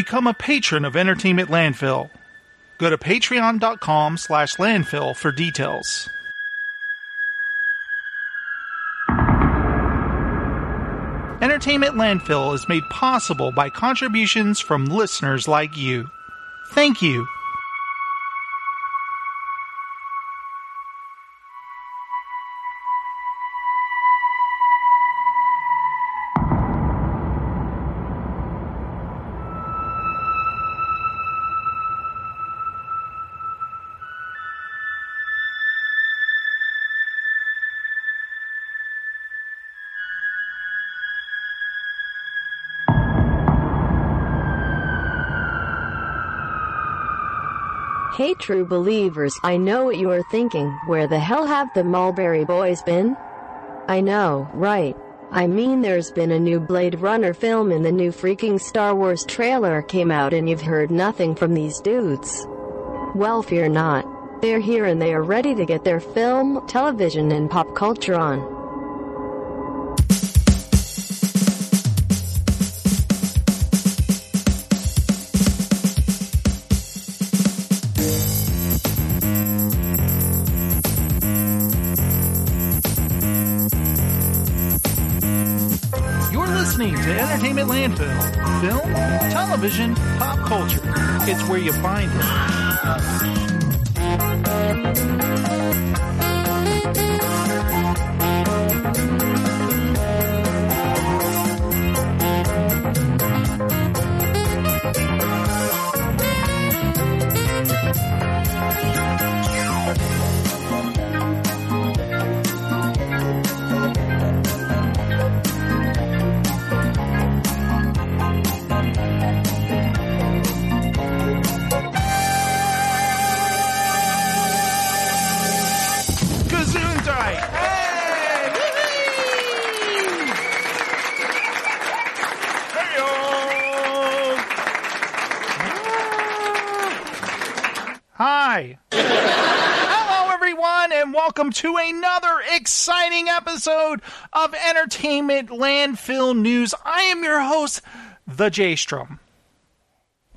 Become a patron of Entertainment Landfill. Go to patreon.com slash landfill for details. Entertainment Landfill is made possible by contributions from listeners like you. Thank you. Hey true believers, I know what you are thinking. Where the hell have the Mulberry Boys been? I know, right. I mean there's been a new Blade Runner film and the new freaking Star Wars trailer came out and you've heard nothing from these dudes. Well fear not. They're here and they are ready to get their film, television and pop culture on. Landfill. Film, television, pop culture. It's where you find it. Welcome to another exciting episode of Entertainment Landfill News. I am your host, The J Strom.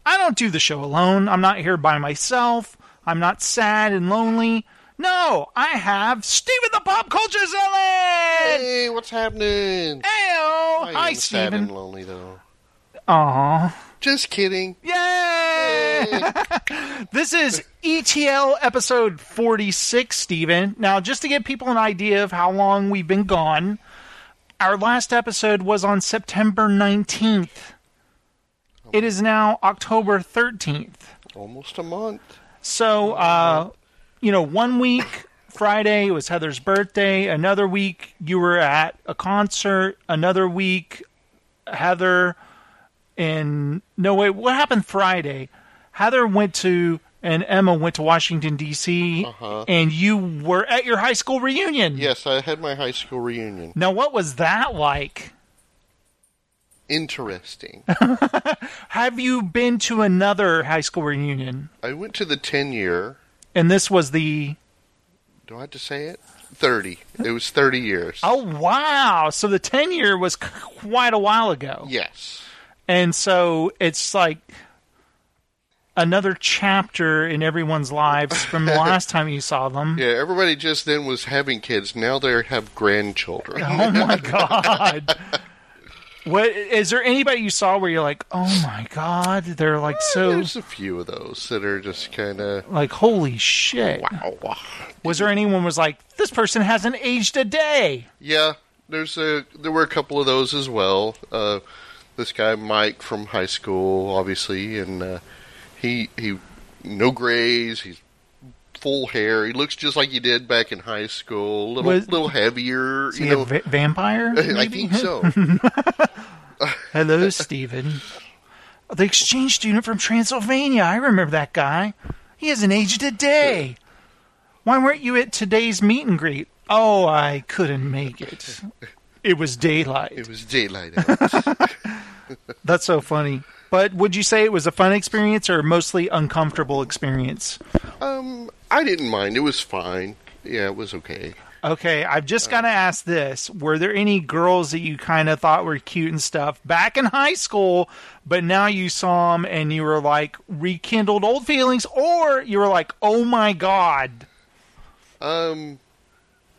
I don't do the show alone. I'm not here by myself. I'm not sad and lonely. No, I have Steven the Pop Culture Zealot! Hey, what's happening? Heyo! Hi, am sad and lonely though. Aw. Just kidding. Yay! this is ETL episode 46, Steven. Now, just to give people an idea of how long we've been gone, our last episode was on September 19th. It is now October 13th. Almost a month. So, uh, you know, one week Friday was Heather's birthday. Another week you were at a concert. Another week Heather and no wait, what happened Friday? Heather went to and Emma went to Washington D.C. Uh-huh. and you were at your high school reunion. Yes, I had my high school reunion. Now, what was that like? Interesting. Have you been to another high school reunion? I went to the 10 year. And this was the Do I have to say it? 30. It was 30 years. oh wow! So the ten year was quite a while ago. Yes. And so it's like another chapter in everyone's lives from the last time you saw them. Yeah, everybody just then was having kids. Now they have grandchildren. Oh my god. What is there anybody you saw where you're like, "Oh my god, they're like so There's a few of those that are just kind of like holy shit." wow. Was there anyone was like, "This person hasn't aged a day." Yeah, there's a there were a couple of those as well. Uh, this guy Mike from high school, obviously, and uh, he he no grays. He's full hair. He looks just like he did back in high school. A little Was- little heavier, Is you he know. va- vampire? I think so. Hello, Stephen. The exchange student from Transylvania. I remember that guy. He hasn't aged a day. Why weren't you at today's meet and greet? Oh, I couldn't make it. It was daylight. It was daylight. That's so funny. But would you say it was a fun experience or mostly uncomfortable experience? um, I didn't mind. It was fine. Yeah, it was okay. Okay, I've just got to ask this. Were there any girls that you kind of thought were cute and stuff back in high school, but now you saw them and you were like rekindled old feelings, or you were like, oh my god? Um,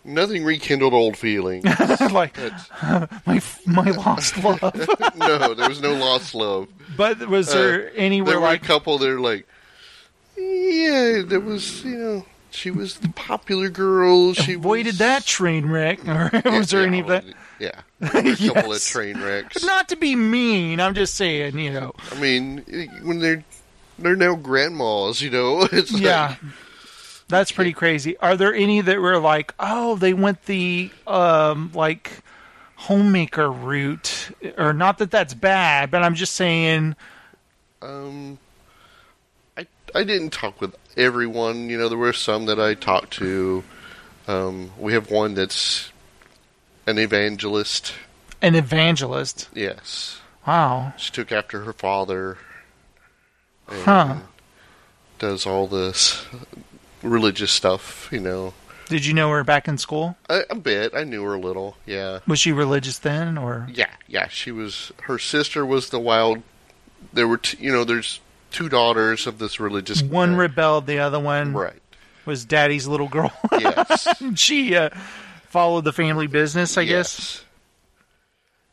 nothing rekindled old feelings. like, my, my lost love. no, there was no lost love. but was there any Uh, There were like, a couple that are like, yeah, there was, you know, she was the popular girl. She avoided was, that train wreck? Or was there yeah, any of that? Yeah, there were a couple of train wrecks. Not to be mean, I'm just saying, you know. I mean, when they're they're now grandmas, you know, it's like, Yeah. That's pretty crazy. Are there any that were like, oh, they went the um like homemaker route or not that that's bad, but I'm just saying Um, I I didn't talk with everyone. You know, there were some that I talked to. Um, we have one that's an evangelist. an evangelist. Yes, Wow. she took after her father. Huh. Does all this religious stuff. You know, Did you know her back in school? a, a bit. I knew her a little. Yeah. Was she religious then or Yeah, yeah. She was. Her sister was the wild. There were, t- you know, there's two daughters of this religious. one uh, rebelled, the other one right. was daddy's little girl? Yes. she uh, followed the family business, I guess. Yes.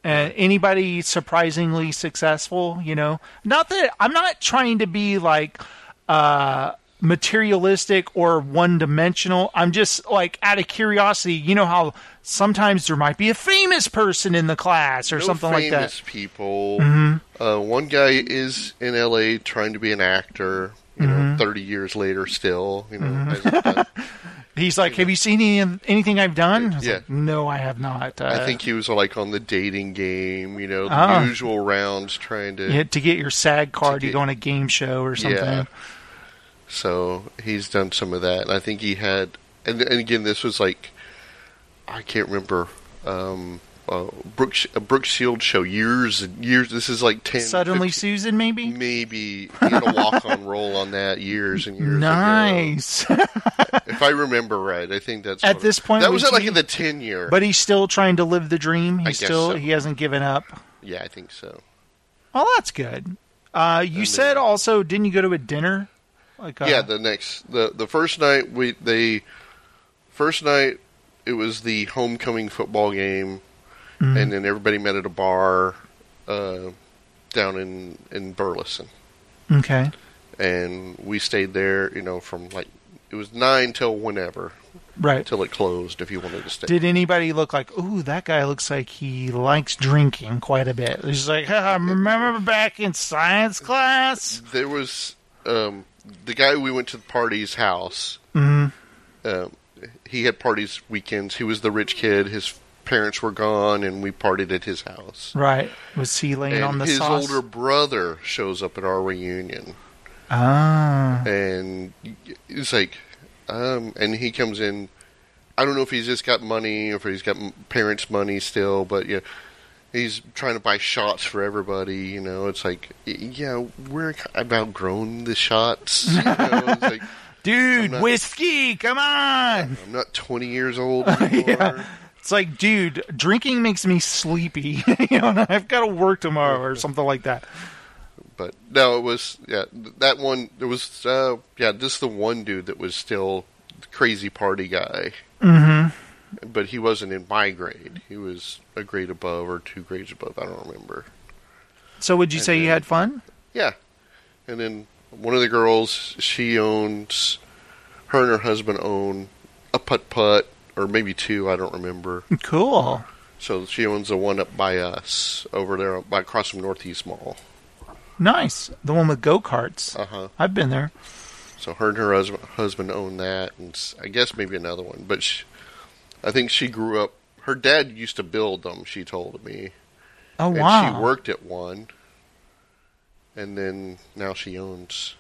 and anybody surprisingly successful you know not that i'm not trying to be like uh materialistic or one dimensional i'm just like out of curiosity you know how sometimes there might be a famous person in the class or no something like famous that people. Mm-hmm. Uh, one guy is in L.A. trying to be an actor. You Mm-hmm. know, thirty years later, still. You know, done- he's like have you seen any, anything i've done I was Yeah. like, no i have not uh, I think he was like on the dating game. You know, the Ah. usual rounds, trying to. had to get your sag card To you get- go on a game show or something Yeah. So he's done some of that, and I think he had. And, and again, this was like, I can't remember. Um, uh, Brooke, a Brooke Shield show years and years. This is like ten. suddenly 15 susan maybe maybe he had a walk on roll on that years and years ago. nice If I remember right, I think that's At this point, That was at, like in the ten year. But he's still trying to live the dream. He's guess still so. he hasn't given up. yeah, I think so. Well, that's good. Uh, you And said also, didn't you go to a dinner? Uh, yeah, the next the the first night we they first night it was the homecoming football game, Mm-hmm. and then everybody met at a bar uh, down in in Burleson, okay, and we stayed there. You know, from like it was nine till whenever right. till it closed. If you wanted to stay. Did anybody look like, ooh, that guy looks like he likes drinking quite a bit? He's like, "Ah, remember back in science class? there was um, the guy we went to the party's house. Mhm. Um, he had parties weekends. He was the rich kid. His parents were gone, and we partied at his house. Right. Was he laying And on the his sauce? older brother shows up at our reunion, Ah. and it's like, um, and he comes in. I don't know if he's just got money or if he's got parents' money still, but yeah, he's trying to buy shots for everybody. You know, it's like, yeah, we're I've outgrown the shots. You know, it's like Dude, not- whiskey, come on. I'm not 20 years old anymore. Yeah. It's like, dude, drinking makes me sleepy. you know, I've got to work tomorrow or something like that. But no, it was yeah that one. There was uh, yeah just the one dude that was still the crazy party guy. Mm-hmm. But he wasn't in my grade. He was a grade above or two grades above. I don't remember. So, would you And say you had fun? Yeah, and then one of the girls she owns. Her and her husband own a putt putt or maybe two. I don't remember. Cool. So she owns the one up by us over there by across from Northeast Mall. Nice. The one with go karts. Uh huh. I've been there. So her and her husband, husband own that, and I guess maybe another one. But she, I think she grew up. Her dad used to build them. She told me, Oh, and wow. she worked at one, and then now she owns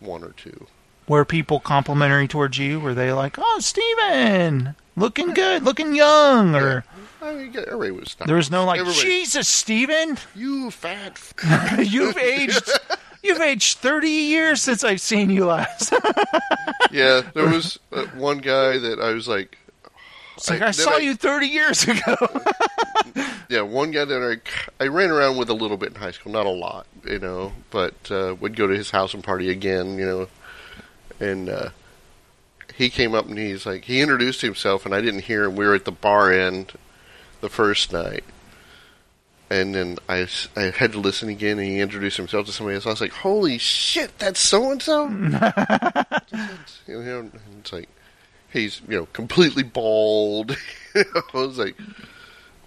one or two. Were people complimentary towards you? Were they like, oh, Steven, looking good, looking young? Or I mean, everybody was. Nice. there was no like, Everybody, Jesus, Steven, you fat. F-. you've aged. You've aged 30 years since I've seen you last. yeah, there was uh, one guy that I was like, It's like I- I, saw I- you 30 years ago. Yeah, one guy that I I ran around with a little bit in high school, not a lot, you know, but uh, would go to his house and party again, you know, and uh, he came up and he's like he introduced himself and I didn't hear him. We were at the bar end the first night, and then I, I had to listen again and he introduced himself to somebody else. I was like, holy shit, that's so and so. You know, and it's like he's you know completely bald. I was like.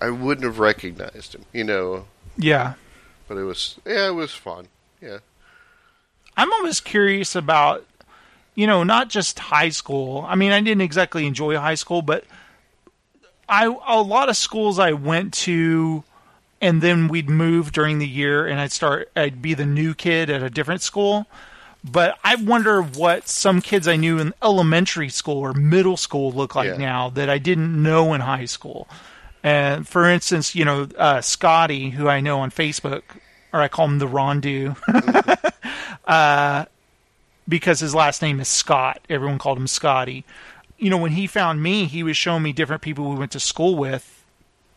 I wouldn't have recognized him, you know. yeah. But it was, yeah, it was fun. Yeah, I'm always curious about, you know, not just high school. I mean, I didn't exactly enjoy high school, but I a lot of schools I went to, and then we'd move during the year, and I'd start. I'd be the new kid at a different school. But I wonder what some kids I knew in elementary school or middle school look like Yeah. now that I didn't know in high school. And for instance, you know, uh, Scotty, who I know on Facebook, or I call him the Rondu, because his last name is Scott. Everyone called him Scotty. You know, when he found me, he was showing me different people we went to school with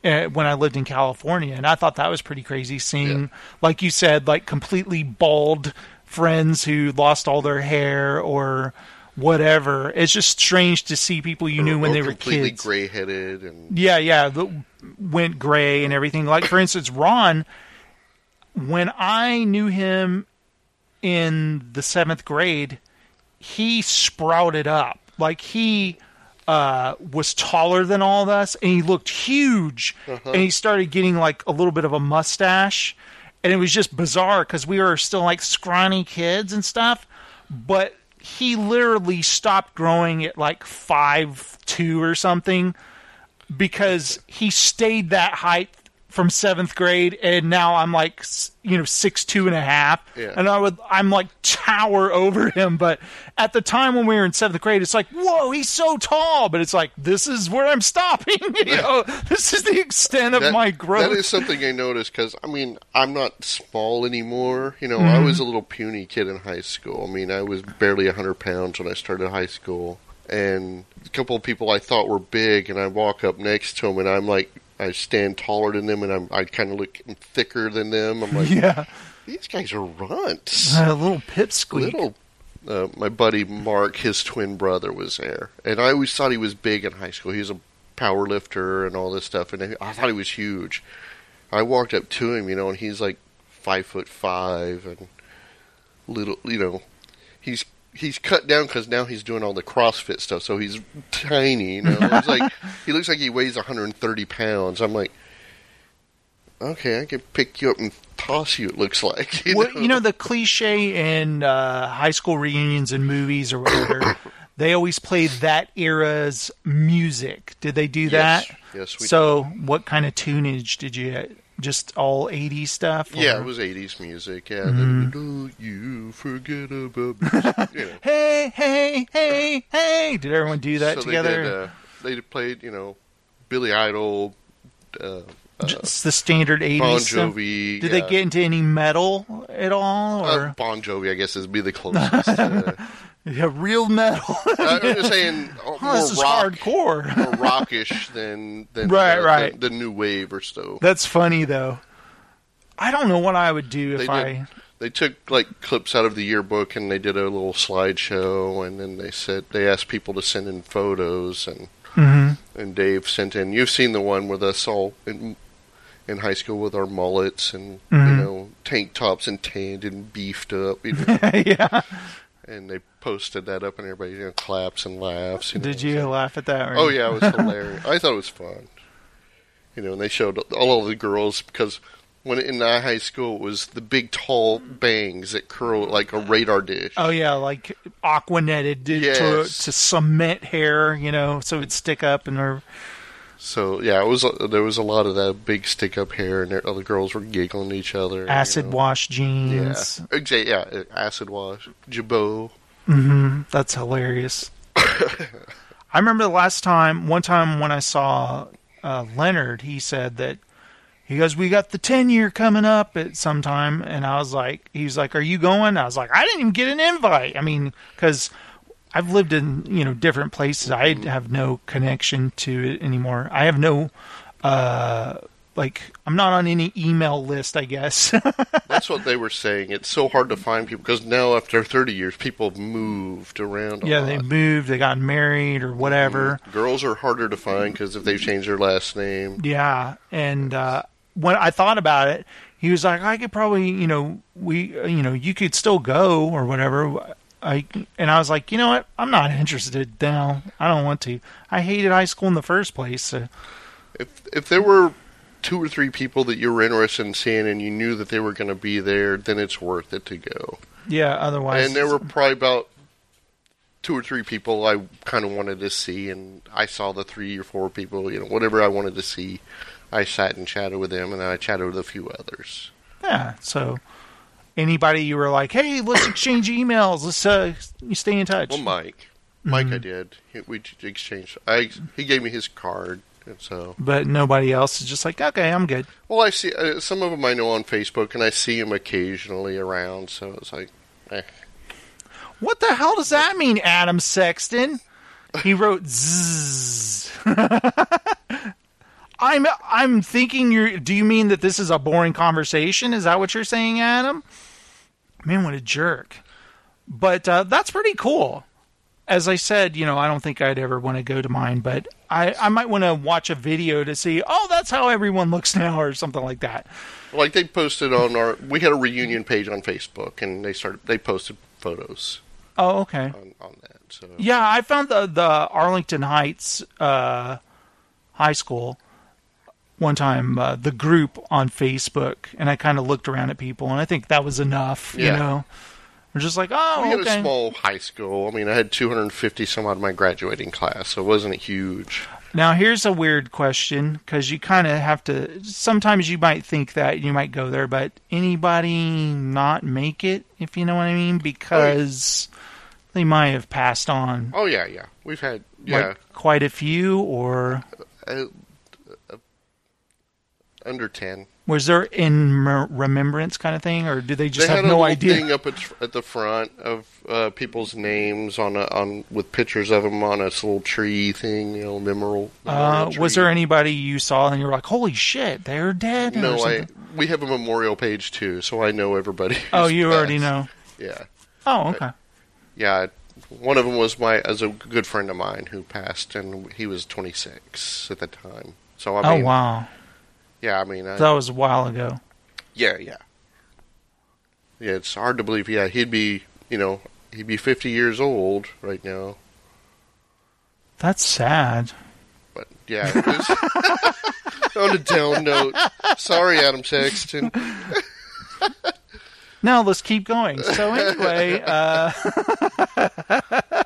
uh, when I lived in California, and I thought that was pretty crazy. Seeing, Yeah. like you said, like completely bald friends who lost all their hair or whatever. It's just strange to see people you knew when Or they were completely kids. gray-headed and Yeah, yeah, the, went gray and everything. Like for instance, Ron, when I knew him in the seventh grade, he sprouted up. Like he uh, was taller than all of us, and he looked huge. And he started getting like a little bit of a mustache, and it was just bizarre because we were still like scrawny kids and stuff. But he literally stopped growing at like five two or something because he stayed that height from seventh grade, and now I'm like, you know, six two and a half, Yeah. and I would, I'm like tower over him. But at the time when we were in seventh grade, it's like, whoa, he's so tall, but it's like this is where I'm stopping. you know, this is the extent of that, my growth. that is something I noticed because I mean I'm not small anymore. You know, I was Mm-hmm. a little puny kid in high school. I mean, I was barely hundred pounds when I started high school, and a couple of people I thought were big, and I walk up next to them, and I'm like. I stand taller than them, and I'm, I kind of look thicker than them. I'm like, yeah, these guys are runts. a little pipsqueak. little uh, my buddy Mark, his twin brother, was there, and I always thought he was big in high school. He was a power lifter and all this stuff, and I thought he was huge. I walked up to him, you know, and he's like five foot five and little, you know, he's he's cut down because now he's doing all the CrossFit stuff, so he's tiny. You know, it's like he looks like he weighs 130 pounds. I'm like, okay, I can pick you up and toss you. It looks like, you well, know? you know the cliche in uh, high school reunions and movies or whatever. they always play that era's music. Did they do Yes. that? Yes, we so, what kind of tunage did you? Just all '80s stuff? Yeah, it was '80s music. Yeah, Mm-hmm. don't you forget about me. you know. Hey, hey, hey, hey! Did everyone do that so together? They, did, uh, they played, you know, Billy Idol, uh, Just the standard '80s Bon? Jovi. Did yeah. they get into any metal at all, or uh, Bon Jovi? I guess is be the closest. uh, yeah, real metal? I'm just saying uh, oh, this is rock, hardcore. more rockish than than Right, uh, right. The, the new wave or so. That's funny though. I don't know what I would do They if did. I. They took like clips out of the yearbook and they did a little slideshow, and then they said they asked people to send in photos, and Mm-hmm. and Dave sent in. You've seen the one with us all in in high school with our mullets and Mm-hmm. you know tank tops and tanned and beefed up, you know, yeah. and they posted that up, and everybody you know, claps and laughs. You know, Did you laugh at that? or- Oh yeah, it was hilarious. I thought it was fun. You know, and they showed all of the girls because when in high school it was the big tall bangs that curl like a radar dish. Oh yeah, like aqua netted to, Yes. to to cement hair, you know, so it'd stick up and her. So yeah, it was there was a lot of that big stick up hair, and all the girls were giggling at each other. acid you know. wash Yeah, uh, jeans. exactly. Yeah, uh, acid wash, jabot. Mm-hmm. That's hilarious. I remember the last time, one time when I saw uh, Leonard, he said that he goes, "We got the ten year coming up at some time," and I was like, "He's like, are you going?" I was like, "I didn't even get an invite." I mean, because I've lived in you know different places. I have no connection to it anymore. I have no uh like I'm not on any email list. I guess. That's what they were saying. It's so hard to find people because now after 30 years, people have moved around. A yeah, lot. they moved. They got married or whatever. Girls are harder to find because if they've changed their last name. Yeah, and uh, when I thought about it, he was like, "I could probably, you know, we, uh, you know, you could still go or whatever." I and I was like, you know what? I'm not interested now. I don't want to. I hated high school in the first place. So. If if there were two or three people that you were interested in seeing and you knew that they were going to be there, then it's worth it to go. Yeah. Otherwise, And there were probably about two or three people I kind of wanted to see, and I saw the three or four people, you know, whatever I wanted to see. I sat and chatted with them, and then I chatted with a few others. yeah. So anybody you were like, hey, let's exchange emails. Let's uh, you stay in touch. Well, Mike, Mike, Mm-hmm. I did. We exchanged. I he gave me his card, and so but nobody else is just like, okay, I'm good. well, I see uh, some of them I know on Facebook, and I see them occasionally around. So it's like, eh. What the hell does that mean, Adam Sexton? He wrote zzz. I'm I'm thinking you're do you mean that this is a boring conversation? Is that what you're saying, Adam? Man, what a jerk. But uh, that's pretty cool. As I said, you know, I don't think I'd ever want to go to mine, but I, I might want to watch a video to see, oh, that's how everyone looks now, or something like that. like they posted on our. We had a reunion page on Facebook, and they started. They posted photos Oh, okay. on, on that. So Yeah, I found the the Arlington Heights uh, high school one time, uh, the group on Facebook, and I kind of looked around at people, and I think that was enough. You know, we're just like, oh, we had okay. a small high school. I mean, I had 250 some out of my graduating class, so it wasn't huge. Now here's a weird question because you kind of have to. Sometimes you might think that you might go there, but anybody not make it, if you know what I mean, because they might have passed on. Oh yeah, yeah. We've had yeah Like quite a few, or uh, under 10. was there in remembrance kind of thing, or do they just they have no idea? thing up at, at the front of uh, people's names on a, on with pictures of them on a little tree thing, you know, memorial. Uh, was there anybody you saw and you were like, "Holy shit, they're dead"? No, I. We have a memorial page too, so I know everybody. Oh, you already know. Yeah, Oh, okay. yeah. One of them was my as a good friend of mine who passed, and he was 26 at the time. So I mean, oh, mean, wow. Yeah, I mean, I, That was a while ago. yeah, yeah, yeah. It's hard to believe. Yeah, he'd be, you know, he'd be 50 years old right now. That's sad. But yeah, it was on a down note. Sorry, Adam Sexton. Now let's keep going. So anyway, uh,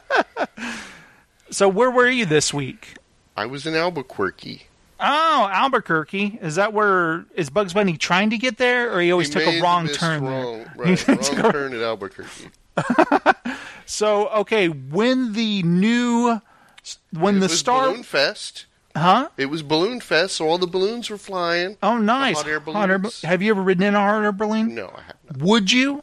so where were you this week? I was in Albuquerque. Oh, Albuquerque. Is that where is Bugs Bunny trying to get there, or he always He took a wrong turn Wrong, there? right, wrong turn at Albuquerque. So okay, when the new when It the was star, Balloon Fest. huh? It was Balloon Fest, so all the balloons were flying. Oh, nice. hot air Hot air have you ever ridden in a hot air balloon? No, I have not. Would you?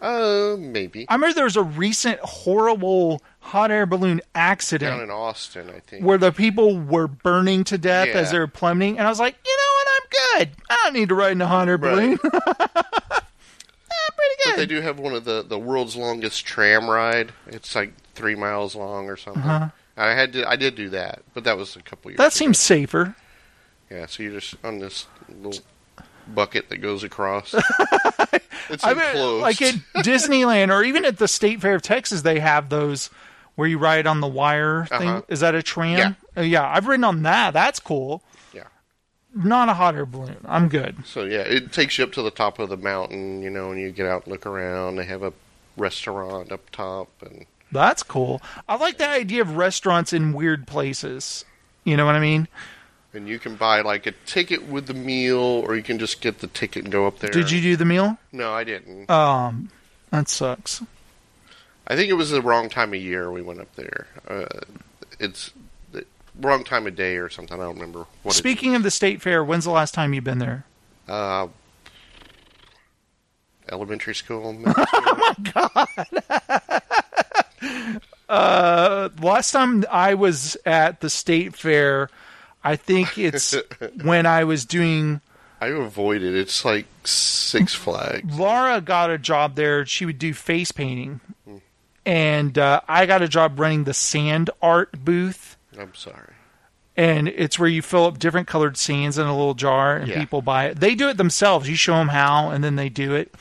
Uh, maybe I remember there was a recent horrible hot air balloon accident down in Austin. I think. where the people were burning to death as they were plummeting, and I was like, you know what? I'm good. I don't need to ride in a hot air balloon. Right. Eh, pretty But good. they do have one of the the world's longest tram ride. It's like three miles long or something. Uh-huh. I had to. I did do that, but that was a couple years. That ago. seems safer. Yeah, so you're just on this little bucket that goes across. it's I mean, like at Disneyland or even at the State Fair of Texas, they have those where you ride on the wire thing. Uh-huh. Is that a tram? Yeah. Uh, yeah, I've ridden on that. That's cool. Yeah. Not a hot air balloon. I'm good. So yeah, it takes you up to the top of the mountain, you know, and you get out and look around. They have a restaurant up top, and That's cool. I like the idea of restaurants in weird places. You know what I mean? and you can buy like a ticket with the meal, or you can just get the ticket and go up there. Did you do the meal? No, I didn't. Um, that sucks. I think it was the wrong time of year we went up there. Uh, it's the wrong time of day or something. I don't remember what. it- Speaking of the state fair, when's the last time you've been there? uh, elementary school. middle school. Oh my god! uh, last time I was at the state fair, I think it's when I was doing. I avoid it. It's like Six Flags. Laura got a job there. She would do face painting, and uh, I got a job running the sand art booth. I'm sorry. and it's where you fill up different colored sands in a little jar and Yeah. people buy it. They do it themselves. You show them how, and then they do it.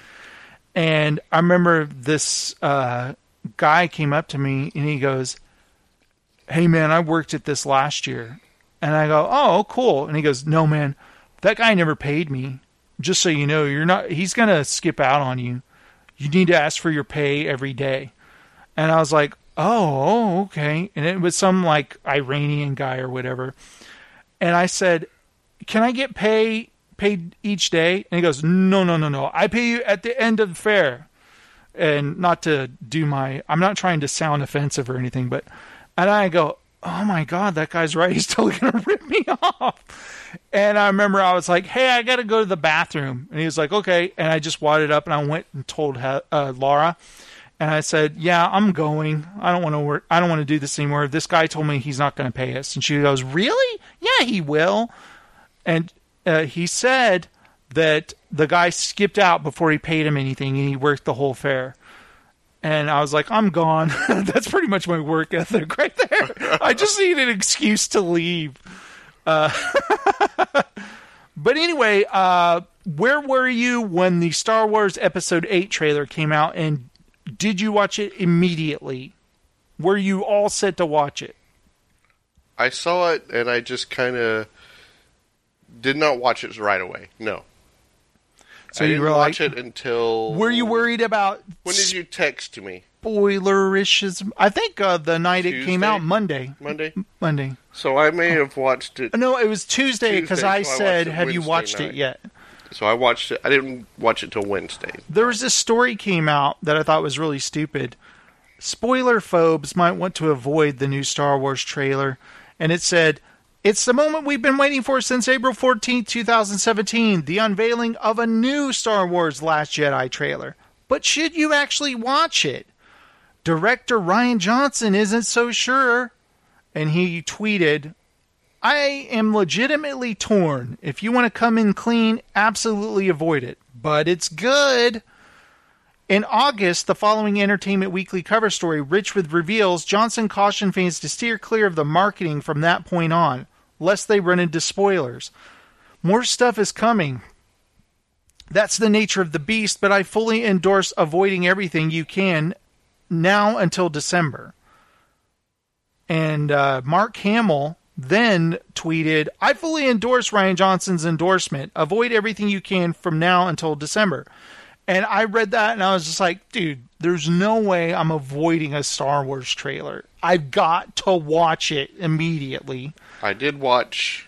And I remember this uh, guy came up to me and he goes, "Hey man, I worked at this last year," and I go, "Oh, cool." And he goes, "No man, that guy never paid me. Just so you know, you're not. He's gonna skip out on you. You need to ask for your pay every day." And I was like, oh, okay. And it was some like Iranian guy or whatever. And I said, can I get pay paid each day? And he goes, no, no, no, no. I pay you at the end of the fair. And not to do my, I'm not trying to sound offensive or anything, but, and I go, oh my God, that guy's right. He's totally going to rip me off. And I remember I was like, hey, I got to go to the bathroom. And he was like, okay. And I just wadded up and I went and told uh, Laura. And I said, "Yeah, I'm going. I don't want to work. I don't want to do this anymore. This guy told me he's not going to pay us." And she goes, "Really? Yeah, he will." And uh, he said that the guy skipped out before he paid him anything, and he worked the whole fair. And I was like, "I'm gone." That's pretty much my work ethic right there. I just need an excuse to leave. Uh, but anyway, uh, where were you when the Star Wars Episode Eight trailer came out, and did you watch it immediately? Were you all set to watch it? I saw it and I just kind of did not watch it right away. No. So I you didn't watch like, it until. were you worried about When did you text me? spoilerishes? I think uh, the night it came out, Monday. Monday. Monday. So I may have watched it. No, it was Tuesday because I so said, "Have you Wednesday watched it yet?" So I watched it. I didn't watch it till Wednesday. There was this story came out that I thought was really stupid. Spoiler phobes might want to avoid the new Star Wars trailer, and it said, "It's the moment we've been waiting for since April 14th, 2017, the unveiling of a new Star Wars Last Jedi trailer. But should you actually watch it? Director Rian Johnson isn't so sure." And he tweeted, I am legitimately torn. If you want to come in clean, absolutely avoid it. But it's good. In August, the following Entertainment Weekly cover story, rich with reveals, Johnson cautioned fans to steer clear of the marketing from that point on, lest they run into spoilers. More stuff is coming. That's the nature of the beast, but I fully endorse avoiding everything you can now until December. And uh, Mark Hamill then tweeted, I fully endorse Rian Johnson's endorsement. Avoid everything you can from now until December. And I read that and I was just like, dude, there's no way I'm avoiding a Star Wars trailer. I've got to watch it immediately. I did watch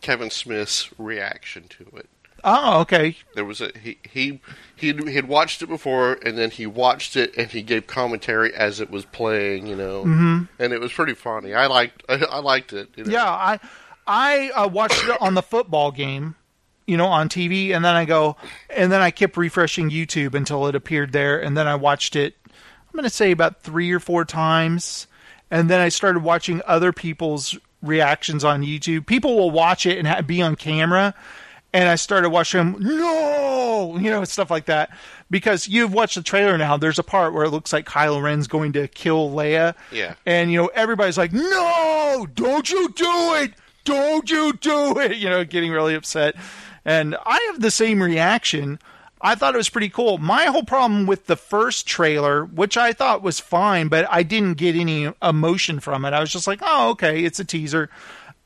Kevin Smith's reaction to it. Oh, okay. There was a he he he had watched it before, and then he watched it and he gave commentary as it was playing. You know, mm-hmm. and it was pretty funny. I liked I, I liked it. You know? Yeah, I I uh, watched it on the football game, you know, on TV, and then I go, and then I kept refreshing YouTube until it appeared there, and then I watched it. I'm going to say about three or four times, and then I started watching other people's reactions on YouTube. People will watch it and ha- be on camera. And I started watching them, no, you know, stuff like that. Because you've watched the trailer now, there's a part where it looks like Kylo Ren's going to kill Leia. Yeah. And, you know, everybody's like, no, don't you do it. Don't you do it. You know, getting really upset. And I have the same reaction. I thought it was pretty cool. My whole problem with the first trailer, which I thought was fine, but I didn't get any emotion from it. I was just like, oh, okay, it's a teaser.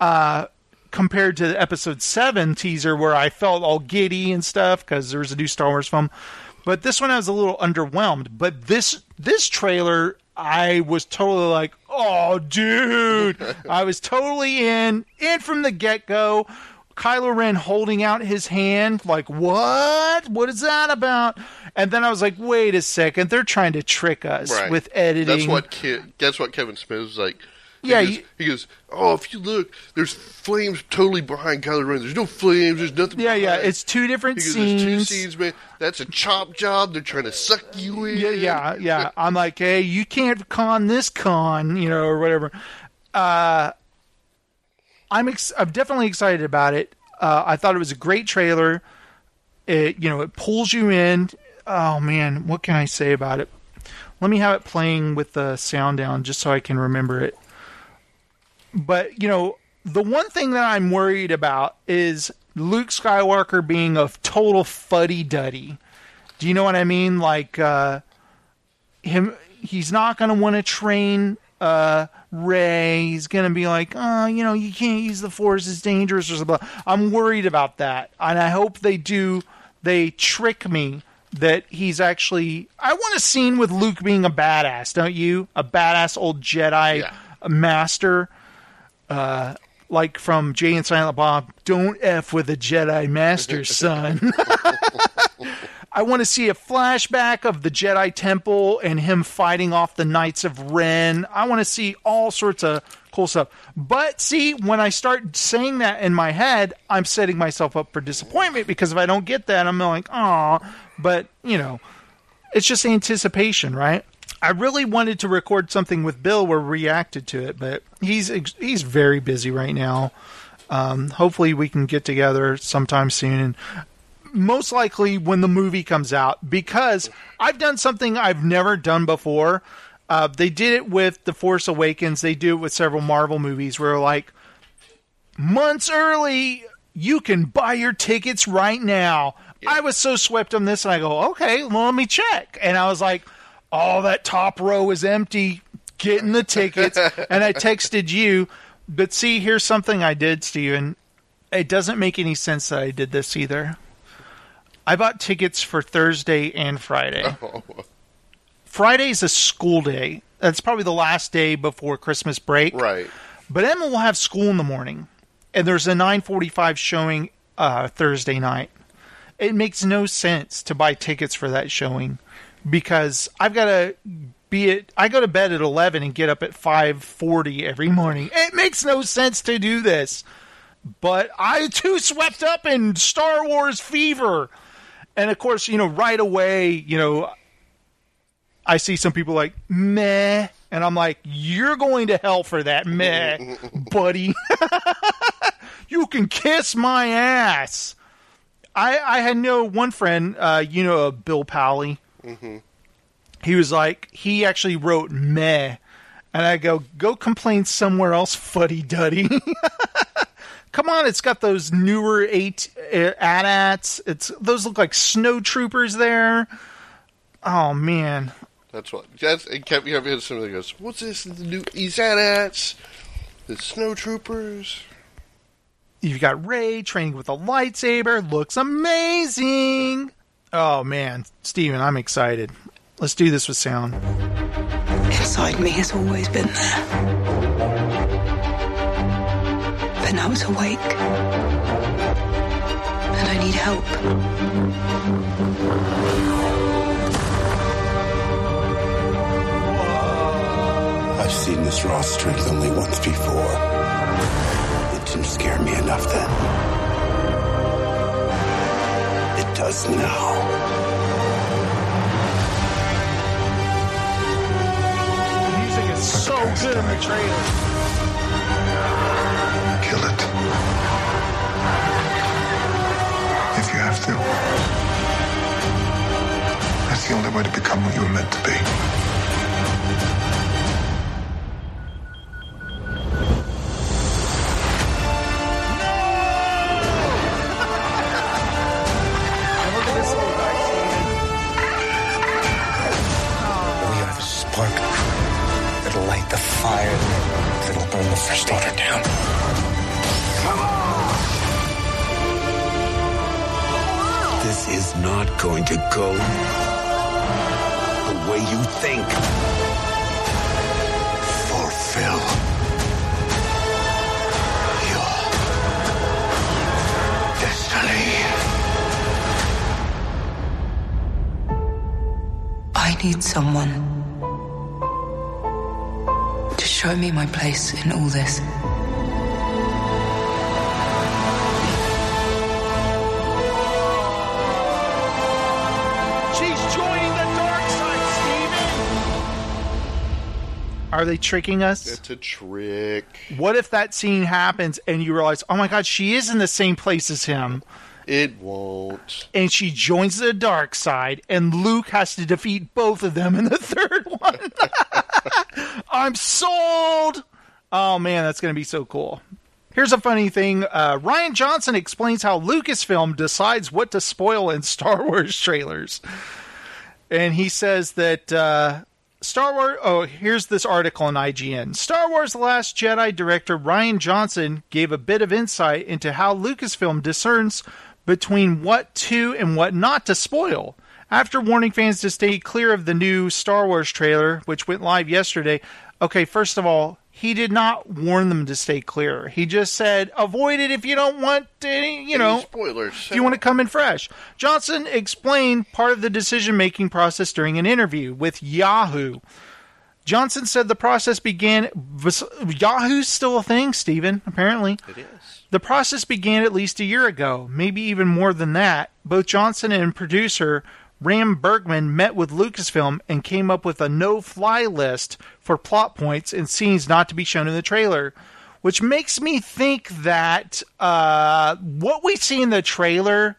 Uh, compared to the episode 7 teaser where I felt all giddy and stuff because there was a new Star Wars film. But this one I was a little underwhelmed. But this this trailer I was totally like, "Oh, dude." I was totally in in from the get-go. Kylo Ren holding out his hand like, "What? What is that about?" And then I was like, "Wait a second. They're trying to trick us Right. with editing." That's what Ke- that's what Kevin Smith was like. Yeah, he goes, you- he goes, "Oh, if you look, there's flames totally behind Kylo Ren. There's no flames. There's nothing." Yeah, yeah. It's two different goes, "There's two scenes. scenes, man. That's a chop job. They're trying to suck you in." Yeah, yeah, yeah. I'm like, hey, you can't con this con, you know, or whatever. Uh, I'm ex- I'm definitely excited about it. Uh, I thought it was a great trailer. It you know it pulls you in. Oh man, what can I say about it? Let me have it playing with the sound down just so I can remember it. But you know, the one thing that I'm worried about is Luke Skywalker being a total fuddy duddy. Do you know what I mean? Like uh, him, he's not going to want to train uh, Rey. He's going to be like, oh, you know, you can't use the Force; it's dangerous or something. I'm worried about that, and I hope they do. They trick me that he's actually. I want a scene with Luke being a badass, don't you? A badass old Jedi Yeah. master uh, like from Jay and Silent Bob, don't F with a Jedi Master, son. I want to see a flashback of the Jedi Temple and him fighting off the Knights of Ren. I want to see all sorts of cool stuff. But see, when I start saying that in my head, I'm setting myself up for disappointment because if I don't get that, I'm like, oh. But, you know, it's just anticipation, right? I really wanted to record something with Bill where we reacted to it, but he's he's very busy right now. Um, hopefully, we can get together sometime soon, and most likely when the movie comes out, because I've done something I've never done before. Uh, they did it with The Force Awakens. They do it with several Marvel movies, where like months early, you can buy your tickets right now. I was so swept on this, and I go, okay, well, let me check. And I was like, oh, that top row is empty. Getting the tickets. and I texted you. But see, here's something I did, Steven. It doesn't make any sense that I did this either. I bought tickets for Thursday and Friday. Friday's a school day. That's probably the last day before Christmas break. Right. But Emma will have school in the morning, and there's a 9:45 showing uh, Thursday night. It makes no sense to buy tickets for that showing because I've got to be at. I go to bed at 11 and get up at 5:40 every morning. It makes no sense to do this. But I too swept up in Star Wars fever, and of course, you know, right away, you know, I see some people like meh, and I'm like, you're going to hell for that meh, buddy. you can kiss my ass. I I had no one friend, uh, you know, uh, Bill Pally. He was like, he actually wrote meh, and I go, go complain somewhere else, fuddy duddy. Come on, it's got those newer eight uh, AT-ATs. It's those look like snow troopers there. Oh man, That's what. That's it kept you having somebody goes, "What's this? The new these AT-ATs, the snow troopers." You've got Rey training with a lightsaber. Looks amazing. Oh man, Steven, I'm excited. Let's do this with sound. Inside me has always been there. But now it's awake. And I need help. I've seen this raw strength only once before. It didn't scare me enough then. It does now. The music is so good in the trailer. Kill it. If you have to. That's the only way to become what you were meant to be. First Order down. This is not going to go the way you think. Fulfill your destiny. I need someone to show Show me my place in all this. She's joining the dark side, Steven! Are they tricking us? It's a trick. What if that scene happens and you realize, oh my god, she is in the same place as him, It won't. and she joins the dark side, and Luke has to defeat both of them in the third one? I'm sold! Oh man, that's going to be so cool. Here's a funny thing uh, Rian Johnson explains how Lucasfilm decides what to spoil in Star Wars trailers. And he says that uh, Star Wars. Oh, here's this article on IGN. Star Wars The Last Jedi director Rian Johnson gave a bit of insight into how Lucasfilm discerns between what to and what not to spoil. After warning fans to stay clear of the new Star Wars trailer, which went live yesterday. Okay, first of all, he did not warn them to stay clear. He just said, avoid it if you don't want any, you know, Any spoilers. if you want to come in fresh. Johnson explained part of the decision making process during an interview with Yahoo. Johnson said the process began. Yahoo's still a thing, Stephen, apparently. It is. The process began at least a year ago, maybe even more than that. Both Johnson and producer Ram Bergman met with Lucasfilm and came up with a no fly list for plot points and scenes not to be shown in the trailer, which makes me think that uh, what we see in the trailer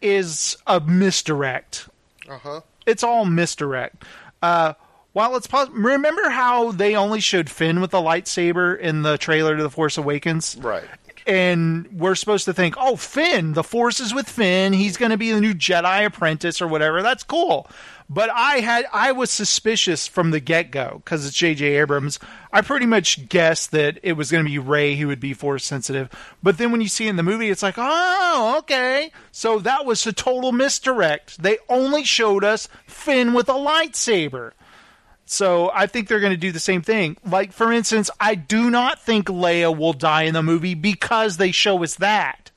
is a misdirect. Uh huh. It's all misdirect. Uh, while it's possible, remember how they only showed Finn with the lightsaber in the trailer to The Force Awakens? Right. And we're supposed to think, oh, Finn, the Force is with Finn. He's going to be the new Jedi apprentice or whatever. That's cool. But I had I was suspicious from the get go because it's J.J. Abrams. I pretty much guessed that it was going to be Rey who would be Force sensitive. But then when you see in the movie, it's like, oh, okay. So that was a total misdirect. They only showed us Finn with a lightsaber. So I think they're going to do the same thing. Like, for instance, I do not think Leia will die in the movie because they show us that.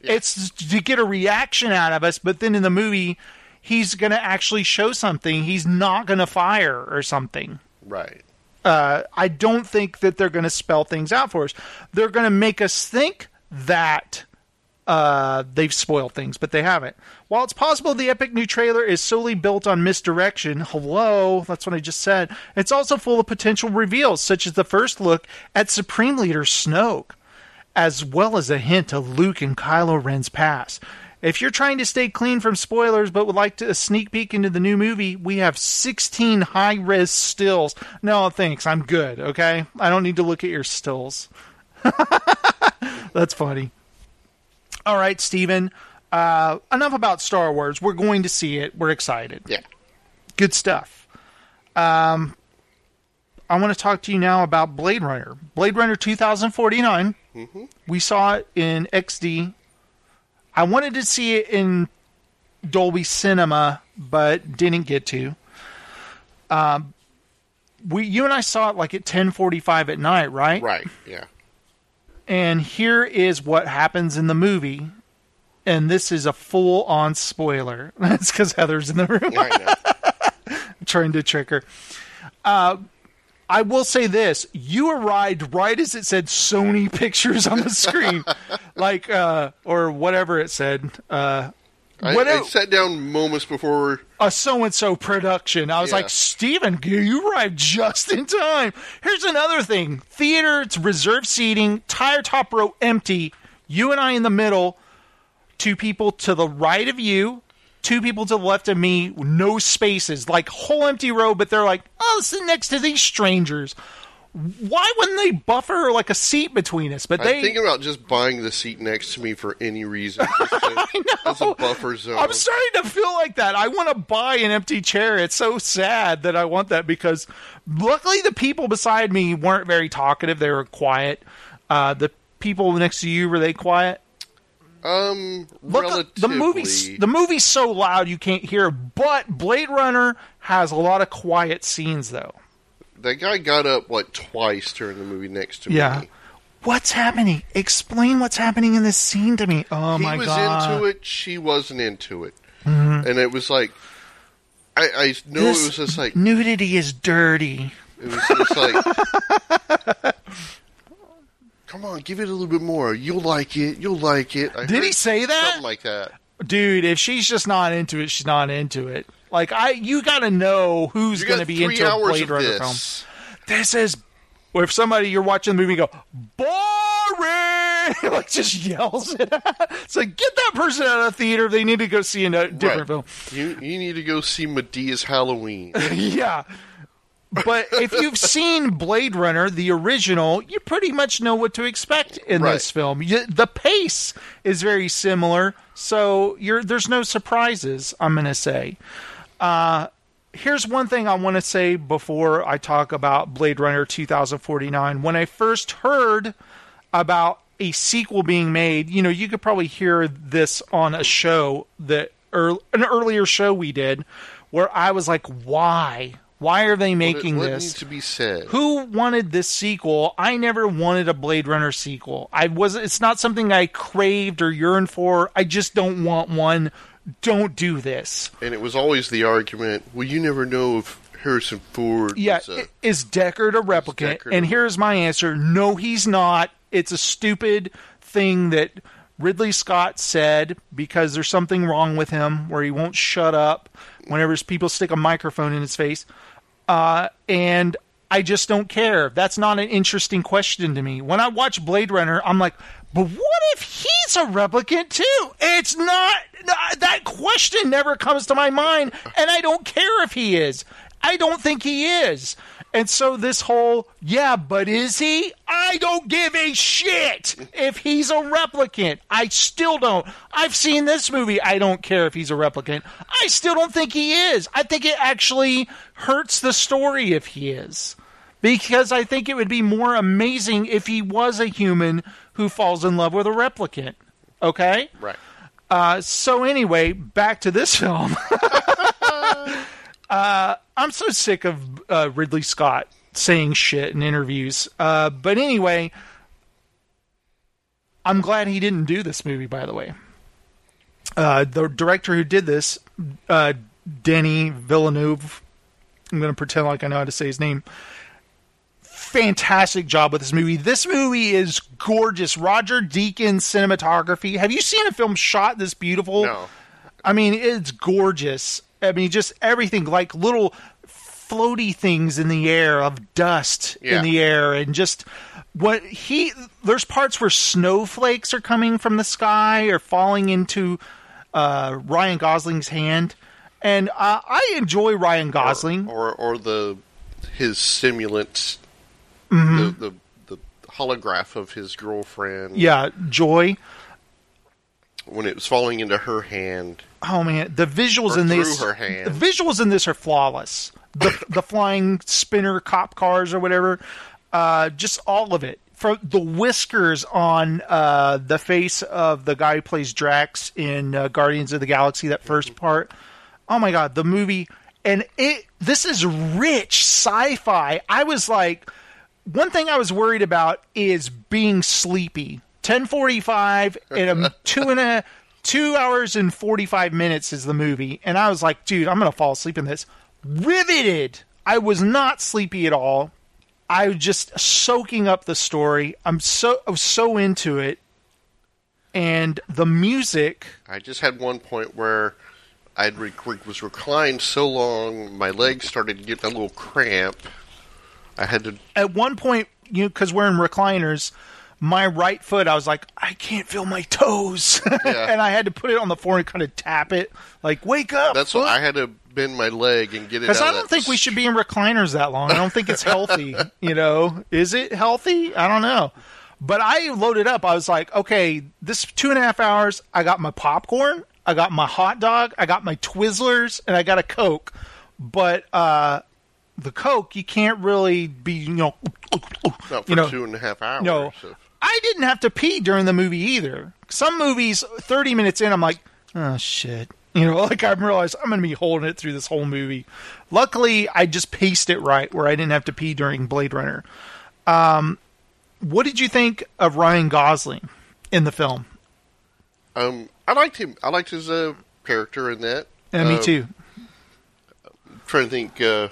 It's to get a reaction out of us, but then in the movie, he's going to actually show something. He's not going to fire or something. Right. Uh, I don't think that they're going to spell things out for us. They're going to make us think that uh, they've spoiled things, but they haven't. While it's possible the epic new trailer is solely built on misdirection, hello, that's what I just said, it's also full of potential reveals, such as the first look at Supreme Leader Snoke, as well as a hint of Luke and Kylo Ren's past. If you're trying to stay clean from spoilers but would like to a sneak peek into the new movie, we have 16 high res stills. No, thanks. I'm good, okay? I don't need to look at your stills. That's funny. All right, Steven. Uh, enough about Star Wars. We're going to see it. We're excited. Yeah. Good stuff. Um, I want to talk to you now about Blade Runner. Blade Runner 2049. We saw it in XD. I wanted to see it in Dolby Cinema, but didn't get to. Um, we, you and I saw it like at 10:45 at night, right? Right. Yeah. And here is what happens in the movie. And this is a full on spoiler. That's because Heather's in the room I know. trying to trick her. Uh, I will say this: you arrived right as it said Sony Pictures on the screen, like uh, or whatever it said. Uh, I, what I sat down moments before. a so and so production. I was Yeah. like, Steven, you arrived just in time. Here's another thing theater, it's reserved seating, tire top row empty, you and I in the middle, two people to the right of you, two people to the left of me, no spaces, like whole empty row, but they're like, oh, sit next to these strangers. Why wouldn't they buffer like a seat between us? But they. thinking about just buying the seat next to me for any reason. Just to- As a buffer zone. I'm starting to feel like that. I want to buy an empty chair. It's so sad that I want that because luckily the people beside me weren't very talkative. They were quiet. Uh, the people next to you were they quiet? Um, Look, relatively. the movie's the movie's so loud you can't hear. But Blade Runner has a lot of quiet scenes though. that guy got up like twice during the movie next to me? Yeah. me. What's happening? Explain what's happening in this scene to me. Oh he my god! Mm-hmm. into it. She wasn't into it, and it was like, I, I know This it was just like, nudity is dirty. It was just like, come on, give it a little bit more. You'll like it. You'll like it. I Did he say that? Something like that. Dude, if she's just not into it, she's not into it. Like I, you got to know who's going to be into a Blade Runner this. film. This is, or if somebody you're watching the movie go boring, like just yells it. Out. It's like get that person out of the theater. They need to go see a different Right. film. You you need to go see Madea's Halloween. yeah. But if you've seen Blade Runner, the original, you pretty much know what to expect in Right. this film. You, the pace is very similar, so you're there's no surprises. I'm going to say. Uh, here's one thing I want to say before I talk about Blade Runner 2049. When I first heard about a sequel being made, you know, you could probably hear this on a show that or an earlier show we did where I was like, why? Why are they making what, what this? needs to be said? Who wanted this sequel? I never wanted a Blade Runner sequel. I was it's not something I craved or yearned for. I just don't want one. Don't do this. And it was always the argument. Well, you never know if Harrison Ford. Yeah, was a, is Deckard a replicant? Deckard and a- here's my answer: No, he's not. It's a stupid thing that Ridley Scott said because there's something wrong with him where he won't shut up whenever people stick a microphone in his face. Uh, and I just don't care. That's not an interesting question to me. When I watch Blade Runner, I'm like, but what if he's a replicant too? It's not that question never comes to my mind, and I don't care if he is. I don't think he is. And so this whole, yeah, but is he? I don't give a shit if he's a replicant. I still don't. I've seen this movie. I don't care if he's a replicant. I still don't think he is. I think it actually hurts the story if he is. Because I think it would be more amazing if he was a human who falls in love with a replicant. Okay? right. Uh, so anyway, back to this film. uh, I'm so sick of uh, Ridley Scott saying shit in interviews. Uh, but anyway, I'm glad he didn't do this movie. By the way, uh, the director who did this, uh, Denny Villeneuve. I'm going to pretend like I know how to say his name. Fantastic job with this movie. This movie is gorgeous. Roger Deakins cinematography. Have you seen a film shot this beautiful? No. I mean, it's gorgeous. I mean, just everything like little floaty things in the air of dust Yeah. in the air, and just what he. There's parts where snowflakes are coming from the sky or falling into uh, Ryan Gosling's hand, and uh, I enjoy Ryan Gosling. Or or the his simulants. Mm-hmm. The, the the holograph of his girlfriend. yeah, Joy. When it was falling into her hand. Oh man, the visuals in this her hand. the visuals in this are flawless. The the flying spinner cop cars or whatever, uh, just all of it. From the whiskers on uh, the face of the guy who plays Drax in uh, Guardians of the Galaxy, that 1st part. Oh my god, the movie and it. This is rich sci-fi. I was like, one thing I was worried about is being sleepy. Ten forty-five and a two and a two hours and forty-five minutes is the movie, and I was like, dude, I'm gonna fall asleep in this. Riveted. I was not sleepy at all. I was just soaking up the story. I'm so I was so into it, and the music. I just had one point where I rec- was reclined so long, my legs started getting a little cramp. I had to. At one point, you know, because we're in recliners, my right foot, I was like, I can't feel my toes, Yeah. and I had to put it on the floor and kind of tap it, like, wake up. That's what I had to bend my leg and get it. Because I don't think we should be in recliners that long. I don't think it's healthy. you know, is it healthy? I don't know. But I loaded up. I was like, okay, this two and a half hours. I got my popcorn. I got my hot dog. I got my Twizzlers, and I got a Coke. But uh, the Coke, you can't really be, you know, Not for you know, two and a half hours. no, so- I didn't have to pee during the movie either. Some movies, thirty minutes in, I'm like, oh shit. You know, like I realized I'm going to be holding it through this whole movie. Luckily, I just paced it right where I didn't have to pee during Blade Runner. Um, what did you think of Ryan Gosling in the film? Um, I liked him. I liked his uh, character in that. And me Uh, too. trying to think, God,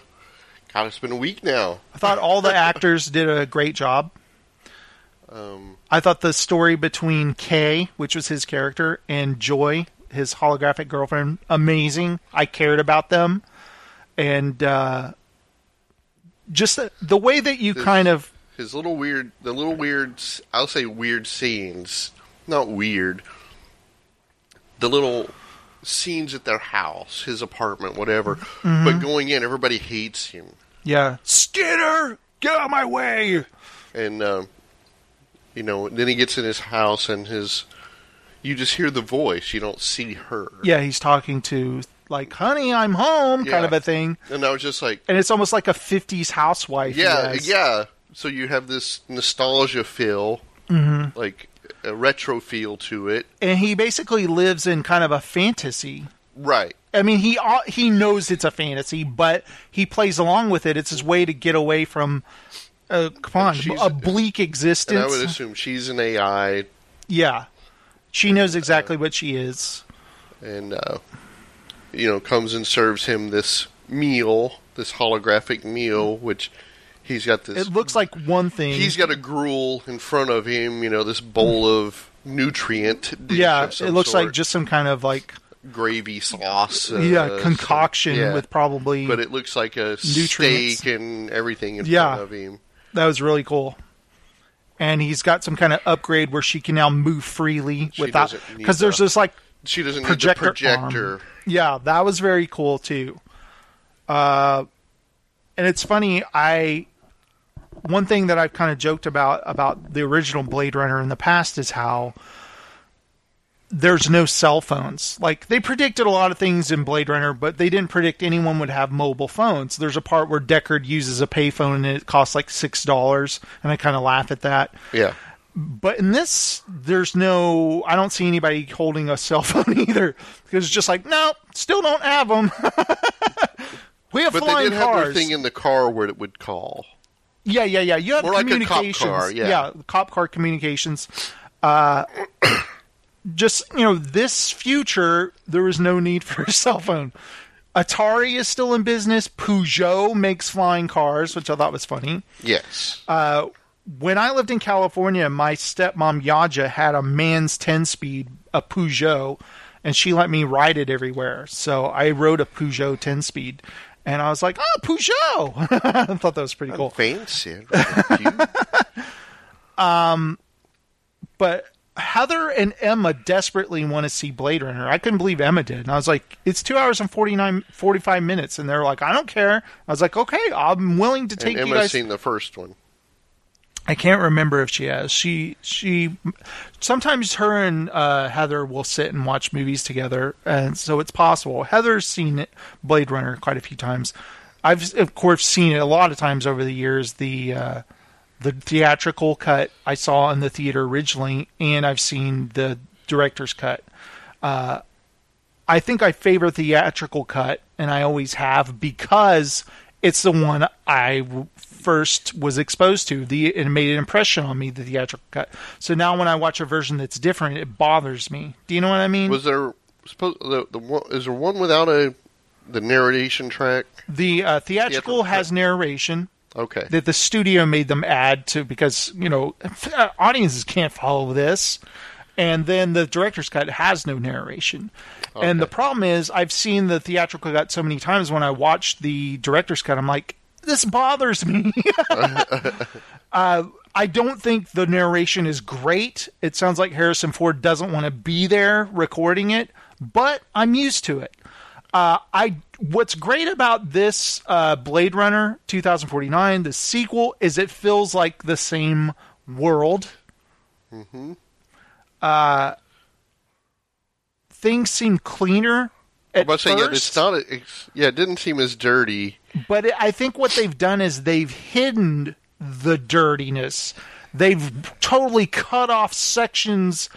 it's been a week now. I thought all the actors did a great job. Um, I thought the story between Kay, which was his character, and Joy, his holographic girlfriend, amazing. I cared about them, and uh, just the, the way that you This- kind of his little weird, the little weird, I'll say weird scenes. Not weird. The little scenes at their house, his apartment, whatever. Mm-hmm. But going in, everybody hates him. yeah Skinner, get out of my way. and um, you know, then he gets in his house and his, you just hear the voice, you don't see her. Yeah, he's talking to like, "Honey, I'm home," kind of a thing, And I was just like, and it's almost like a '50s housewife. yeah, yeah. So you have this nostalgia feel, Mm-hmm. like a retro feel to it, and he basically lives in kind of a fantasy. right? I mean, he he knows it's a fantasy, but he plays along with it. It's his way to get away from, uh, come on, she's- a bleak existence. And I would assume she's an AI, yeah, she knows exactly what she is. and uh, you know, comes and serves him this meal, this holographic meal, which he's got this. It looks like one thing. he's got a gruel in front of him, you know, this bowl of nutrient. dish yeah, of some it looks like just some kind of like gravy sauce. yeah uh, concoction yeah. with probably. But it looks like a Nutrients. steak and everything in Yeah. front of him. That was really cool. And he's got some kind of upgrade where she can now move freely She without because there's this like She doesn't projector, need the projector. arm. Yeah, that was very cool too. Uh, and it's funny. I one thing that I've kind of joked about about the original Blade Runner in the past is how there's no cell phones. Like they predicted a lot of things in Blade Runner, but they didn't predict anyone would have mobile phones. There's a part where Deckard uses a payphone and it costs like six dollars, and I kind of laugh at that. Yeah. But in this, there's no. I don't see anybody holding a cell phone either because it's just like, no, still don't have them. we have But they flying did have their cars. thing in the car where it would call. yeah, yeah, yeah. You have More like a cop communications. car, yeah. cop car communications. Uh, just you know, this future, there is no need for a cell phone. Atari is still in business. Peugeot makes flying cars, which I thought was funny. Yes. Uh, when I lived in California, my stepmom Yaja had a man's 10 speed, a Peugeot, and she let me ride it everywhere. So I rode a Peugeot 10 speed. And I was like, oh, Peugeot! I thought that was pretty cool. Fancy. Cute. But Heather and Emma desperately want to see Blade Runner. I couldn't believe Emma did. And I was like, it's two hours and 49, 45 minutes. And they're like, I don't care. I was like, okay, I'm willing to take and you Emma's guys. seen the first one. I can't remember if she has. She she sometimes her and uh, Heather will sit and watch movies together, and so it's possible. Heather's seen it, Blade Runner quite a few times. I've of course seen it a lot of times over the years. The uh, the theatrical cut I saw in the theater originally, and I've seen the director's cut. Uh, I think I favor theatrical cut, and I always have because it's the one I first was exposed to. The it made an impression on me. The theatrical cut. So now when I watch a version that's different, it bothers me. Do you know what I mean? Was there suppose the, the is there one without a the narration track? the uh, theatrical Theatrical has narration Okay. that the studio made them add to because you know audiences can't follow this. And then the director's cut has no narration. And the problem is, I've seen the theatrical cut so many times. When I watch the director's cut, I'm like, this bothers me. uh, I don't think the narration is great. It sounds like Harrison Ford doesn't want to be there recording it, but I'm used to it. Uh, I what's great about this uh, Blade Runner 2049, the sequel, is it feels like the same world. Mm-hmm. Uh, things seem cleaner at But say, yeah, it's not. It's, yeah, it didn't seem as dirty. But it, I think what they've done is they've hidden the dirtiness. They've totally cut off sections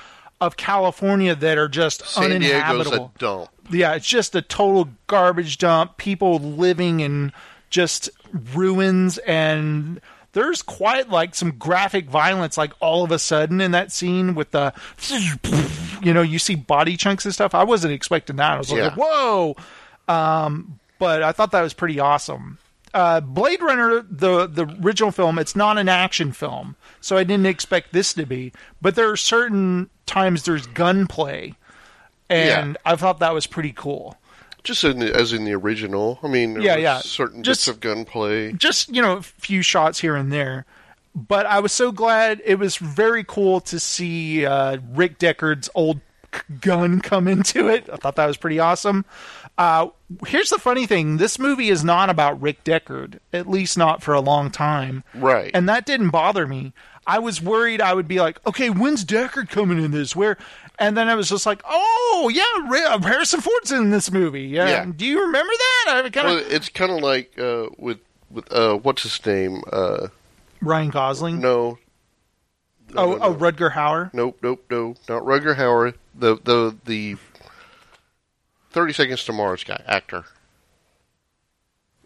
of California that are just San Diego's uninhabitable. a dump. Yeah, it's just a total garbage dump. People living in just ruins, and there's quite like some graphic violence, like all of a sudden in that scene with the, you know, you see body chunks and stuff. I wasn't expecting that. I was like, whoa. Um, but I thought that was pretty awesome. uh, Blade Runner, the the original film, it's not an action film, so I didn't expect this to be. But there are certain times there's gunplay, and Yeah. I thought that was pretty cool. Just in the, as in the original. I mean, there Yeah, yeah. certain Just- bits of gunplay. just you know a few shots here and there but i was so glad it was very cool to see uh, rick deckard's old gun come into it i thought that was pretty awesome uh, here's the funny thing this movie is not about rick deckard at least not for a long time Right. and that didn't bother me i was worried i would be like okay when's deckard coming in this where and then I was just like, "Oh yeah, Ri- Harrison Ford's in this movie. Yeah, Yeah. do you remember that?" I kind Well, it's kind of like uh, with with uh, what's his name? Uh, Ryan Gosling. no, oh, no, oh, no. Rutger Hauer. nope, nope, no, not Rutger Hauer. The the the Thirty Seconds to Mars guy, actor.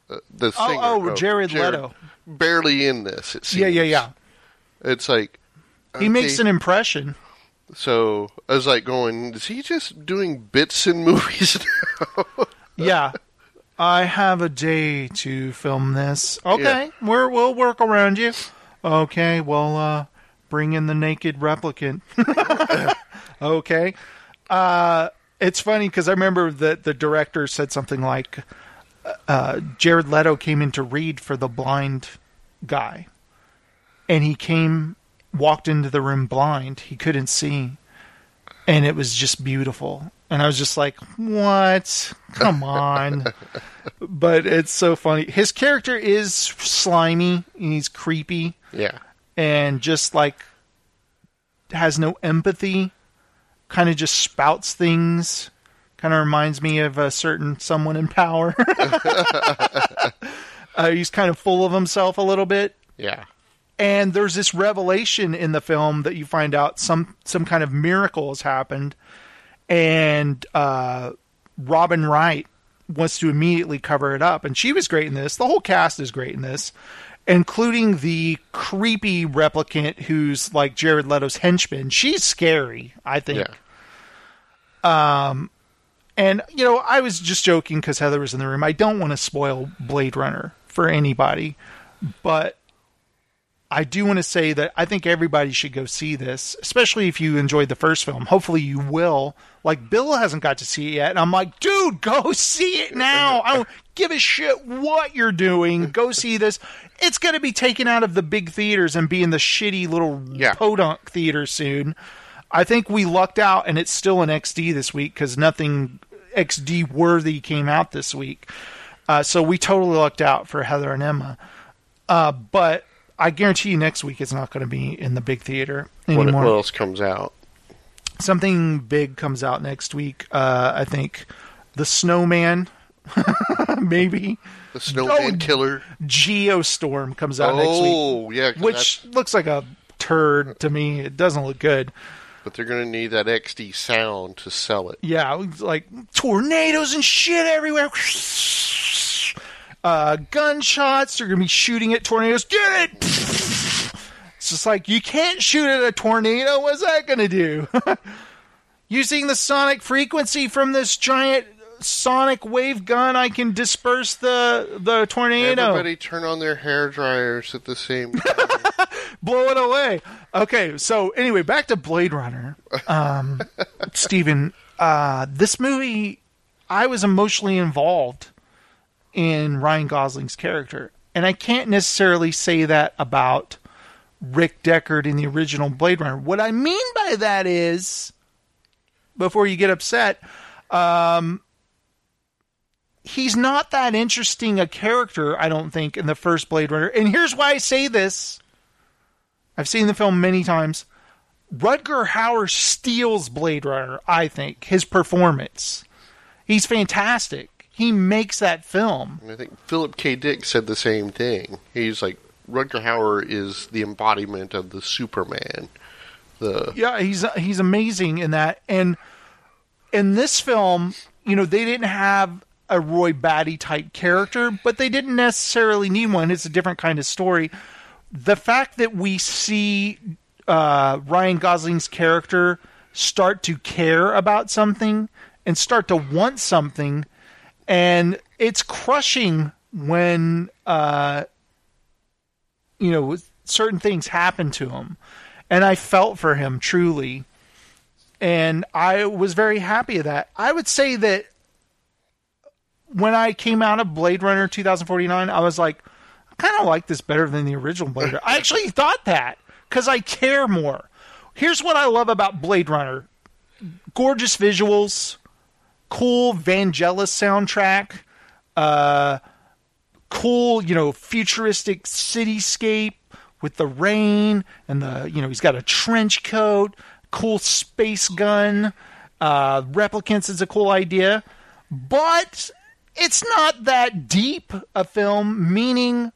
Uh, the Oh, singer. oh, Jared Leto. Barely in this. It seems. Yeah, yeah, yeah. It's like He makes an impression. So I was like going, is he just doing bits in movies now? Yeah. I have a day to film this. Okay, we're, we'll work around you. Okay, well, uh, bring in the naked replicant. okay. Uh, it's funny because I remember that the director said something like, uh, Jared Leto came in to read for the blind guy. And he came, walked into the room blind. He couldn't see. and it was just beautiful. And I was just like, "What? Come on!" but it's so funny. His character is slimy. And he's creepy yeah. and just like has no empathy. Kind of just spouts things. Kind of reminds me of a certain someone in power. uh, he's kind of full of himself a little bit Yeah. And there's this revelation in the film that you find out some some kind of miracle has happened. And uh robin wright wants to immediately cover it up. And she was great in this. The whole cast is great in this including the creepy replicant who's like jared leto's henchman. She's scary i think. Yeah. and you know, I was just joking because Heather was in the room. I don't want to spoil Blade Runner for anybody, but I do want to say that I think everybody should go see this, especially if you enjoyed the first film. Hopefully, you will. Like Bill hasn't got to see it yet, and I'm like, dude, go see it now. I don't give a shit what you're doing. Go see this. It's going to be taken out of the big theaters and be in the shitty little Yeah. podunk theater soon. I think we lucked out, and it's still in XD this week because nothing XD worthy came out this week. Uh, so we totally lucked out for Heather and Emma. Uh, but I guarantee you next week it's not going to be in the big theater anymore. what else comes out? Something big comes out next week. Uh, I think The Snowman, maybe. The Snowman Oh, Killer. Geostorm comes out next week, Oh, yeah. which looks like a turd to me. It doesn't look good. but they're going to need that XD sound to sell it. Yeah, like tornadoes and shit everywhere. Uh, gunshots. They're gonna be shooting at tornadoes. Get it? It's just like you can't shoot at a tornado. What's that gonna do? Using the sonic frequency from this giant sonic wave gun, I can disperse the the tornado. Everybody turn on their hair dryers at the same time. blow it away. Okay, so anyway, back to Blade Runner. Um, Steven, uh, this movie, I was emotionally involved in Ryan Gosling's character, and I can't necessarily say that about Rick Deckard in the original Blade Runner. What I mean by that is, before you get upset, um, he's not that interesting a character, I don't think, in the first Blade Runner. And here's why I say this. I've seen the film many times. Rutger Hauer steals Blade Runner, I think. His performance. He's fantastic. He makes that film. And I think Philip K. Dick said the same thing. He's like, Rutger Hauer is the embodiment of the Superman. The Yeah, he's he's amazing in that. And in this film, you know, they didn't have a Roy Batty type character, but they didn't necessarily need one. It's a different kind of story. The fact that we see uh, Ryan Gosling's character start to care about something and start to want something, and it's crushing when uh, you know certain things happen to him, and I felt for him truly, and I was very happy of that. I would say that when I came out of Blade Runner 2049, I was like, I kind of like this better than the original Blade Runner. I actually thought that because I care more. Here's what I love about Blade Runner gorgeous visuals, cool Vangelis soundtrack, uh, cool, you know, futuristic cityscape with the rain and the, you know, he's got a trench coat, cool space gun. Uh, replicants is a cool idea, but it's not that deep a film, meaning,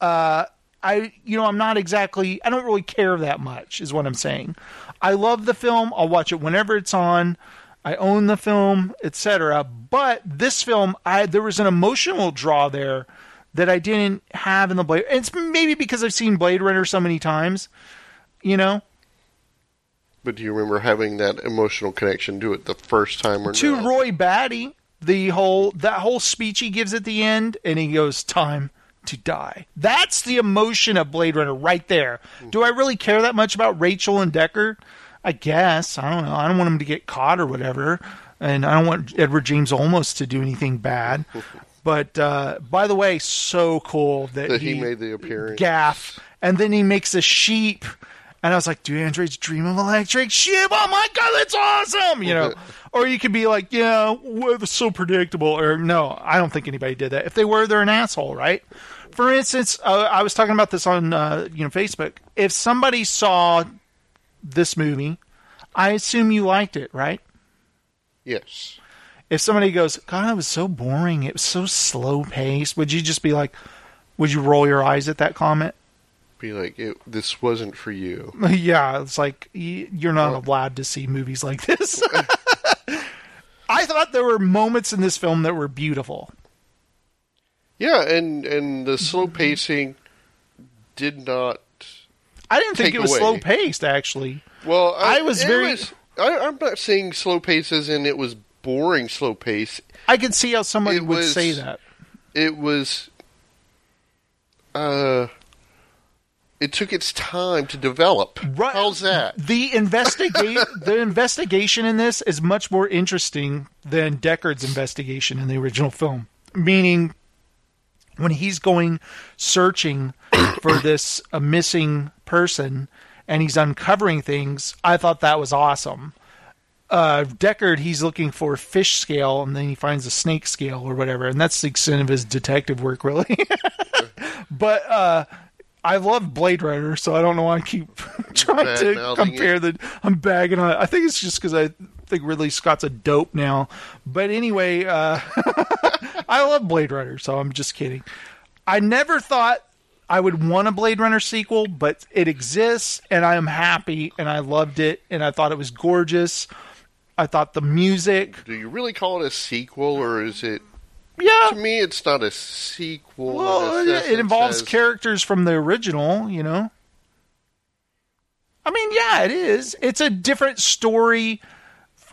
uh, I, you know, I'm not exactly, I don't really care that much, is what I'm saying. I love the film. I'll watch it whenever it's on. I own the film, etc. But this film, I there was an emotional draw there that I didn't have in the Blade. It's maybe because I've seen Blade Runner so many times, you know. But do you remember having that emotional connection to it the first time or To? Roy Batty, the whole that whole speech he gives at the end, and he goes, "Time to die." That's the emotion of Blade Runner right there. Do I really care that much about Rachel and Deckard? I guess I don't know. I don't want him to get caught or whatever, and I don't want Edward James Olmos to do anything bad. But uh, by the way, so cool that, that he made the appearance. gaff, and then he makes a sheep. And I was like, do androids dream of electric sheep? Oh my god, that's awesome! You know, or you could be like, yeah, well, it's so predictable. Or no, I don't think anybody did that. If they were, they're an asshole, right? For instance, uh, I was talking about this on uh, you know Facebook. If somebody saw this movie, I assume you liked it, right? Yes. If somebody goes, God, it was so boring. It was so slow paced. Would you just be like, would you roll your eyes at that comment? Be like, it, this wasn't for you. Yeah, it's like you're not allowed to see movies like this. I thought there were moments in this film that were beautiful. Yeah, and and the slow pacing did not. I didn't think it was away. slow paced, actually. Well, I was very- was- I, I'm not saying slow pace as in it was boring slow pace. I can see how somebody It would was- say that. It was. Uh. It took its time to develop. Right. How's that? The investigate the investigation in this is much more interesting than Deckard's investigation in the original film. Meaning, when he's going searching for this uh, missing person and he's uncovering things, I thought that was awesome. Uh, Deckard, he's looking for fish scale, and then he finds a snake scale or whatever, and that's the extent of his detective work, really. but uh, I love Blade Runner, so I don't know why I keep trying to Bad-mouthing compare the. I'm bagging on. it. I think it's just because I think Ridley Scott's a dope now. But anyway, uh, I love Blade Runner, so I'm just kidding. I never thought I would want a Blade Runner sequel, but it exists, and I am happy, and I loved it, and I thought it was gorgeous. I thought the music, Do you really call it a sequel, or is it? yeah, To me, it's not a sequel. well, it, involves as- characters from the original, you know. I mean, yeah, it is. It's a different story.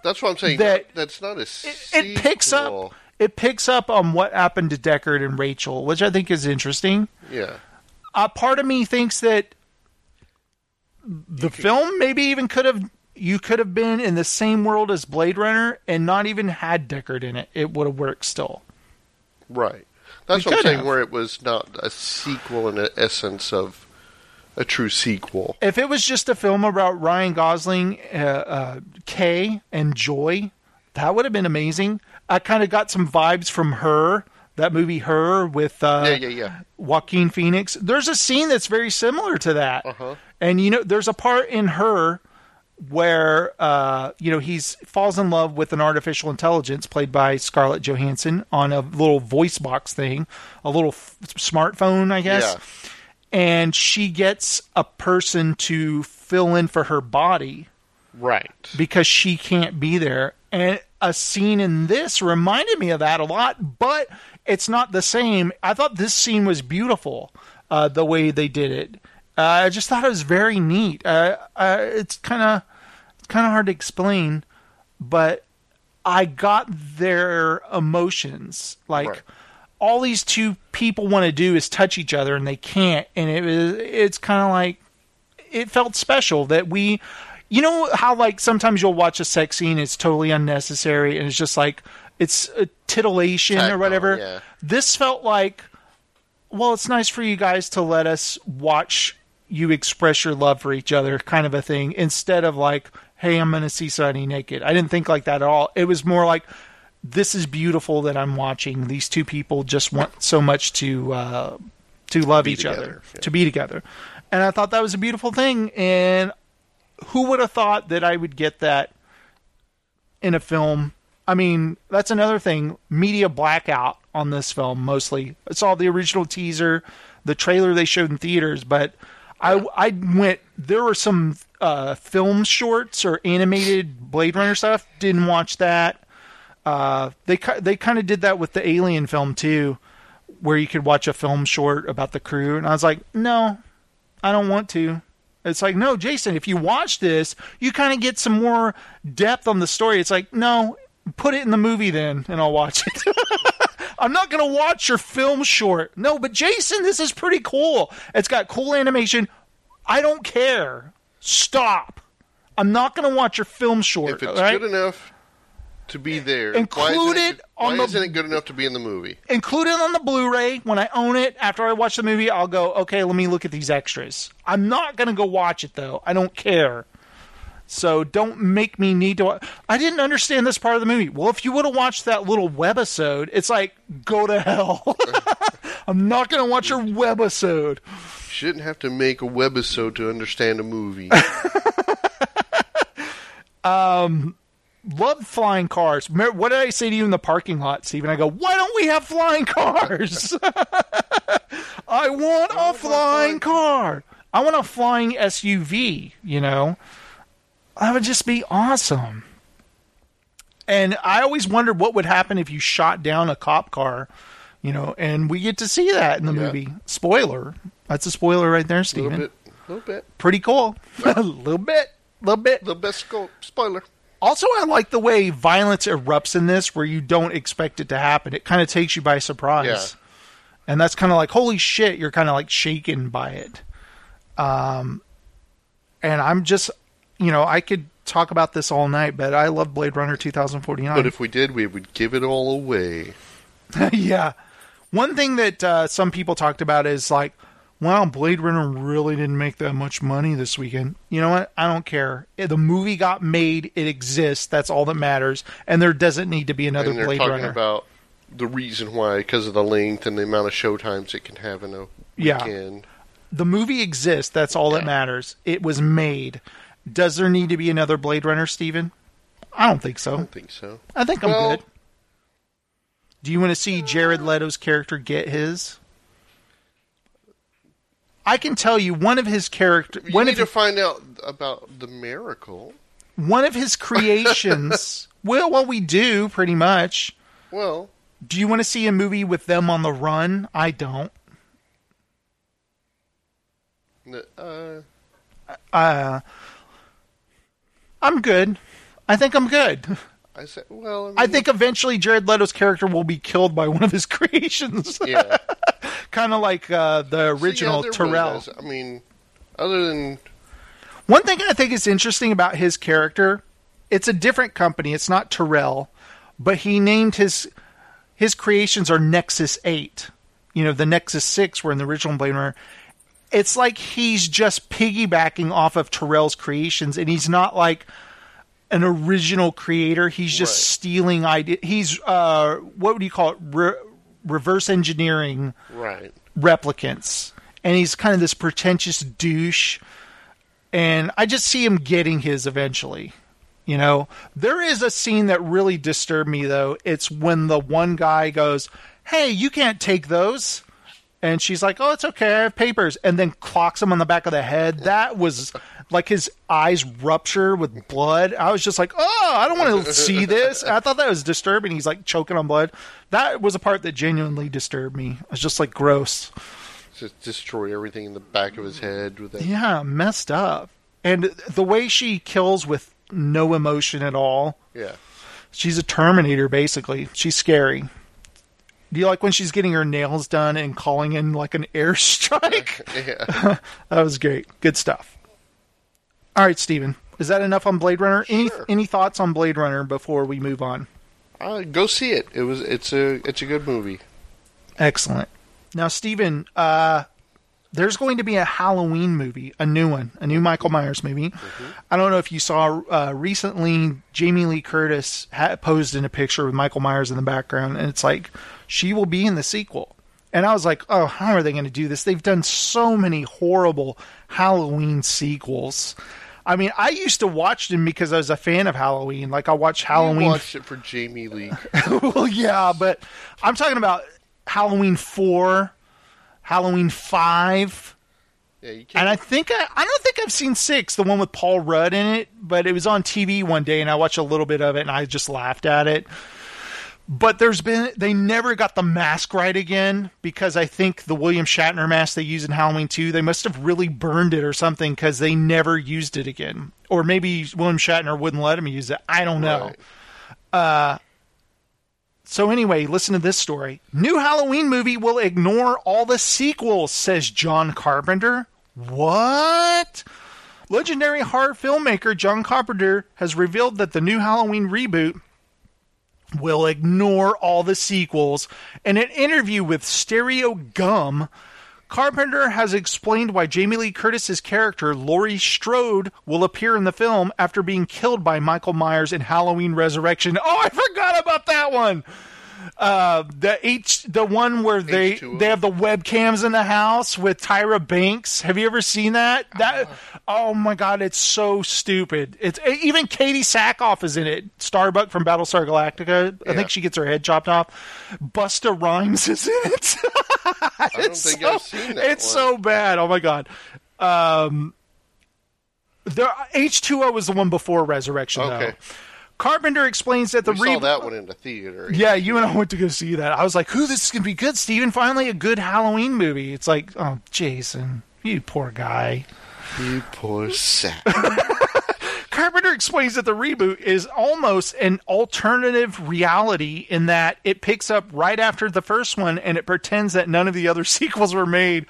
That's what I'm saying. that- that's not a It, it picks up. It picks up on what happened to Deckard and Rachel, which I think is interesting. Yeah. A part of me thinks that the film maybe even could have you could have been in the same world as Blade Runner and not even had Deckard in it. It would have worked still. Right. That's We what I'm saying. have. Where it was not a sequel in the essence of a true sequel. If it was just a film about Ryan Gosling, uh, uh, Kay, and Joy, that would have been amazing. I kind of got some vibes from her, that movie Her with uh, Yeah, yeah, yeah. Joaquin Phoenix. There's a scene that's very similar to that. Uh-huh. And you know, there's a part in her where uh, you know he's falls in love with an artificial intelligence played by Scarlett Johansson on a little voice box thing, a little f- smartphone, I guess. Yeah. And she gets a person to fill in for her body Right. because she can't be there. And a scene in this reminded me of that a lot, but it's not the same. I thought this scene was beautiful, uh, the way they did it. Uh, I just thought it was very neat. Uh, uh, it's kind of it's kind of hard to explain, but I got their emotions. Like Right. all these two people want to do is touch each other and they can't and it was it's kind of like it felt special that we you know how like sometimes you'll watch a sex scene it's totally unnecessary and it's just like it's a titillation or whatever yeah. this felt like well it's nice for you guys to let us watch you express your love for each other kind of a thing instead of like hey i'm gonna see sonny naked i didn't think like that at all it was more like this is beautiful that i'm watching these two people just want so much to uh to love Be each together, other yeah. to be together and i thought that was a beautiful thing and who would have thought that i would get that in a film i mean that's another thing. Media blackout on this film mostly. I saw the original teaser the trailer they showed in theaters but i i went there were some uh film shorts or animated blade runner stuff. Didn't watch that. Uh they they kind of did that with the alien film too where you could watch a film short about the crew and i was like no i don't want to. It's like, no, Jason, if you watch this, you kind of get some more depth on the story. It's like, no, put it in the movie then, and I'll watch it. I'm not going to watch your film short. No, but Jason, this is pretty cool. It's got cool animation. I don't care. Stop. I'm not going to watch your film short. If it's right? good enough to be there, Include why isn't it on why the- isn't it good enough to be in the movie? include it on the Blu-ray. When I own it, after I watch the movie, I'll go, okay, let me look at these extras. I'm not gonna go watch it though. I don't care. So don't make me need to. wa- I didn't understand this part of the movie. Well, if you would have watched that little webisode, it's like go to hell. I'm not gonna watch your webisode. You shouldn't have to make a webisode to understand a movie. Um, love flying cars. What did I say to you in the parking lot, Steven? I go, why don't we have flying cars? I want a flying car. I want a flying SUV, you know? That would just be awesome. And I always wondered what would happen if you shot down a cop car, you know, and we get to see that in the Yeah. movie. Spoiler. That's a spoiler right there, A little Steven. bit, little bit, Pretty cool. a little bit. A little bit. the best sco- spoiler. Also, I like the way violence erupts in this, where you don't expect it to happen. It kind of takes you by surprise, Yeah. and that's kind of like holy shit. You're kind of like shaken by it. Um, and I'm just, you know, I could talk about this all night, but I love Blade Runner 2049. But if we did, we would give it all away. yeah. One thing that uh, some people talked about is like, wow, Blade Runner really didn't make that much money this weekend. You know what? I don't care. The movie got made. It exists. That's all that matters. And there doesn't need to be another Blade talking Runner. about the reason why, because of the length and the amount of showtimes it can have in a Yeah. weekend. the movie exists. That's all that matters. It was made. Does there need to be another Blade Runner, Steven? I don't think so. I don't think so. I think I'm Well- good. Do you want to see Jared Leto's character get his? I can tell you one of his character You one need of to find out about the miracle. one of his creations. well, well, we do pretty much. Well, Do you want to see a movie with them on the run? I don't. uh, Uh, I'm good. I think I'm good. I said, well, I, mean, I think eventually Jared Leto's character will be killed by one of his creations, yeah. kind of like uh, the original yeah, there really Tyrell. I mean, other than One thing I think is interesting about his character, it's a different company. It's not Tyrell, but he named his his creations are Nexus Eight. You know, the Nexus Six were in the original Blade Runner. It's like he's just piggybacking off of Tyrell's creations, and he's not like an original creator. He's just Right. stealing idea. He's uh, what would you call it? Re- reverse engineering right, replicants, and he's kind of this pretentious douche. And I just see him getting his eventually. You know, there is a scene that really disturbed me though. It's when the one guy goes, "Hey, you can't take those." And she's like, "Oh, it's okay. I have papers." And then clocks him on the back of the head. That was like his eyes rupture with blood. I was just like, "Oh, I don't want to see this." I thought that was disturbing. He's like choking on blood. That was a part that genuinely disturbed me. I was just like, "Gross." just destroy everything in the back of his head with that. Yeah, messed up. And the way she kills with no emotion at all. Yeah, She's a Terminator, basically. She's scary. Do you like when she's getting her nails done and calling in like an airstrike? Yeah. that was great. Good stuff. All right, Steven. Is that enough on Blade Runner? Any any thoughts on Blade Runner before we move on? Uh, go see it. It was. It's a. It's a good movie. Excellent. Now, Steven, uh, there's going to be a Halloween movie, a new one, a new Michael Myers movie. I don't know if you saw uh, recently, Jamie Lee Curtis ha- posed in a picture with Michael Myers in the background, and it's like she will be in the sequel. And I was like, oh, how are they going to do this? They've done so many horrible Halloween sequels. I mean, I used to watch them because I was a fan of Halloween. Like I watched Halloween You watched it for Jamie Lee. well, yeah, but I'm talking about Halloween four, Halloween five, Yeah, you can't. and I think I, I don't think I've seen six, the one with Paul Rudd in it, but it was on TV one day, and I watched a little bit of it, and I just laughed at it. But there's been they never got the mask right again because I think the William Shatner mask they use in Halloween 2 they must have really burned it or something because they never used it again or maybe William Shatner wouldn't let him use it I don't know. Right. Uh, So anyway, listen to this story. New Halloween movie will ignore all the sequels, says John Carpenter. What? Legendary horror filmmaker John Carpenter has revealed that the new Halloween reboot will ignore all the sequels. In an interview with Stereogum, Carpenter has explained why Jamie Lee Curtis's character, Laurie Strode, will appear in the film after being killed by Michael Myers in Halloween Resurrection. Oh, I forgot about that one. Uh, the H, the one where they H2O. they have the webcams in the house with Tyra Banks. Have you ever seen that? That oh my god, it's so stupid. It's even Katee Sackhoff is in it. Starbuck from Battlestar Galactica. I Yeah. think she gets her head chopped off. Busta Rhymes is in it. I don't it's think so, I've seen that. It's one. so bad. Oh my god. Um, there H two O was the one before Resurrection. Okay. Though. Carpenter explains that the We saw reboot. that one in the theater. Yeah, you and I went to go see that. I was like, "Who? This is gonna be good, Steven. Finally, a good Halloween movie." It's like, oh, Jason, you poor guy. You poor sap. Carpenter explains that the reboot is almost an alternative reality in that it picks up right after the first one and it pretends that none of the other sequels were made.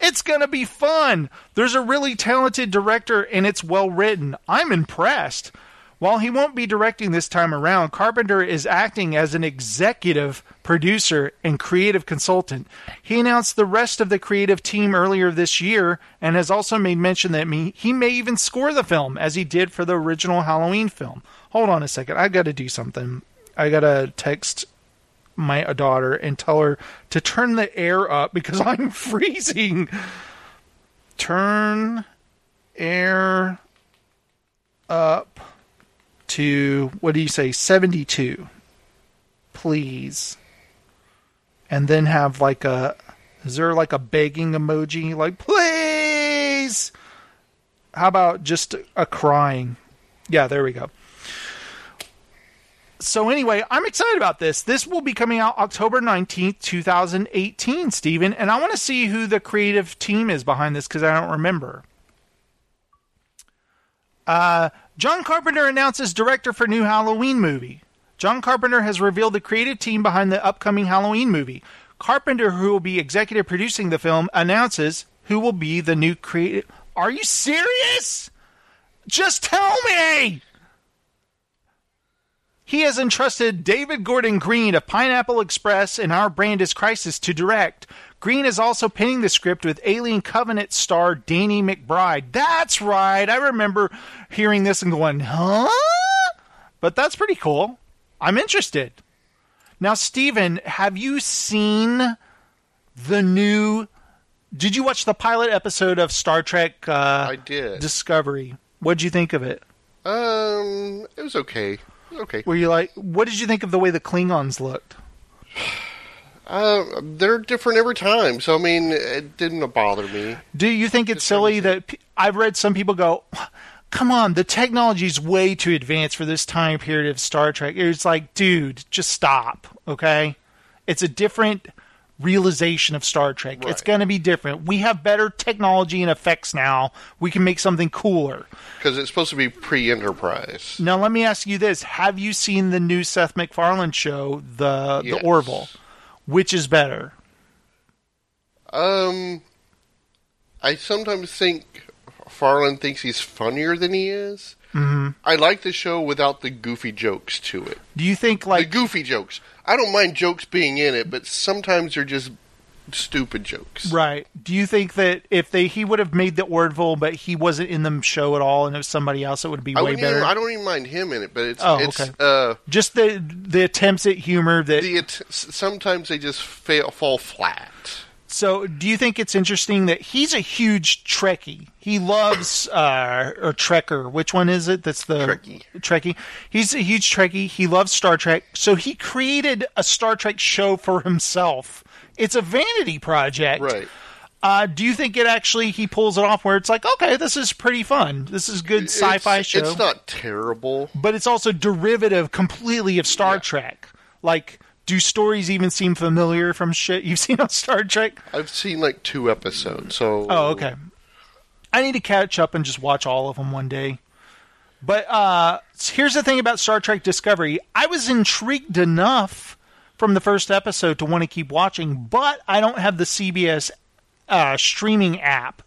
It's going to be fun. There's a really talented director and it's well written. I'm impressed. While he won't be directing this time around, Carpenter is acting as an executive producer and creative consultant. He announced the rest of the creative team earlier this year and has also made mention that he may even score the film as he did for the original Halloween film. Hold on a second. I got to do something. I got to text my daughter and tell her to turn the air up because I'm freezing. Turn air up to what do you say 72 please. And then have like a is there like a begging emoji? Like please! How about just a crying? Yeah there we go. So anyway i'm excited about this. This will be coming out october 19th 2018 Steven, and i want to see who the creative team is behind this because i don't remember uh, John Carpenter announces director for new Halloween movie. John Carpenter has revealed the creative team behind the upcoming Halloween movie. Carpenter, who will be executive producing the film, announces who will be the new creative. Are you serious? Just tell me! He has entrusted David Gordon Green of Pineapple Express and Our Brand is Crisis to direct. Green is also penning the script with Alien Covenant star Danny McBride. That's right. I remember hearing this and going, huh? But that's pretty cool. I'm interested. Now, Steven, have you seen the new. Did you watch the pilot episode of Star Trek uh, I did. Discovery? What'd you think of it? Um, it was okay. It was okay. Were you like, what did you think of the way the Klingons looked? Uh, they're different every time, so I mean, it didn't bother me. Do you think it's silly that pe- I've read some people go, come on, the technology's way too advanced for this time period of Star Trek. It's like, dude, just stop, okay? It's a different realization of Star Trek. It's going to be different. We have better technology and effects now. We can make something cooler. Because it's supposed to be pre-Enterprise. Now, let me ask you this: Have you seen the new Seth MacFarlane show, the Yes. the Orville? Which is better? Um, I sometimes think Farland thinks he's funnier than he is. Mm-hmm. I like the show without the goofy jokes to it. Do you think like the goofy jokes. I don't mind jokes being in it, but sometimes they're just stupid jokes. Right. Do you think that if they he would have made the Orville, but he wasn't in the show at all, and it was somebody else, it would be I, way better? even, I don't even mind him in it, but it's Oh, it's okay. uh Just the the attempts at humor that. the sometimes they just fail, fall flat. so, do you think it's interesting that he's a huge Trekkie? He loves uh or Trekker. Which one is it? That's the Trekkie. Trekkie. He's a huge Trekkie. He loves Star Trek. So he created a Star Trek show for himself. It's a vanity project. Right. Uh, do you think it actually he pulls it off where it's like, okay, this is pretty fun. This is good sci-fi show. It's not terrible. but it's also derivative completely of Star Yeah. Trek. Like, do stories even seem familiar from shit you've seen on Star Trek? I've seen like two episodes, so Oh, okay. I need to catch up and just watch all of them one day. But uh, here's the thing about Star Trek Discovery. I was intrigued enough from the first episode to want to keep watching, but I don't have the CBS uh, streaming app.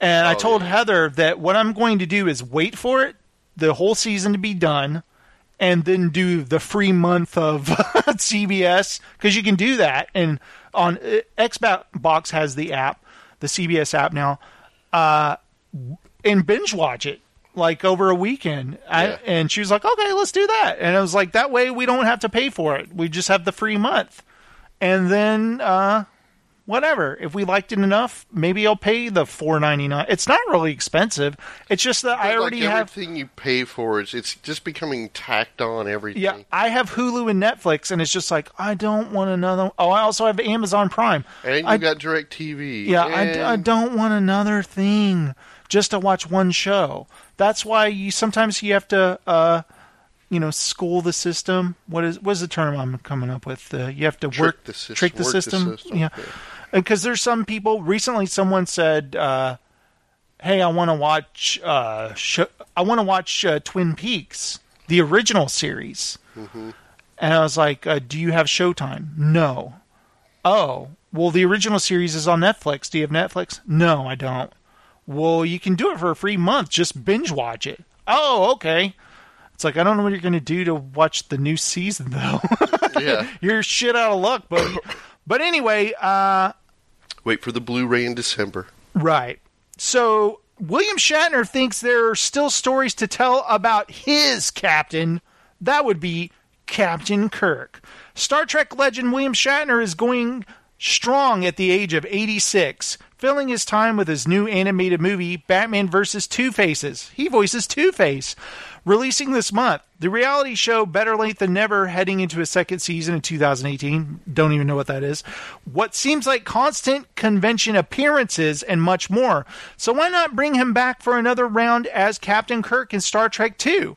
And I Oh, told yeah. Heather that what I'm going to do is wait for it, the whole season to be done, and then do the free month of CBS because you can do that. And on uh, Xbox has the app, the CBS app now, uh, and binge watch it like over a weekend. I, Yeah. and she was like, "Okay, let's do that." And I was like, "That way we don't have to pay for it. We just have the free month." And then uh, whatever. If we liked it enough, maybe I'll pay the four ninety nine. It's not really expensive. It's just that I already like have. everything you pay for is it's just becoming tacked on everything. Yeah, I have Hulu and Netflix, and it's just like I don't want another. Oh, I also have Amazon Prime. and you I- got Direct TV. Yeah, I, I don't want another thing just to watch one show. That's why you sometimes you have to, uh, you know, school the system. What is what is the term I'm coming up with? Uh, you have to Trick work the system- trick the work the system. system, Yeah, yeah. because there's some people. Recently, someone said, uh, "Hey, I want to watch. Uh, sh- I want to watch uh, Twin Peaks, the original series." Mm-hmm. And I was like, uh, "Do you have Showtime?" No. Oh, well, the original series is on Netflix. Do you have Netflix? No, I don't. Well, you can do it for a free month. Just binge watch it. Oh, okay. It's like I don't know what you're going to do to watch the new season though. Yeah. you're shit out of luck, buddy. but anyway, uh, Wait for the Blu-ray in December. right. So William Shatner thinks there are still stories to tell about his captain. That would be Captain Kirk. Star Trek legend William Shatner is going strong at the age of 86, filling his time with his new animated movie, Batman vs. Two Faces. He voices Two Face. Releasing this month, the reality show Better Late Than Never heading into a second season in 2018. Don't even know what that is. What seems like constant convention appearances and much more. So why not bring him back for another round as Captain Kirk in Star Trek 2?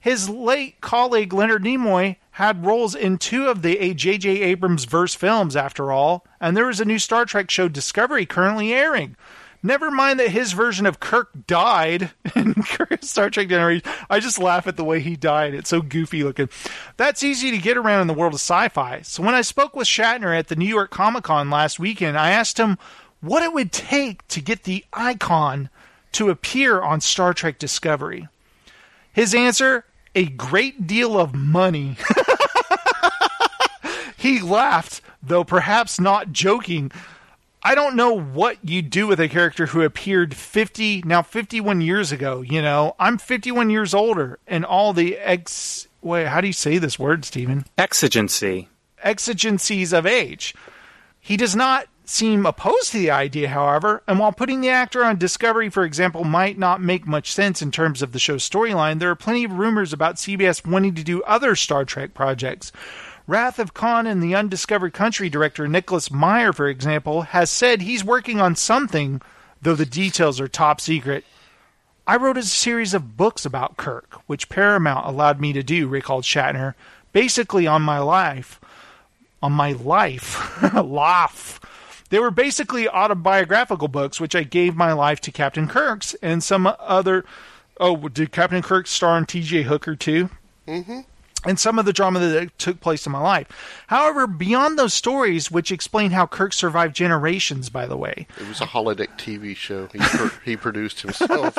His late colleague Leonard Nimoy had roles in two of the. J.J. Abrams verse films, after all, and there is a new Star Trek show Discovery currently airing. Never mind that his version of Kirk died in Star Trek Generation. I just laugh at the way he died. It's so goofy looking. That's easy to get around in the world of sci fi. So when I spoke with Shatner at the New York Comic Con last weekend, I asked him what it would take to get the icon to appear on Star Trek Discovery. His answer a great deal of money. he laughed, though perhaps not joking. I don't know what you do with a character who appeared 50, now 51 years ago, you know. I'm 51 years older, and all the ex. Wait, how do you say this word, Stephen? Exigency. exigencies of age. He does not seem opposed to the idea, however, and while putting the actor on Discovery, for example, might not make much sense in terms of the show's storyline, there are plenty of rumors about CBS wanting to do other Star Trek projects. Wrath of Khan and the Undiscovered Country director Nicholas Meyer, for example, has said he's working on something, though the details are top secret. I wrote a series of books about Kirk, which Paramount allowed me to do, recalled Shatner, basically on my life. On my life. life. They were basically autobiographical books, which I gave my life to Captain Kirk's and some other. Oh, did Captain Kirk star in TJ Hooker too? Mm-hmm. and some of the drama that took place in my life. However, beyond those stories, which explain how Kirk survived generations, by the way, It was a holodeck TV show he, he produced himself.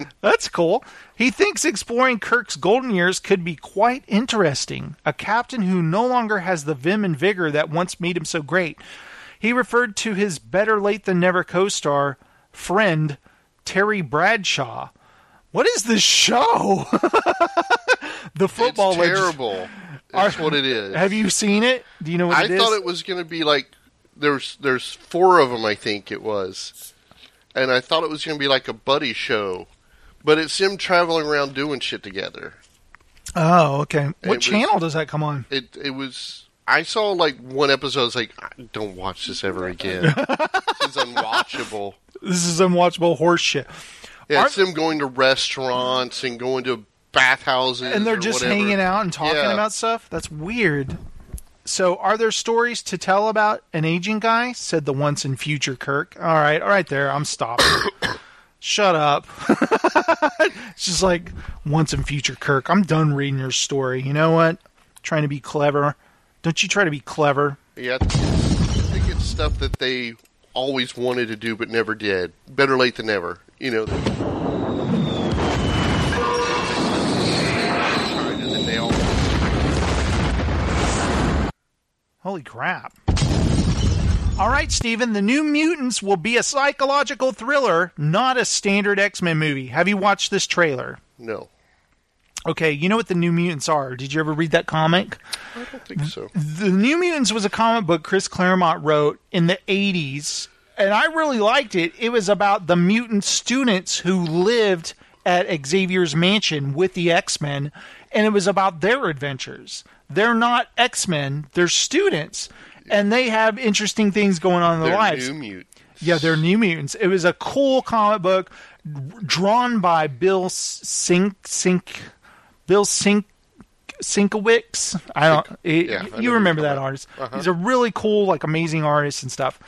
That's cool. He thinks exploring Kirk's golden years could be quite interesting. A captain who no longer has the vim and vigor that once made him so great. He referred to his better late than never co star, friend, Terry Bradshaw. What is this show? the football it's legend- terrible. That's what it is. Have you seen it? Do you know what I it is? thought it was going to be like there's there's four of them. I think it was, and I thought it was going to be like a buddy show, but it's them traveling around doing shit together. Oh, okay. What was- channel does that come on? It it was. I saw like one episode. I was like, don't watch this ever again. it's unwatchable. This is unwatchable horse shit. Yeah, Aren't- it's them going to restaurants and going to bathhouses, and they're just whatever. hanging out and talking Yeah. about stuff. That's weird. So, are there stories to tell about an aging guy? Said the once and future Kirk. All right, all right, there. I'm stopping. Shut up. it's just like once and future Kirk. I'm done reading your story. You know what? Trying to be clever. Don't you try to be clever? Yeah, I think it's stuff that they always wanted to do but never did. Better late than never. You know. And then they all Holy crap. All right, Steven, the New Mutants will be a psychological thriller, not a standard X Men movie. Have you watched this trailer? no. Okay, you know what the New Mutants are. Did you ever read that comic? I don't think so. The New Mutants was a comic book Chris Claremont wrote in the 80s, and I really liked it. It was about the mutant students who lived at Xavier's mansion with the X Men, and it was about their adventures. They're not X Men, they're students, and they have interesting things going on in their They're lives. new mute. Yeah, they're New Mutants. It was a cool comic book drawn by Bill Sink Sink Bill Sink Sinkowicz. I don't. he- yeah, I you remember that artist? Uh-huh. He's a really cool, like amazing artist and stuff.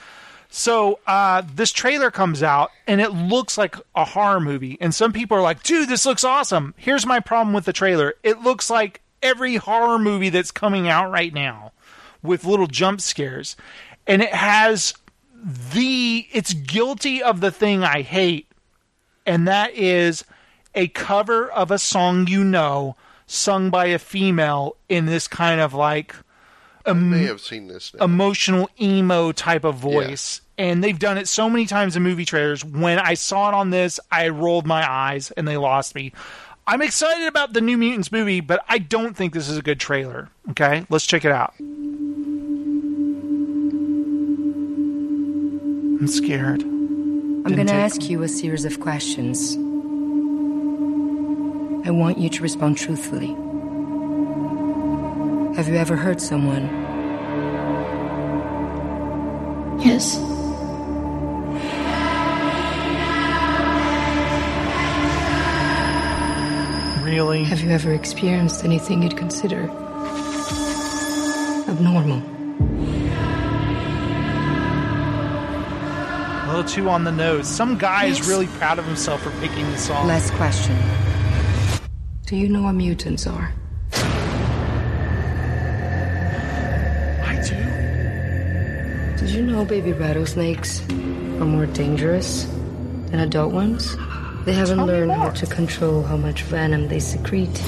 So uh, this trailer comes out and it looks like a horror movie, and some people are like, "Dude, this looks awesome." Here's my problem with the trailer: it looks like every horror movie that's coming out right now, with little jump scares, and it has the it's guilty of the thing I hate, and that is a cover of a song you know sung by a female in this kind of like I may have seen this. Now. emotional emo type of voice. And they've done it so many times in movie trailers. When I saw it on this, I rolled my eyes and they lost me. I'm excited about the New Mutants movie, but I don't think this is a good trailer. Okay, let's check it out. I'm scared. I'm going to take- ask you a series of questions. I want you to respond truthfully. Have you ever hurt someone? Yes. Really? Have you ever experienced anything you'd consider abnormal? A little too on the nose. Some guy is really proud of himself for picking the song. Last question. Do you know what mutants are? I do. Did you know baby rattlesnakes are more dangerous than adult ones? They haven't Tell learned how to control how much venom they secrete.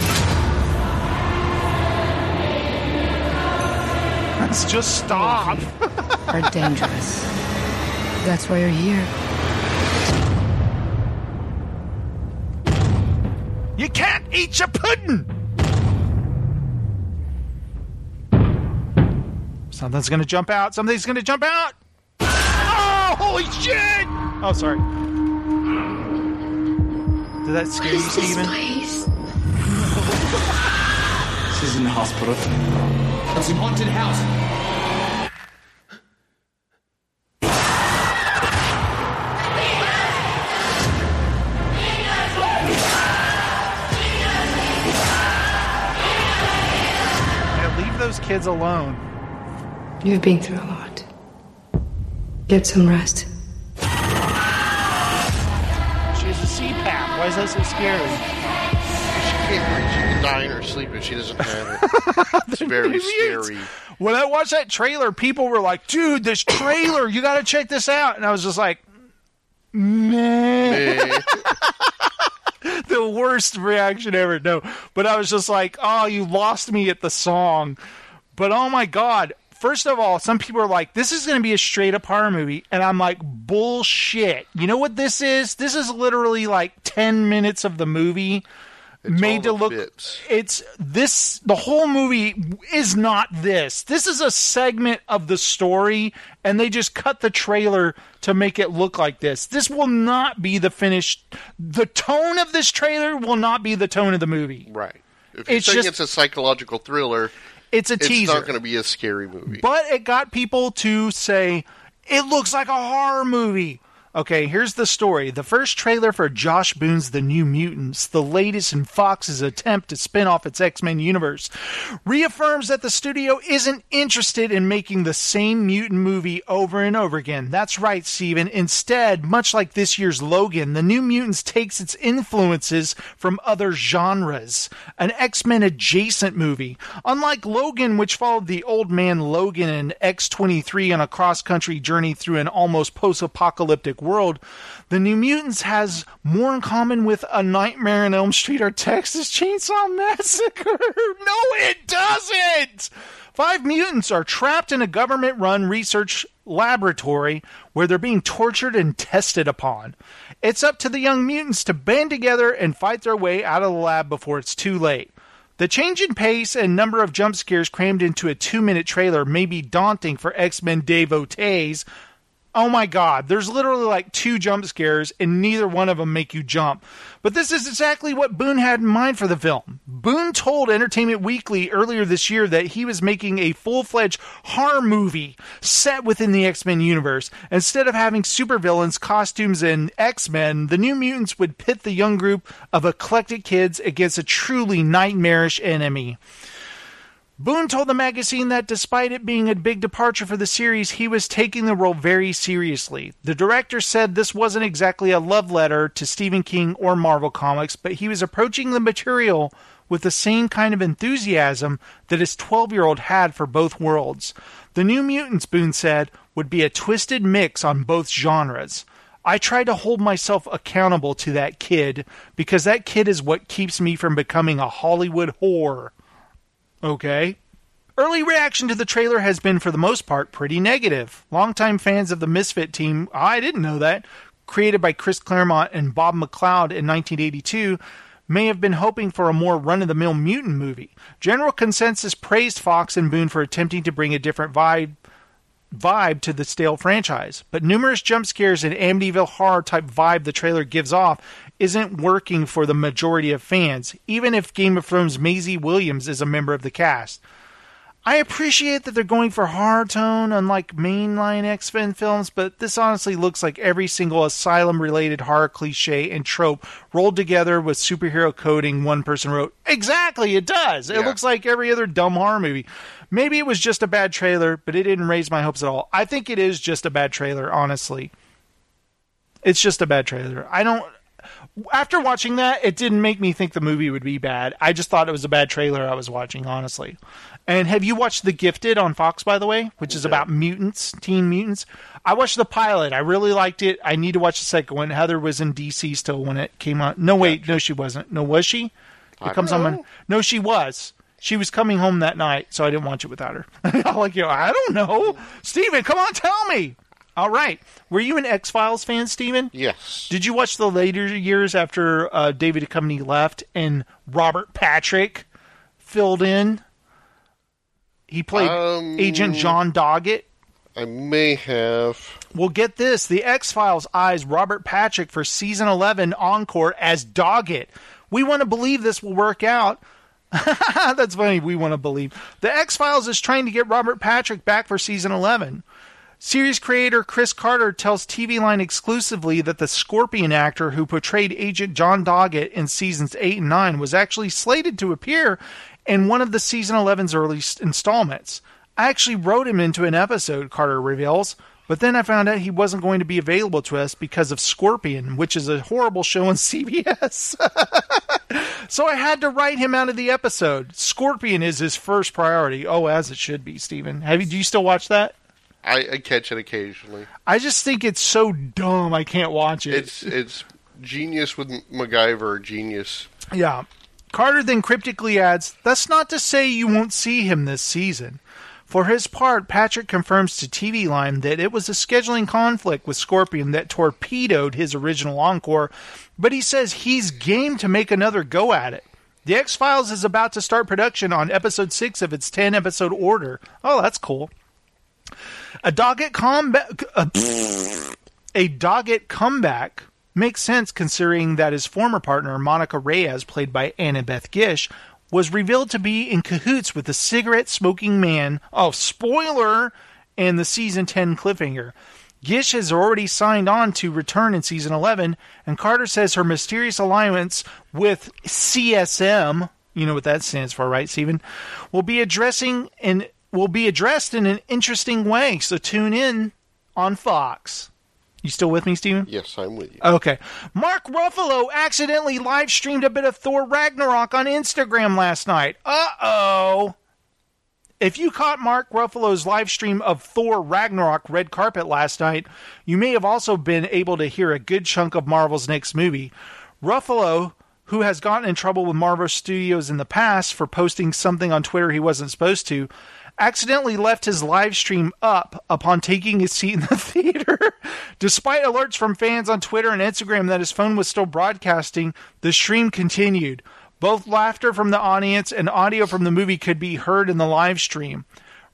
Let's just stop. Are dangerous. That's why you're here. Eat your pudding. Something's gonna jump out. Something's gonna jump out. Oh, holy shit! Oh, sorry. Did that scare you, What is this Steven? place? This isn't a hospital. It's a haunted house. Kids alone. You've been through a lot. Get some rest. She's has a CPAP. Why is that so scary? She can't breathe. She can dying or if She doesn't have it. It's very Mutants. scary. When I watched that trailer, people were like, "Dude, this trailer, you got to check this out." And I was just like, "Man." Eh, the worst reaction ever. No, but I was just like, oh, you lost me at the song. But oh my god. First of all, some people are like, this is going to be a straight up horror movie. And I'm like, bullshit. You know what this is? This is literally like 10 minutes of the movie made to look. bits. It's this, the whole movie is not this. This is a segment of the story, and they just cut the trailer to make it look like this. This will not be the finished. The tone of this trailer will not be the tone of the movie. right. If you It's think just- it's a psychological thriller, It's a it's teaser. It's not going to be a scary movie. but it got people to say it looks like a horror movie. Okay, here's the story. The first trailer for Josh Boone's The New Mutants, the latest in Fox's attempt to spin off its X Men universe, reaffirms that the studio isn't interested in making the same mutant movie over and over again. That's right, Steven. Instead, much like this year's Logan, The New Mutants takes its influences from other genres, an X Men adjacent movie. Unlike Logan, which followed the old man Logan and X 23 on a cross country journey through an almost post apocalyptic world, The New Mutants has more in common with A Nightmare in Elm Street or Texas Chainsaw Massacre. no, it doesn't! Five mutants are trapped in a government run research laboratory where they're being tortured and tested upon. It's up to the young mutants to band together and fight their way out of the lab before it's too late. The change in pace and number of jump scares crammed into a two minute trailer may be daunting for X Men devotees. Oh my god, there's literally like two jump scares, and neither one of them make you jump. But this is exactly what Boone had in mind for the film. Boone told Entertainment Weekly earlier this year that he was making a full fledged horror movie set within the X Men universe. Instead of having supervillains, costumes, and X Men, the New Mutants would pit the young group of eclectic kids against a truly nightmarish enemy. Boone told the magazine that despite it being a big departure for the series, he was taking the role very seriously. The director said this wasn't exactly a love letter to Stephen King or Marvel Comics, but he was approaching the material with the same kind of enthusiasm that his 12 year old had for both worlds. The New Mutants, Boone said, would be a twisted mix on both genres. I try to hold myself accountable to that kid because that kid is what keeps me from becoming a Hollywood whore. Okay. Early reaction to the trailer has been, for the most part, pretty negative. Longtime fans of the Misfit team, I didn't know that, created by Chris Claremont and Bob McLeod in 1982, may have been hoping for a more run of the mill mutant movie. General consensus praised Fox and Boone for attempting to bring a different vibe vibe to the stale franchise, but numerous jump scares and Amityville horror type vibe the trailer gives off isn't working for the majority of fans, even if Game of Thrones Maisie Williams is a member of the cast. I appreciate that they're going for horror tone, unlike mainline X Men films, but this honestly looks like every single asylum related horror cliche and trope rolled together with superhero coding one person wrote. Exactly, it does. It Yeah. looks like every other dumb horror movie. Maybe it was just a bad trailer, but it didn't raise my hopes at all. I think it is just a bad trailer, honestly. It's just a bad trailer. I don't. After watching that, it didn't make me think the movie would be bad. I just thought it was a bad trailer I was watching, honestly. And have you watched The Gifted on Fox, by the way, which is about mutants, teen mutants? I watched the pilot. I really liked it. I need to watch the second one. Heather was in DC still when it came out. No, wait, no, she wasn't. No, was she? It I comes don't on. Mon- know. No, she was. She was coming home that night, so I didn't watch it without her. I'm like, you know, I don't know. Steven, come on, tell me. All right. Were you an X Files fan, Steven? Yes. Did you watch the later years after uh, David Duchovny left and Robert Patrick filled in? He played Um, Agent John Doggett. I may have. Well, get this: the X Files eyes Robert Patrick for season eleven encore as Doggett. We want to believe this will work out. That's funny. We want to believe the X Files is trying to get Robert Patrick back for season eleven. Series creator Chris Carter tells TV Line exclusively that the Scorpion actor who portrayed Agent John Doggett in seasons 8 and 9 was actually slated to appear in one of the season 11's early installments. I actually wrote him into an episode, Carter reveals, but then I found out he wasn't going to be available to us because of Scorpion, which is a horrible show on CBS. so I had to write him out of the episode. Scorpion is his first priority. Oh, as it should be, Steven. Have you do you still watch that? I, I catch it occasionally. I just think it's so dumb I can't watch it. It's it's genius with MacGyver. Genius. Yeah. Carter then cryptically adds, That's not to say you won't see him this season. For his part, Patrick confirms to TV Line that it was a scheduling conflict with Scorpion that torpedoed his original encore, but he says he's game to make another go at it. The X Files is about to start production on episode 6 of its 10 episode order. Oh, that's cool. A dogged comeback. A dogged comeback makes sense considering that his former partner, Monica Reyes, played by Annabeth Gish, was revealed to be in cahoots with the cigarette smoking man. Oh, spoiler! And the season 10 cliffhanger. Gish has already signed on to return in season 11, and Carter says her mysterious alliance with CSM, you know what that stands for, right, Stephen? Will be addressing and will be addressed in an interesting way. So tune in on Fox. You still with me, Steven? Yes, I'm with you. Okay. Mark Ruffalo accidentally live streamed a bit of Thor Ragnarok on Instagram last night. Uh oh. If you caught Mark Ruffalo's live stream of Thor Ragnarok red carpet last night, you may have also been able to hear a good chunk of Marvel's next movie. Ruffalo, who has gotten in trouble with Marvel Studios in the past for posting something on Twitter he wasn't supposed to, accidentally left his live stream up upon taking his seat in the theater. Despite alerts from fans on Twitter and Instagram that his phone was still broadcasting, the stream continued. Both laughter from the audience and audio from the movie could be heard in the live stream.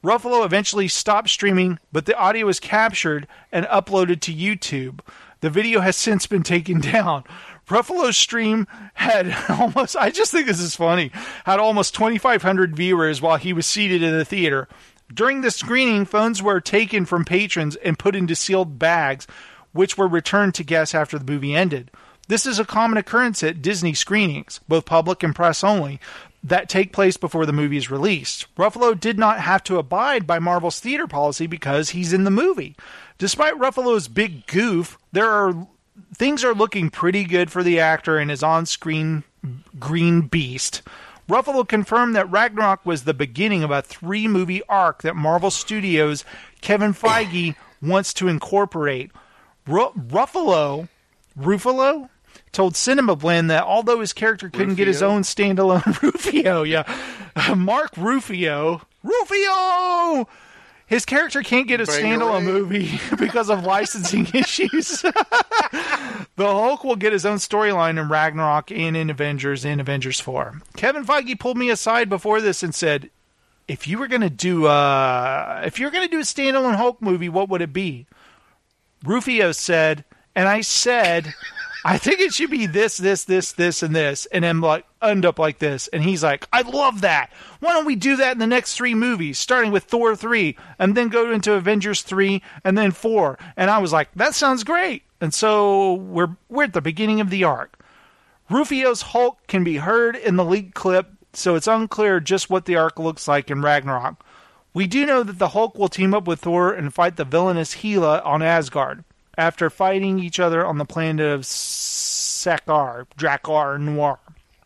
Ruffalo eventually stopped streaming, but the audio was captured and uploaded to YouTube. The video has since been taken down. Ruffalo's stream had almost, I just think this is funny, had almost 2,500 viewers while he was seated in the theater. During the screening, phones were taken from patrons and put into sealed bags, which were returned to guests after the movie ended. This is a common occurrence at Disney screenings, both public and press only, that take place before the movie is released. Ruffalo did not have to abide by Marvel's theater policy because he's in the movie. Despite Ruffalo's big goof, there are things are looking pretty good for the actor and his on-screen green beast. Ruffalo confirmed that Ragnarok was the beginning of a three-movie arc that Marvel Studios Kevin Feige wants to incorporate. Ru- Ruffalo, Ruffalo told Cinema Blend that although his character couldn't get his own standalone Rufio, yeah, Mark Rufio, Rufio, his character can't get a standalone movie because of licensing issues. the Hulk will get his own storyline in Ragnarok and in Avengers and Avengers 4. Kevin Feige pulled me aside before this and said, if you were going to do uh if you were going to do a standalone Hulk movie, what would it be? Rufio said, and I said, I think it should be this, this, this, this, and this, and then like end up like this. And he's like, I love that. Why don't we do that in the next three movies, starting with Thor three, and then go into Avengers three, and then four? And I was like, that sounds great. And so we're we're at the beginning of the arc. Rufio's Hulk can be heard in the leaked clip, so it's unclear just what the arc looks like in Ragnarok. We do know that the Hulk will team up with Thor and fight the villainous Hela on Asgard after fighting each other on the planet of Sakaar, Drakkar Noir.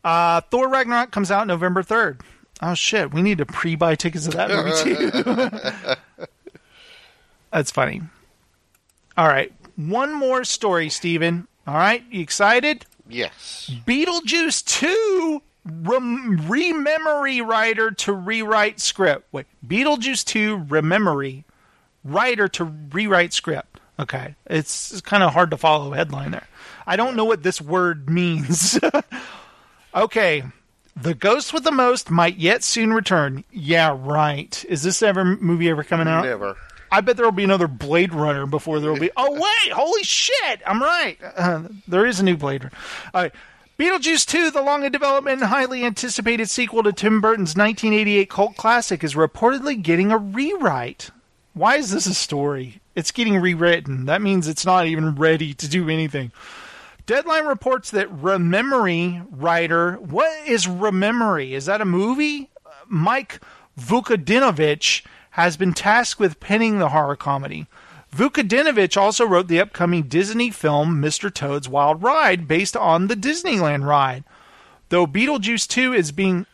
Uh, Thor Ragnarok comes out November 3rd. Oh shit, we need to pre-buy tickets to that movie too. That's funny. All right, one more story, Steven. All right, you excited? Yes. Beetlejuice 2 rem- rememory writer to rewrite script. Wait, Beetlejuice 2 rememory writer to rewrite script. Okay, it's, it's kind of hard to follow headline there. I don't know what this word means. okay, the ghost with the most might yet soon return. Yeah, right. Is this ever movie ever coming out? Never. I bet there will be another Blade Runner before there will be. Oh wait, holy shit! I'm right. Uh, there is a new Blade Runner. All right. Beetlejuice 2, the long in development and highly anticipated sequel to Tim Burton's 1988 cult classic, is reportedly getting a rewrite. Why is this a story? It's getting rewritten. That means it's not even ready to do anything. Deadline reports that Rememory writer, what is Rememory? Is that a movie? Mike Vukadinovich has been tasked with penning the horror comedy. Vukadinovich also wrote the upcoming Disney film Mr. Toad's Wild Ride based on the Disneyland ride. Though Beetlejuice 2 is being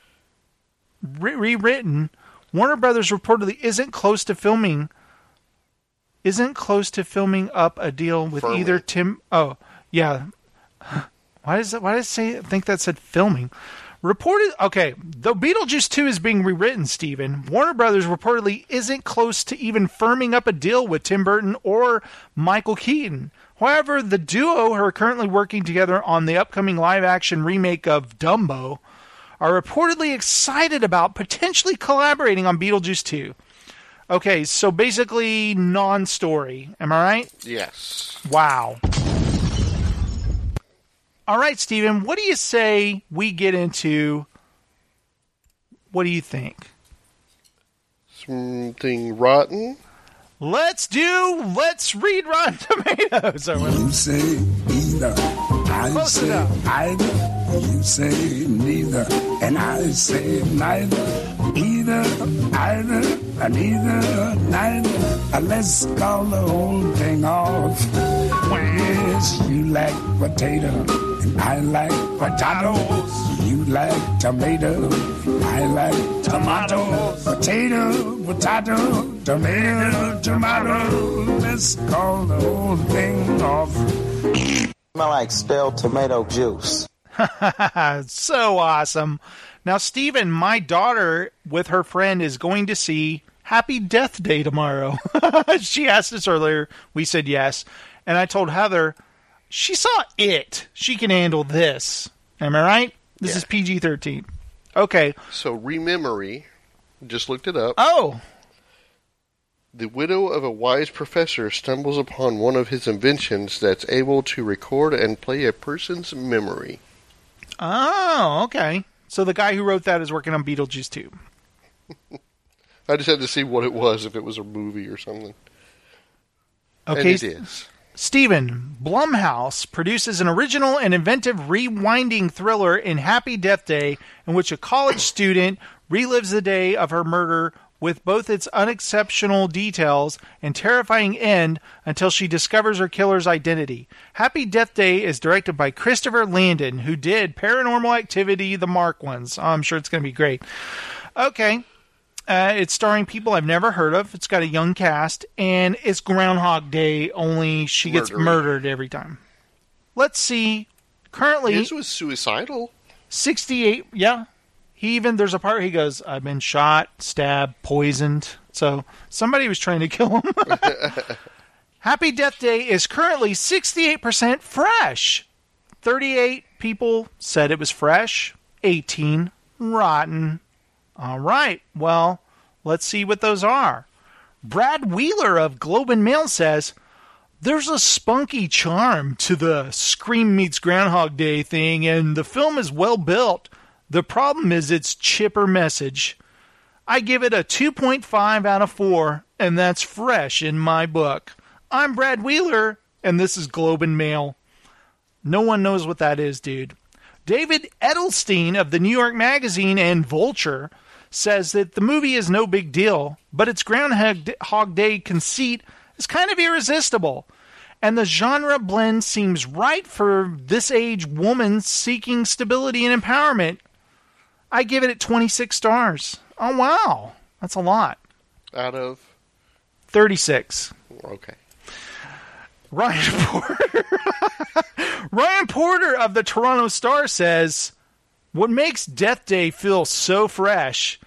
re- rewritten, Warner Brothers reportedly isn't close to filming isn't close to filming up a deal with Firmly. either Tim Oh, yeah. Why does that why does it say I think that said filming? Reported okay, though Beetlejuice 2 is being rewritten, Steven, Warner Brothers reportedly isn't close to even firming up a deal with Tim Burton or Michael Keaton. However, the duo who are currently working together on the upcoming live action remake of Dumbo are reportedly excited about potentially collaborating on Beetlejuice 2. Okay, so basically non story. Am I right? Yes. Wow. All right, Steven, what do you say we get into? What do you think? Something rotten. Let's do, let's read Rotten Tomatoes. Or whatever. You say either, I Close say enough. either. You say neither, and I say neither. Either, either, and either, neither. Uh, Let's call the whole thing off. Yes, you like potato, and I like potatoes. You like tomato, I like tomato. Potato, potato, tomato, tomato. Let's call the whole thing off. Smell like spilled tomato juice. so awesome. Now, Steven, my daughter with her friend is going to see Happy Death Day tomorrow. she asked us earlier. We said yes. And I told Heather, she saw it. She can handle this. Am I right? This is PG 13. Okay. So, Rememory, just looked it up. Oh, The widow of a wise professor stumbles upon one of his inventions that's able to record and play a person's memory. oh, okay. So the guy who wrote that is working on Beetlejuice 2. I just had to see what it was, if it was a movie or something. Okay. And it is. Stephen, Blumhouse produces an original and inventive rewinding thriller in Happy Death Day, in which a college student relives the day of her murder with both its unexceptional details and terrifying end until she discovers her killer's identity. Happy Death Day is directed by Christopher Landon, who did Paranormal Activity, the Mark ones. Oh, I'm sure it's going to be great. Okay. Uh, it's starring people I've never heard of. It's got a young cast, and it's Groundhog Day. Only she gets Murdery. murdered every time. Let's see. Currently, This was suicidal. 68. Yeah, he even there's a part he goes, "I've been shot, stabbed, poisoned." So somebody was trying to kill him. Happy Death Day is currently 68% fresh. 38 people said it was fresh. 18 rotten. All right. Well, let's see what those are. Brad Wheeler of Globe and Mail says there's a spunky charm to the Scream meets Groundhog Day thing, and the film is well built. The problem is its chipper message. I give it a 2.5 out of 4, and that's fresh in my book. I'm Brad Wheeler, and this is Globe and Mail. No one knows what that is, dude. David Edelstein of the New York Magazine and Vulture says that the movie is no big deal, but its Groundhog Day conceit is kind of irresistible. And the genre blend seems right for this age woman seeking stability and empowerment. I give it at 26 stars. Oh, wow. That's a lot. Out of 36. okay. Ryan Porter. Ryan Porter of the Toronto Star says, What makes Death Day feel so fresh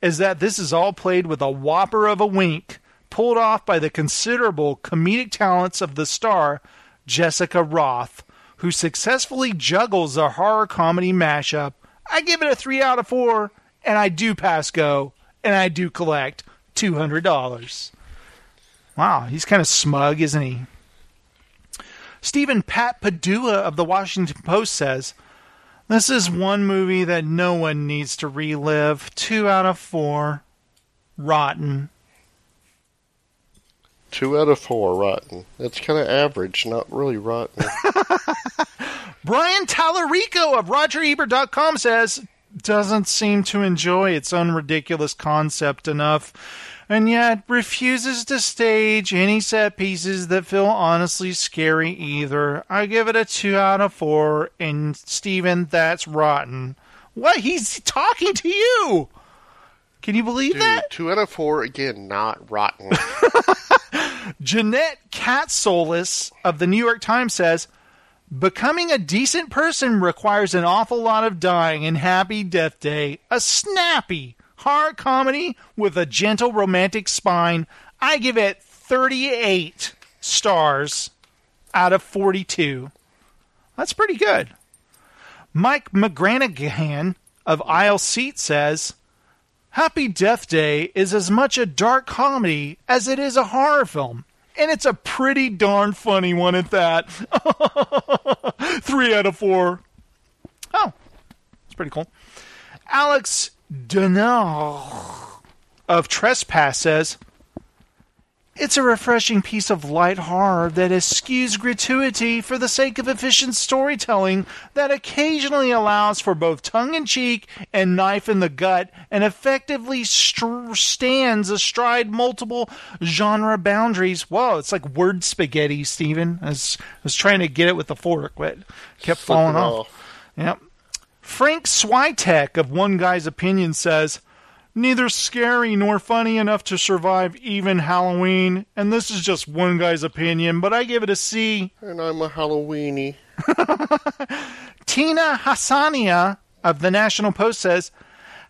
is that this is all played with a whopper of a wink, pulled off by the considerable comedic talents of the star, Jessica Rothe, who successfully juggles a horror comedy mashup. I give it a 3 out of 4, and I do pass go, and I do collect $200. Wow, he's kind of smug, isn't he? Stephen Pat Padua of the Washington Post says, This is one movie that no one needs to relive. Two out of four. Rotten. Two out of four rotten. That's kind of average, not really rotten. Brian Tallarico of RogerEbert.com says, Doesn't seem to enjoy its own ridiculous concept enough, and yet refuses to stage any set pieces that feel honestly scary either. I give it a 2 out of 4, and Steven, that's rotten. What? He's talking to you. Can you believe Dude, that? two out of four again, not rotten. Jeannette Catsoulis of the New York Times says, Becoming a decent person requires an awful lot of dying in Happy Death Day, a snappy horror comedy with a gentle romantic spine. I give it 38 stars out of 42. That's pretty good. Mike McGranahan of Aisle Seat says, Happy Death Day is as much a dark comedy as it is a horror film. And it's a pretty darn funny one at that. Three out of four. Oh, it's pretty cool. Alex Denard of Trespass says, it's a refreshing piece of light horror that eschews gratuity for the sake of efficient storytelling that occasionally allows for both tongue in cheek and knife in the gut and effectively str- stands astride multiple genre boundaries. Whoa, it's like word spaghetti, Stephen. I was, I was trying to get it with the fork, but kept falling Flipping off. Yep. Frank Swietek of One Guy's Opinion says, Neither scary nor funny enough to survive even Halloween, and this is just one guy's opinion, but I give it a C. and I'm a Halloweeny. Tina Hassannia of the National Post says,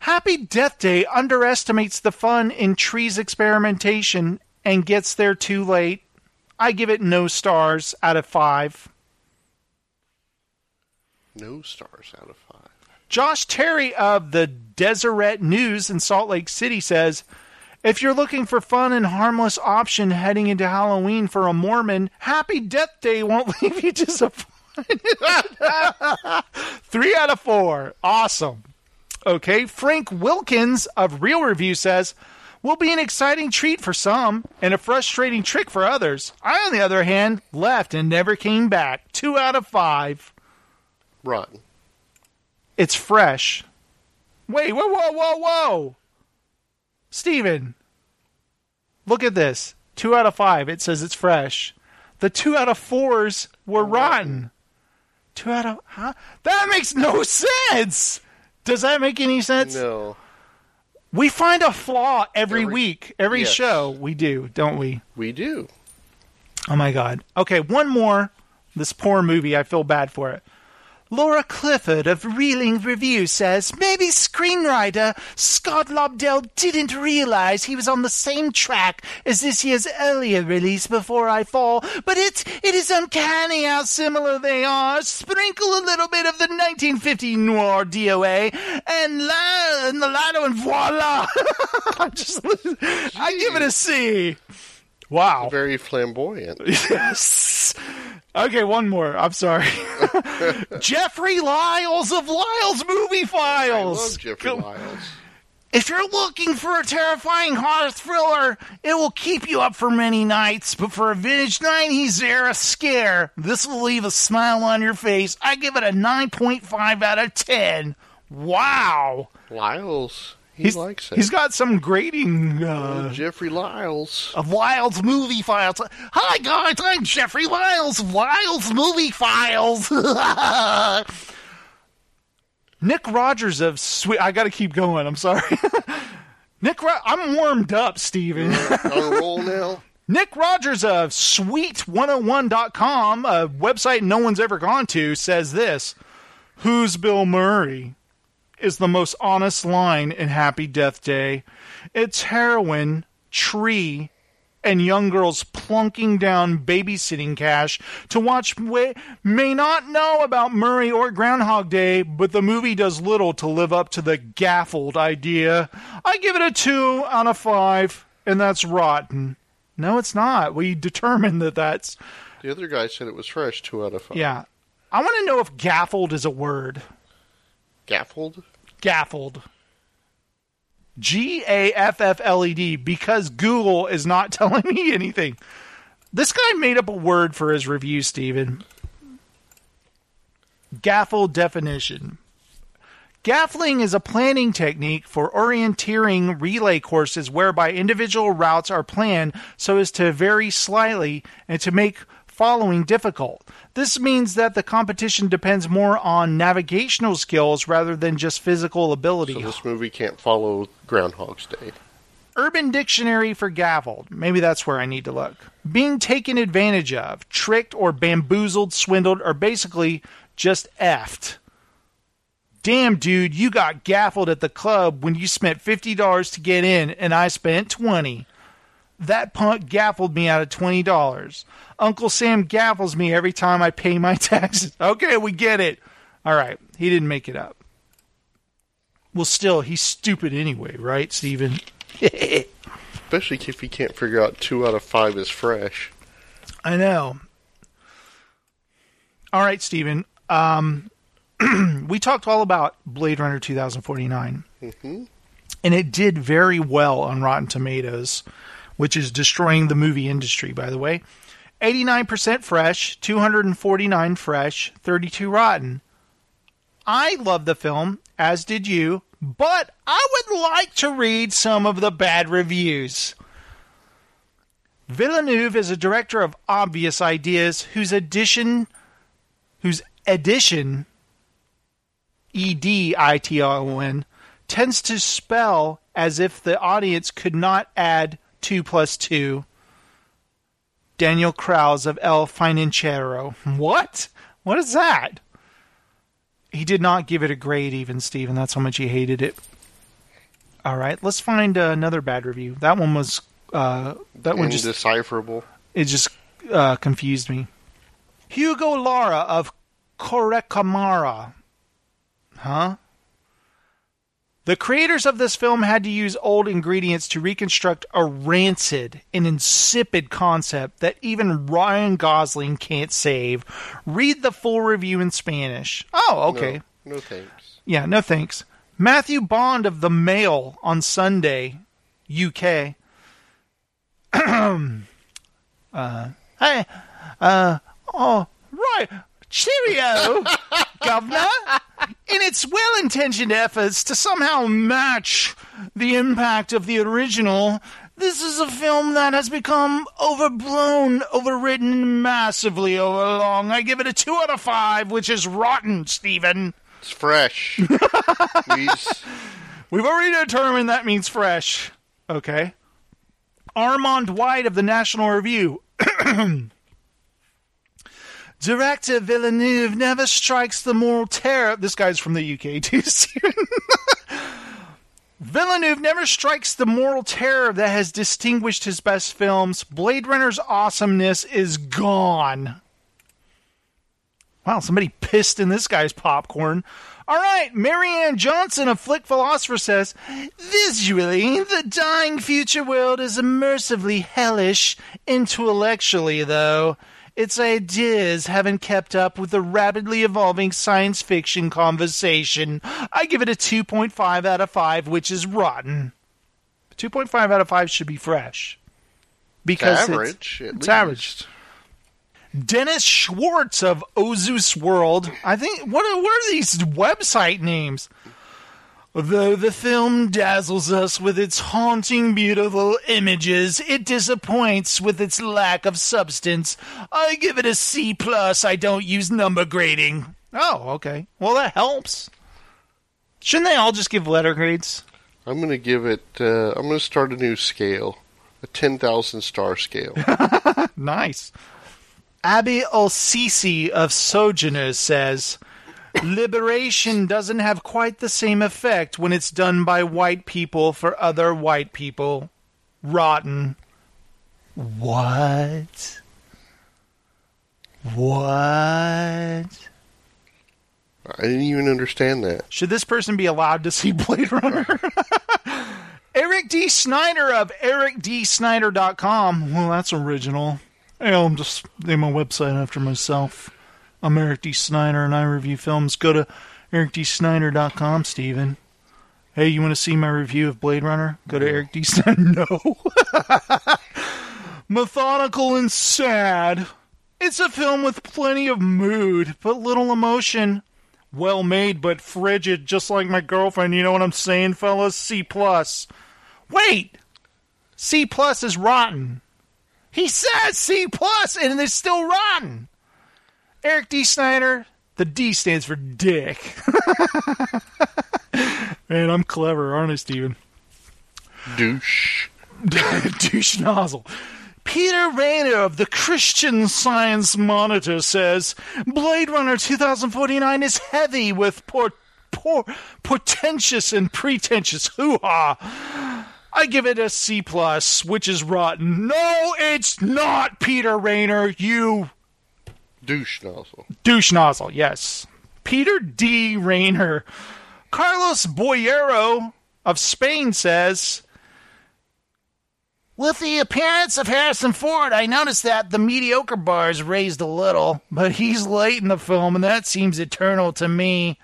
Happy Death Day underestimates the fun in Tree's experimentation and gets there too late. I give it no stars out of five. No stars out of five. Josh Terry of the Deseret News in Salt Lake City says, if you're looking for fun and harmless option heading into Halloween for a Mormon, Happy Death Day won't leave you disappointed. Three out of four. Awesome. Okay, Frank Wilkins of Reel Review says, will be an exciting treat for some and a frustrating trick for others. I, on the other hand, left and never came back. Two out of five. Rotten. It's fresh. Wait, whoa, whoa, whoa, whoa. Steven, look at this. Two out of five. It says it's fresh. The two out of fours were oh, rotten. Two out of. Huh? That makes no sense. Does that make any sense? No. We find a flaw every, Every- week, every yes. show. We do, don't we? We do. Oh my god. Okay, one more. This poor movie, I feel bad for it. Laura Clifford of Reeling Review says maybe screenwriter Scott Lobdell didn't realize he was on the same track as this year's earlier release Before I Fall, but it, it is uncanny how similar they are. Sprinkle a little bit of the 1950 noir DOA and la and the latter and voila. I'm just I give it a C. Wow. Very flamboyant. Yes. Okay, one more. I'm sorry. Jeffrey Lyles of Lyles Movie Files. I love Jeffrey Lyles. If you're looking for a terrifying horror thriller, it will keep you up for many nights. But for a vintage 90s era scare, this will leave a smile on your face. I give it a 9.5 out of 10. Wow. Lyles. He He's, likes it. he's got some grading uh, Jeffrey Lyles. of Lyles Movie Files. Hi guys, I'm Jeffrey Lyles of Lyles Movie Files. Nick Rogers of Suite. I got to keep going. I'm sorry. Nick, Ro- I'm warmed up, Steven. On roll now. Nick Rogers of Suite101.com, a website no one's ever gone to, says this Who's Bill Murray? Is the most honest line in Happy Death Day. It's heroine, Tree, and young girls plunking down babysitting cash to watch wa- may not know about Murray or Groundhog Day, but the movie does little to live up to the gaffled idea. I give it a two out of five, and that's rotten. No, it's not. We determined that that's. The other guy said it was fresh. Two out of five. Yeah. I want to know if gaffled is a word. Gaffled. Gaffled. G A F F L E D because Google is not telling me anything. This guy made up a word for his review, Stephen. Gaffled definition. Gaffling is a planning technique for orienteering relay courses whereby individual routes are planned so as to vary slightly and to make following difficult. This means that the competition depends more on navigational skills rather than just physical ability. So this movie can't follow Groundhog's Day. Urban Dictionary for gaffled. Maybe that's where I need to look. Being taken advantage of, tricked, or bamboozled, swindled, or basically just effed. Damn, dude, you got gaffled at the club when you spent $50 to get in and I spent 20 That punk gaffled me out of $20. Uncle Sam gaffles me every time I pay my taxes. Okay, we get it. All right, he didn't make it up. Well, still, he's stupid anyway, right, Steven? Especially if you can't figure out two out of five is fresh. I know. All right, Steven. Um, we talked all about Blade Runner 2049, Mm-hmm. and it did very well on Rotten Tomatoes, which is destroying the movie industry, by the way. 89% fresh, 249 fresh, 32 rotten. I love the film, as did you, but I would like to read some of the bad reviews. Villeneuve is a director of obvious ideas whose addition whose addition E D I T O N tends to spell as if the audience could not add two plus two. Daniel Krauze of El Financiero. What? What is that? He did not give it a grade, even Steven. That's how much he hated it. All right, let's find uh, another bad review. That one was uh, that one just Indecipherable. it just uh, confused me. Hugo Lara of Correcamara. Huh? The creators of this film had to use old ingredients to reconstruct a rancid and insipid concept that even Ryan Gosling can't save. Read the full review in Spanish. Oh, okay. No, no thanks. Yeah, no thanks. Matthew Bond of The Mail on Sunday, UK. uh, hey, uh, oh, right. Cheerio, Governor. In its well intentioned efforts to somehow match the impact of the original, this is a film that has become overblown, overwritten massively overlong. I give it a 2 out of 5, which is rotten, Stephen. It's fresh. We've already determined that means fresh. Okay. Armond White of the National Review. Director Villeneuve never strikes the moral terror. This guy's from the UK too. soon. Villeneuve never strikes the moral terror that has distinguished his best films. Blade Runner's awesomeness is gone. Wow, somebody pissed in this guy's popcorn. All right, MaryAnn Johanson of Flick Filosopher says, visually, the dying future world is immersively hellish. Intellectually, though, its ideas haven't kept up with the rapidly evolving science fiction conversation. I give it a 2.5 out of 5, which is rotten. 2.5 out of 5 should be fresh. Because it's- average, It's, least. average. Dennis Schwartz of Ozus World. I think what are, what are these website names? Though the film dazzles us with its haunting, beautiful images, it disappoints with its lack of substance. I give it a C plus. I don't use number grading. Oh, okay. Well, that helps. Shouldn't they all just give letter grades? I'm going to give it, uh, I'm going to start a new scale. A 10,000 star scale. Nice. Abby Olcese of Sojourners says, Liberation doesn't have quite the same effect when it's done by white people for other white people. Rotten. What? What? I didn't even understand that. Should this person be allowed to see Blade Runner? Eric D. Snyder of ericdsnyder.com. Well, that's original. I'll just name my website after myself. I'm Eric D. Snyder and I review films. Go to ericdsnyder.com, Steven. Hey, you want to see my review of Blade Runner? Go to Eric D. Snyder. No. Methodical and sad. It's a film with plenty of mood, but little emotion. Well made, but frigid, just like my girlfriend. You know what I'm saying, fellas? C plus. Wait, C plus is rotten. He says C plus, and it's still rotten. Eric D. Snyder, the D stands for dick. Man, I'm clever, aren't I, Steven? Douche. douche nozzle. Peter Rainer of the Christian Science Monitor says Blade Runner 2049 is heavy with por- por- portentous and pretentious hoo ha. I give it a C plus, which is rotten. No, it's not, Peter Rainer. You Douche nozzle. douche nozzle. Yes, Peter D. Rainer. Carlos Boyero of Spain says. With the appearance of Harrison Ford, I noticed that the mediocre bar is raised a little, but he's late in the film, and that seems eternal to me.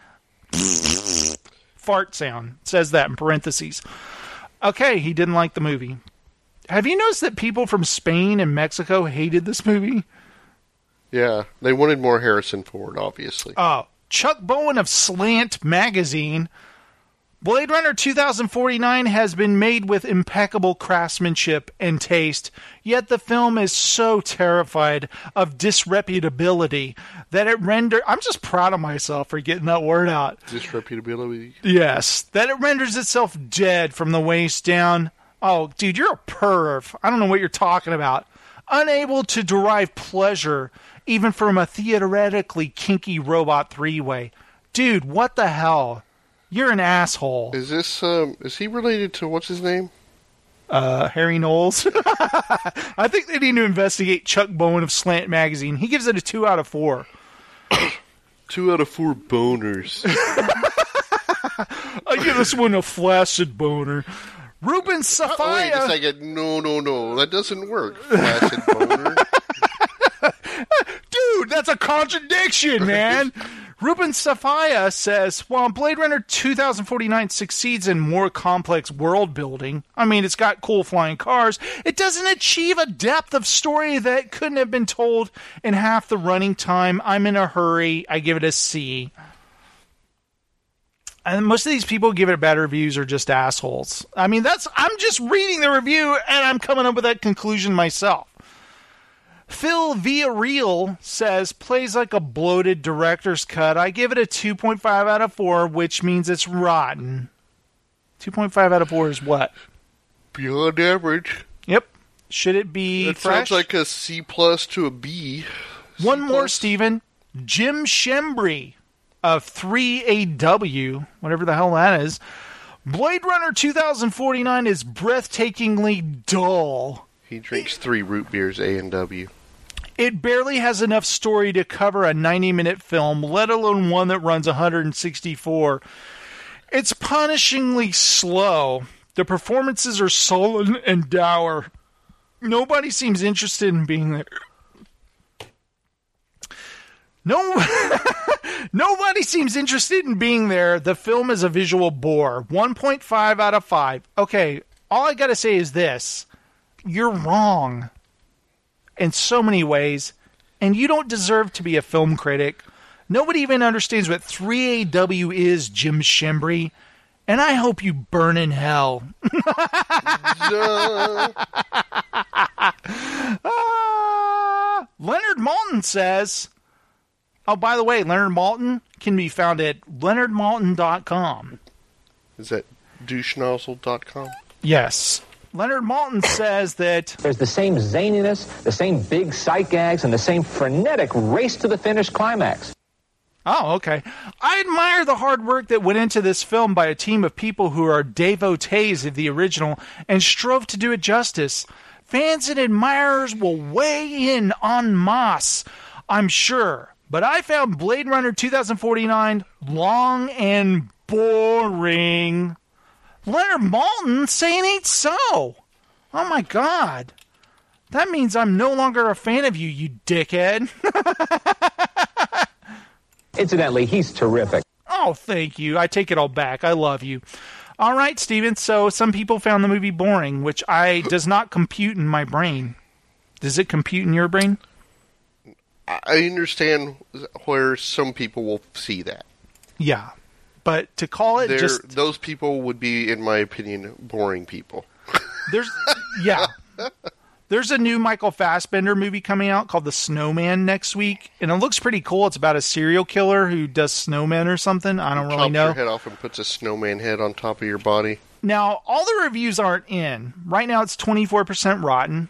Fart sound says that in parentheses. Okay, he didn't like the movie. Have you noticed that people from Spain and Mexico hated this movie? Yeah, they wanted more Harrison Ford, obviously. Oh, Chuck Bowen of Slant Magazine. Blade Runner 2049 has been made with impeccable craftsmanship and taste, yet the film is so terrified of disreputability that it render I'm just proud of myself for getting that word out. Disreputability. Yes, that it renders itself dead from the waist down. Oh, dude, you're a perv. I don't know what you're talking about. Unable to derive pleasure even from a theoretically kinky robot three way. Dude, what the hell? You're an asshole. Is this um is he related to what's his name? Uh, Harry Knowles. I think they need to investigate Chuck Bowen of Slant Magazine. He gives it a two out of four. Two out of four boners. I give this one a flaccid boner. Rubin Wait a Safaya. second. No, no, no. That doesn't work. Flaccid boner. Dude, that's a contradiction, man. Rubin Safaya says, while Blade Runner 2049 succeeds in more complex world building, I mean, it's got cool flying cars, it doesn't achieve a depth of story that couldn't have been told in half the running time. I'm in a hurry. I give it a C. And most of these people give it bad reviews are just assholes. I mean, that's, I'm just reading the review and I'm coming up with that conclusion myself. Phil Villarreal says plays like a bloated director's cut. I give it a 2.5 out of 4, which means it's rotten. 2.5 out of 4 is what? Beyond average. Yep. Should it be That fresh? sounds like a C plus to a B. One more, Steven. Jim Schembri of 3AW, whatever the hell that is. Blade Runner 2049 is breathtakingly dull. He drinks three root beers, A and W. It barely has enough story to cover a 90 minute film, let alone one that runs 164. It's punishingly slow. The performances are sullen and dour. Nobody seems interested in being there. No, nobody seems interested in being there. The film is a visual bore. 1.5 out of 5. Okay, all I gotta say is this you're wrong in so many ways, and you don't deserve to be a film critic. Nobody even understands what 3AW is, Jim Schembri, and I hope you burn in hell. Ah, Leonard Maltin says, Oh, by the way, Leonard Maltin can be found at leonardmaltin.com. Is that douchenozzle.com? Yes. Leonard Maltin says that There's the same zaniness, the same big sight gags, and the same frenetic race to the finish climax. Oh, okay. I admire the hard work that went into this film by a team of people who are devotees of the original and strove to do it justice. Fans and admirers will weigh in en masse, I'm sure. But I found Blade Runner 2049 long and boring. Leonard Maltin saying ain't so. Oh my god. That means I'm no longer a fan of you, you dickhead. Incidentally, he's terrific. Oh, thank you. I take it all back. I love you. All right, Steven. So some people found the movie boring, which I does not compute in my brain. Does it compute in your brain? I I understand where some people will see that. Yeah. But to call it They're, just those people would be, in my opinion, boring people. there's yeah. There's a new Michael Fassbender movie coming out called The Snowman next week, and it looks pretty cool. It's about a serial killer who does snowmen or something. I don't really Chops know. your head off and puts a snowman head on top of your body. Now, all the reviews aren't in. Right now, it's 24% rotten,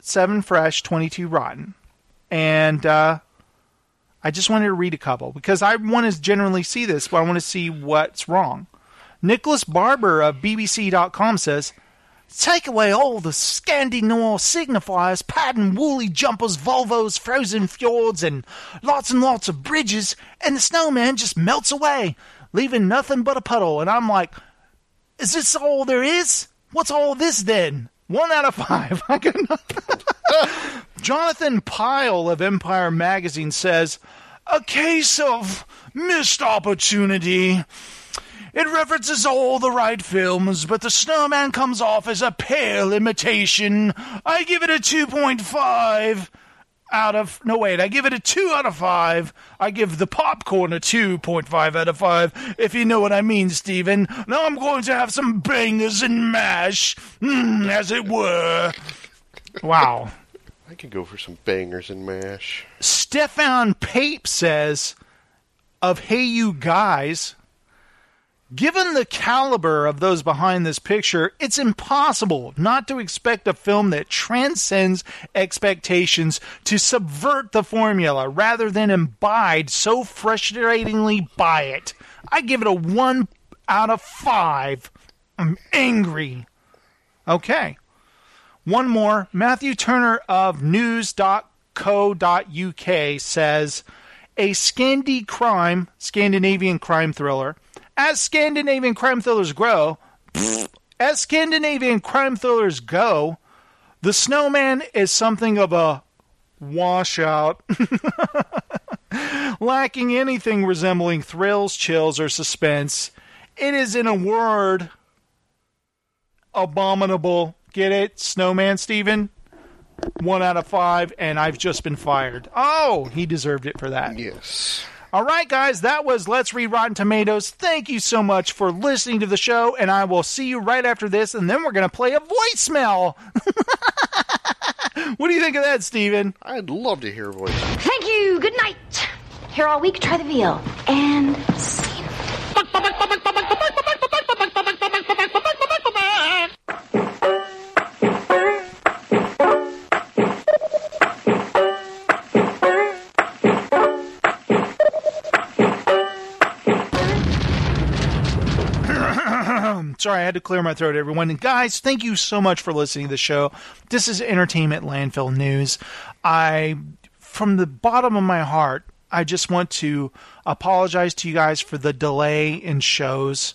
7 fresh, 22 rotten. And uh, I just wanted to read a couple because I want to generally see this, but I want to see what's wrong. Nicholas Barber of BBC.com says, Take away all the Scandinavian signifiers, pattern woolly jumpers, Volvos, frozen fjords, and lots and lots of bridges, and the snowman just melts away, leaving nothing but a puddle. And I'm like, is this all there is? What's all this then? One out of five. I. Jonathan Pile of Empire Magazine says, a case of missed opportunity. It references all the right films, but The Snowman comes off as a pale imitation. I give it a 2.5 out of. No, wait, I give it a 2 out of 5. I give the popcorn a 2.5 out of 5, if you know what I mean, Stephen. Now I'm going to have some bangers and mash, mm, as it were. Wow. I could go for some bangers and mash. Stefan Pape says of Hey You Guys, given the caliber of those behind this picture, it's impossible not to expect a film that transcends expectations to subvert the formula rather than imbibe so frustratingly by it. I give it a 1 out of 5. I'm angry. Okay. One more. Matthew Turner of news.co.uk says a Scandi crime, Scandinavian crime thriller. As Scandinavian crime thrillers grow, as Scandinavian crime thrillers go, The Snowman is something of a washout, lacking anything resembling thrills, chills, or suspense. It is, in a word, abominable. Get it, Snowman Steven? One out of five, and I've just been fired. Oh, he deserved it for that. Yes. All right, guys, that was Let's Read Rotten Tomatoes. Thank you so much for listening to the show, and I will see you right after this, and then we're going to play a voicemail. what do you think of that, Steven? I'd love to hear a voice. Thank you. Good night. Here all week, try the veal. And scene. Sorry, I had to clear my throat, everyone. And guys, thank you so much for listening to the show. This is Entertainment Landfill News. I, from the bottom of my heart, I just want to apologize to you guys for the delay in shows.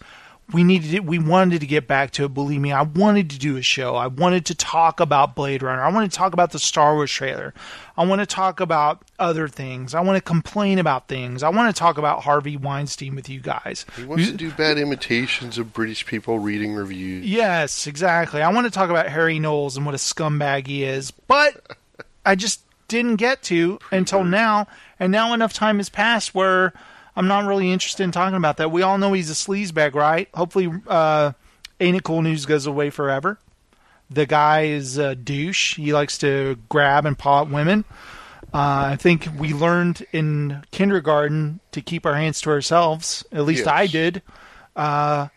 We needed it. We wanted to get back to it. Believe me, I wanted to do a show. I wanted to talk about Blade Runner. I wanted to talk about the Star Wars trailer. I want to talk about other things. I want to complain about things. I want to talk about Harvey Weinstein with you guys. He wants to do bad imitations of British people reading reviews. Yes, exactly. I want to talk about Harry Knowles and what a scumbag he is, but I just didn't get to until now. And now enough time has passed where I'm not really interested in talking about that. We all know he's a sleazebag, right? Hopefully, uh, Ain't It Cool News goes away forever. The guy is a douche. He likes to grab and paw at women. Uh, I think we learned in kindergarten to keep our hands to ourselves. At least Yes. I did. Uh,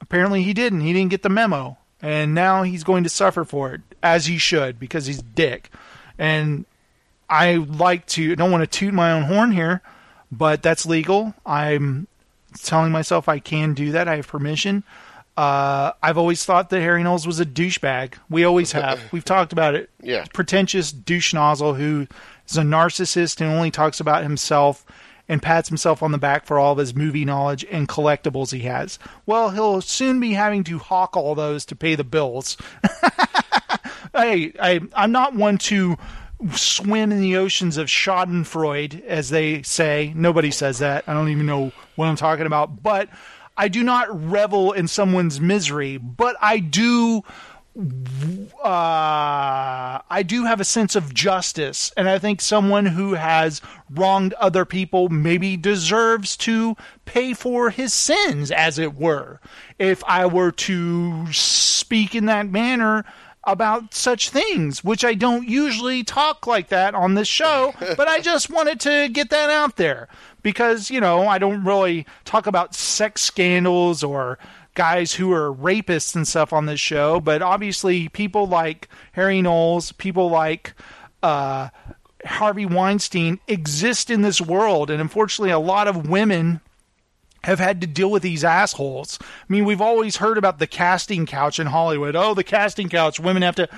apparently, he didn't. He didn't get the memo, and now he's going to suffer for it, as he should, because he's a dick. And I like to. I don't want to toot my own horn here, but that's legal. I'm telling myself I can do that. I have permission. Uh, I've always thought that Harry Knowles was a douchebag. We always have. We've talked about it. Yeah. Pretentious douche nozzle who is a narcissist and only talks about himself and pats himself on the back for all of his movie knowledge and collectibles he has. Well, he'll soon be having to hawk all those to pay the bills. hey, I, I'm not one to swim in the oceans of Schadenfreude, as they say. Nobody says that. I don't even know what I'm talking about. But I do not revel in someone's misery, but I do. Uh, I do have a sense of justice, and I think someone who has wronged other people maybe deserves to pay for his sins, as it were. If I were to speak in that manner, about such things, which I don't usually talk like that on this show, but I just wanted to get that out there. Because, you know, I don't really talk about sex scandals or guys who are rapists and stuff on this show, but obviously people like Harry Knowles, people like uh, Harvey Weinstein exist in this world, and unfortunately, a lot of women have had to deal with these assholes. I mean, we've always heard about the casting couch in Hollywood. Oh, the casting couch. Women have to.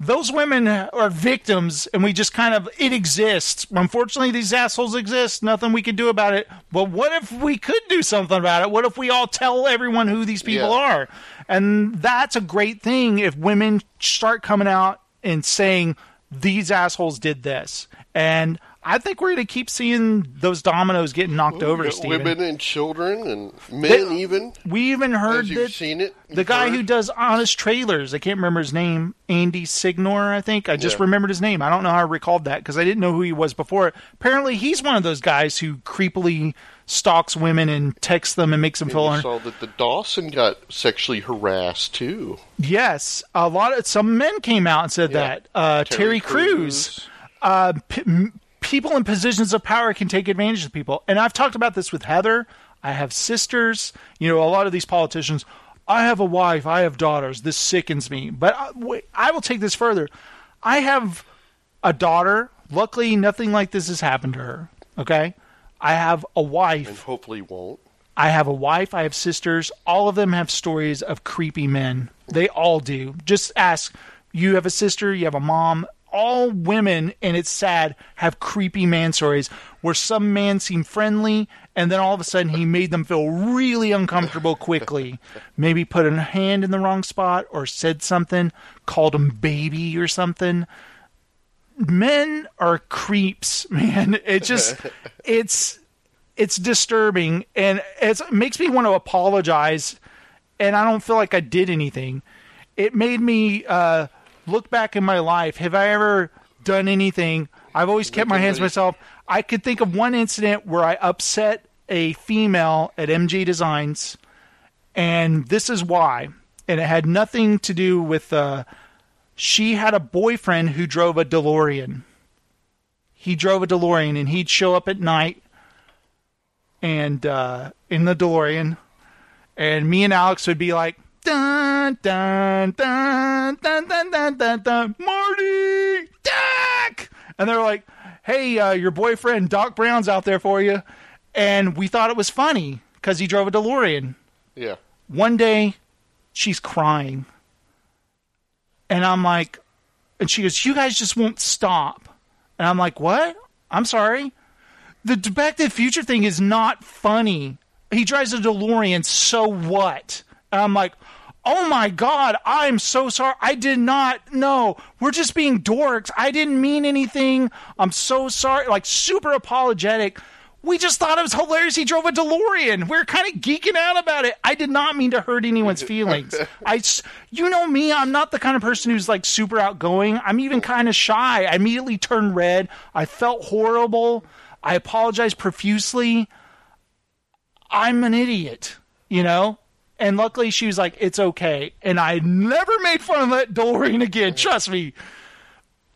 Those women are victims, and we just kind of. It exists. Unfortunately, these assholes exist. Nothing we can do about it. But what if we could do something about it? What if we all tell everyone who these people Yeah. are? And that's a great thing if women start coming out and saying, these assholes did this. And I think we're going to keep seeing those dominoes getting knocked over, You got Steven. women and children and men They- even. We even heard that seen it, the guy heard. who does Honest Trailers, I can't remember his name, Andy Signor, I think. I just Yeah. remembered his name. I don't know how I recalled that because I didn't know who he was before. Apparently, he's one of those guys who creepily stalks women and texts them and makes them feel. You un- saw that the Dawson got sexually harassed too. Yes, a lot of some men came out and said Yeah. that. Uh, Terry, Terry Crews, Crews. uh, p- people in positions of power can take advantage of people, and I've talked about this with Heather. I have sisters. You know, a lot of these politicians. I have a wife. I have daughters. This sickens me. But I, wait, I will take this further. I have a daughter. Luckily, nothing like this has happened to her. Okay, I have a wife. And hopefully won't. I have a wife, I have sisters. All of them have stories of creepy men. They all do. Just ask. You have a sister, you have a mom. All women, and it's sad, have creepy man stories where some man seemed friendly, and then all of a sudden he made them feel really uncomfortable quickly. Maybe put a hand in the wrong spot or said something, called him baby or something men are creeps, man. It just it's it's disturbing and it's, it makes me want to apologize and I don't feel like I did anything. It made me uh, look back in my life. Have I ever done anything? I've always kept my hands to myself. I could think of one incident where I upset a female at MG Designs, and this is why. And it had nothing to do with. Uh, she had a boyfriend who drove a DeLorean. He drove a DeLorean, and he'd show up at night, and uh, in the DeLorean, and me and Alex would be like, dun dun dun dun dun dun dun dun, Marty, Doc, and they're like, hey, uh, your boyfriend Doc Brown's out there for you, and we thought it was funny because he drove a DeLorean. Yeah. One day, she's crying. And I'm like, and she goes, You guys just won't stop. And I'm like, What? I'm sorry. The Back to the Future thing is not funny. He drives a DeLorean, so what? And I'm like, Oh my God, I'm so sorry. I did not know. We're just being dorks. I didn't mean anything. I'm so sorry. Like, super apologetic. We just thought it was hilarious. He drove a DeLorean. We are kind of geeking out about it. I did not mean to hurt anyone's feelings. I, you know me. I'm not the kind of person who's like super outgoing. I'm even kind of shy. I immediately turned red. I felt horrible. I apologized profusely. I'm an idiot, you know? And luckily she was like, it's okay. And I never made fun of that DeLorean again. Trust me.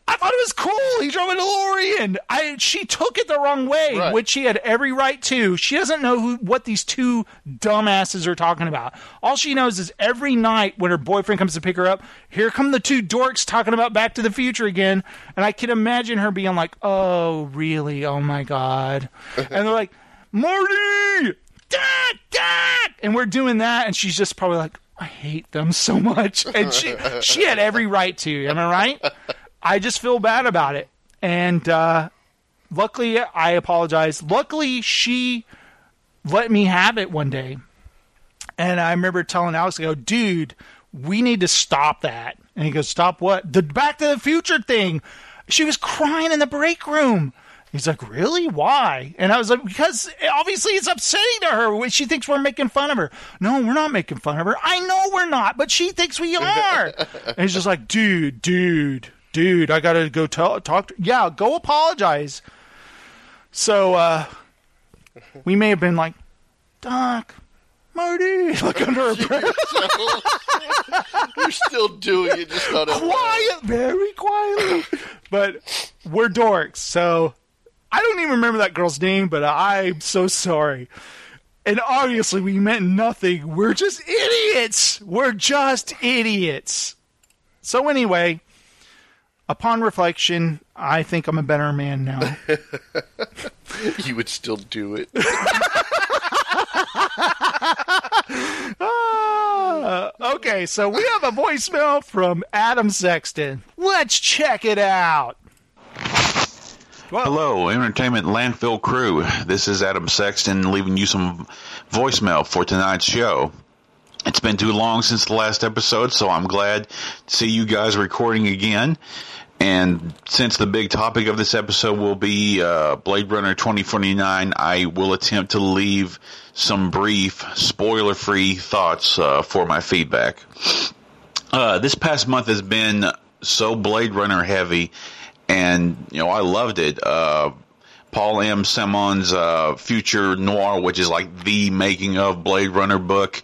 I thought it was cool. He drove a DeLorean. I she took it the wrong way, Right. which she had every right to. She doesn't know who what these two dumbasses are talking about. All she knows is every night when her boyfriend comes to pick her up, here come the two dorks talking about Back to the Future again. And I can imagine her being like, "Oh, really? Oh my god!" and they're like, "Marty, dad, dad," and we're doing that, and she's just probably like, "I hate them so much," and she she had every right to. Am I right? I just feel bad about it. And uh, luckily, I apologize. Luckily, she let me have it one day. And I remember telling Alex, I go, dude, we need to stop that. And he goes, stop what? The Back to the Future thing. She was crying in the break room. He's like, really? Why? And I was like, because obviously it's upsetting to her. She thinks we're making fun of her. No, we're not making fun of her. I know we're not, but she thinks we are. and he's just like, dude, dude, dude, I got to go tell, talk to, yeah, go apologize. So, uh, we may have been like, Doc, Marty, like under her breath. You're still doing it, just not quiet, very quietly. but we're dorks, so I don't even remember that girl's name, but I'm so sorry. And obviously, we meant nothing. We're just idiots. We're just idiots. So, anyway, upon reflection, I think I'm a better man now. you would still do it. Ah, okay, so we have a voicemail from Adam Sexton. Let's check it out. Hello, Entertainment Landfill crew. This is Adam Sexton leaving you some voicemail for tonight's show. It's been too long since the last episode, so I'm glad to see you guys recording again. And since the big topic of this episode will be uh, Blade Runner 2049, I will attempt to leave some brief, spoiler free thoughts uh, for my feedback. Uh, this past month has been so Blade Runner heavy, and you know I loved it. Uh, Paul M. Sammon's uh, Future Noir, which is like the making of Blade Runner book,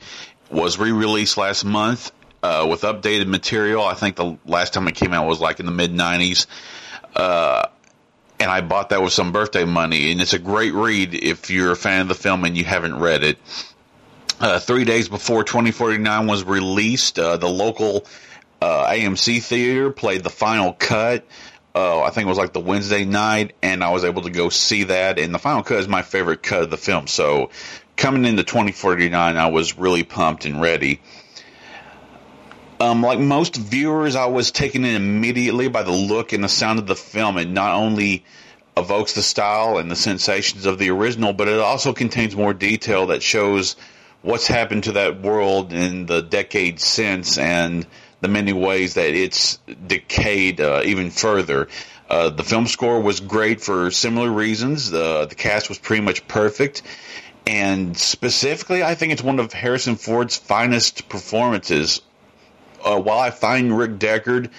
was re-released last month uh, with updated material. I think the last time it came out was like in the mid '90s. Uh, and I bought that with some birthday money, and it's a great read if you're a fan of the film and you haven't read it. Uh, three days before 2049 was released, uh, the local uh, AMC theater played the final cut. Uh, I think it was like the Wednesday night, and I was able to go see that. And the final cut is my favorite cut of the film. So coming into 2049, I was really pumped and ready. Um, like most viewers, I was taken in immediately by the look and the sound of the film. It not only evokes the style and the sensations of the original, but it also contains more detail that shows what's happened to that world in the decades since and the many ways that it's decayed uh, even further. Uh, the film score was great for similar reasons. The the cast was pretty much perfect, and specifically, I think it's one of Harrison Ford's finest performances uh, while I find Rick Deckard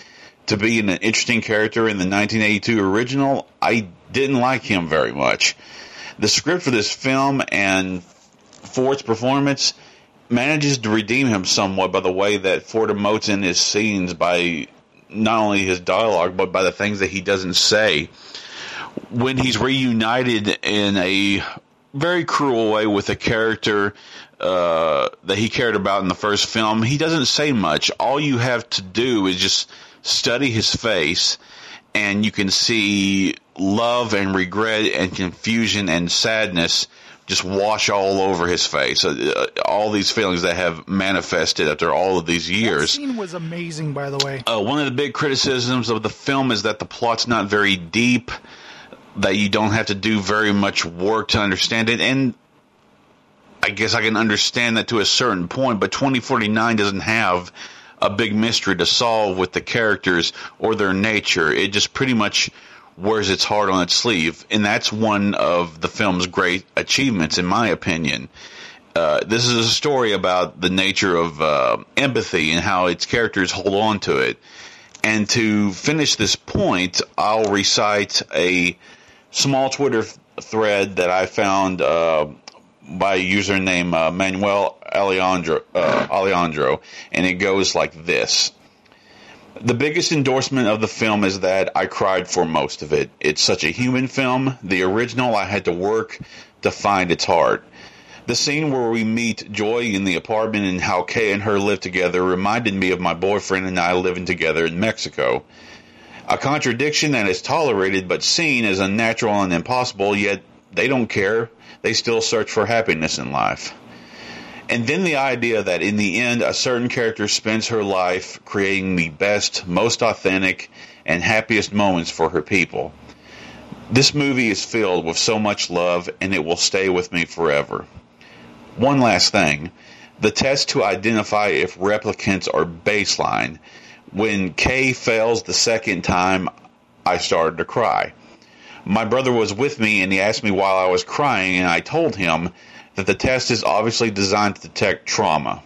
to be an interesting character in the 1982 original, I didn't like him very much. The script for this film and Ford's performance manages to redeem him somewhat by the way that Ford emotes in his scenes by not only his dialogue but by the things that he doesn't say. When he's reunited in a very cruel way with a character uh, that he cared about in the first film, he doesn't say much. All you have to do is just study his face, and you can see love and regret and confusion and sadness just wash all over his face. Uh, all these feelings that have manifested after all of these years. That scene was amazing, by the way. Uh, one of the big criticisms of the film is that the plot's not very deep, that you don't have to do very much work to understand it, and I guess I can understand that to a certain point, but 2049 doesn't have a big mystery to solve with the characters or their nature. It just pretty much wears its heart on its sleeve, and that's one of the film's great achievements, in my opinion. Uh, this is a story about the nature of uh, empathy and how its characters hold on to it. And to finish this point, I'll recite a small Twitter thread that I found uh, by username uh, Manuel Alejandro, uh, Alejandro, and it goes like this. The biggest endorsement of the film is that I cried for most of it. It's such a human film. The original, I had to work to find its heart. The scene where we meet Joy in the apartment and how Kay and her live together reminded me of my boyfriend and I living together in Mexico. A contradiction that is tolerated but seen as unnatural and impossible, yet they don't care they still search for happiness in life. And then the idea that in the end, a certain character spends her life creating the best, most authentic, and happiest moments for her people. This movie is filled with so much love, and it will stay with me forever. One last thing the test to identify if replicants are baseline. When Kay fails the second time, I started to cry. My brother was with me and he asked me while I was crying, and I told him that the test is obviously designed to detect trauma.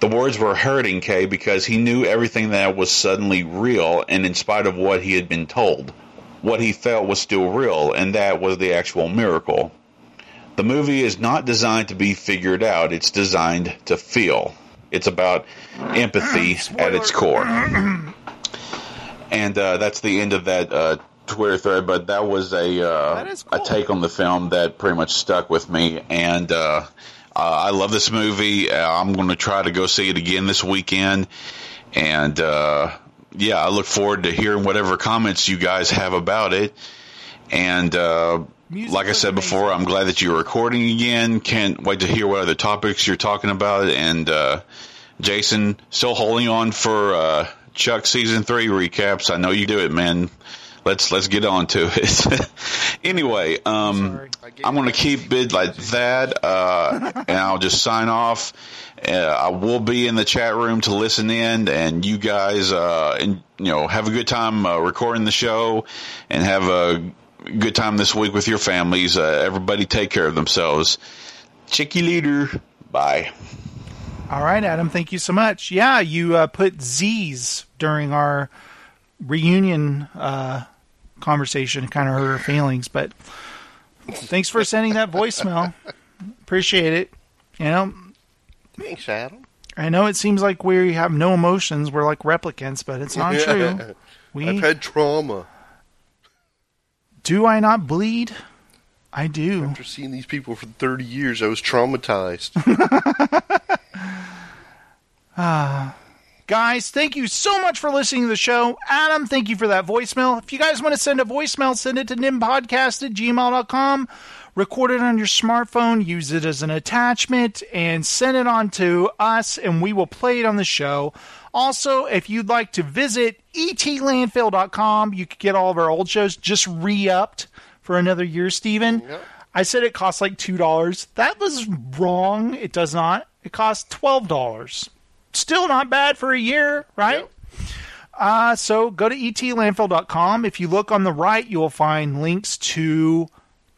The words were hurting Kay because he knew everything that was suddenly real, and in spite of what he had been told, what he felt was still real, and that was the actual miracle. The movie is not designed to be figured out, it's designed to feel. It's about empathy at its core. and uh, that's the end of that uh, Twitter thread. But that was a uh, a take on the film that pretty much stuck with me, and uh, uh, I love this movie. Uh, I'm going to try to go see it again this weekend, and uh, yeah, I look forward to hearing whatever comments you guys have about it. And uh, like I said before, I'm glad that you're recording again. Can't wait to hear what other topics you're talking about. And uh, Jason, still holding on for uh, Chuck season three recaps. I know you do it, man. Let's let's get on to it. anyway, um, I'm going to keep it like that, uh, and I'll just sign off. Uh, I will be in the chat room to listen in, and you guys, uh, and you know, have a good time uh, recording the show, and have a good time this week with your families. Uh, everybody, take care of themselves. Check you later. Bye. All right, Adam. Thank you so much. Yeah, you uh, put Z's during our reunion uh, conversation. Kind of hurt her feelings, but thanks for sending that voicemail. Appreciate it. You know, Thanks, Adam. I know it seems like we have no emotions. We're like replicants, but it's not true. We I've had trauma. do I not bleed? I do. After seeing these people for 30 years, I was traumatized. Ah. Guys, thank you so much for listening to the show. Adam, thank you for that voicemail. If you guys want to send a voicemail, send it to nimpodcast at gmail.com. Record it on your smartphone, use it as an attachment, and send it on to us, and we will play it on the show. Also, if you'd like to visit etlandfill.com, you could get all of our old shows just re upped for another year, Steven. I said it costs like $2. That was wrong. It does not. It costs $12 still not bad for a year, right? Uh, so go to etlandfill.com. If you look on the right, you will find links to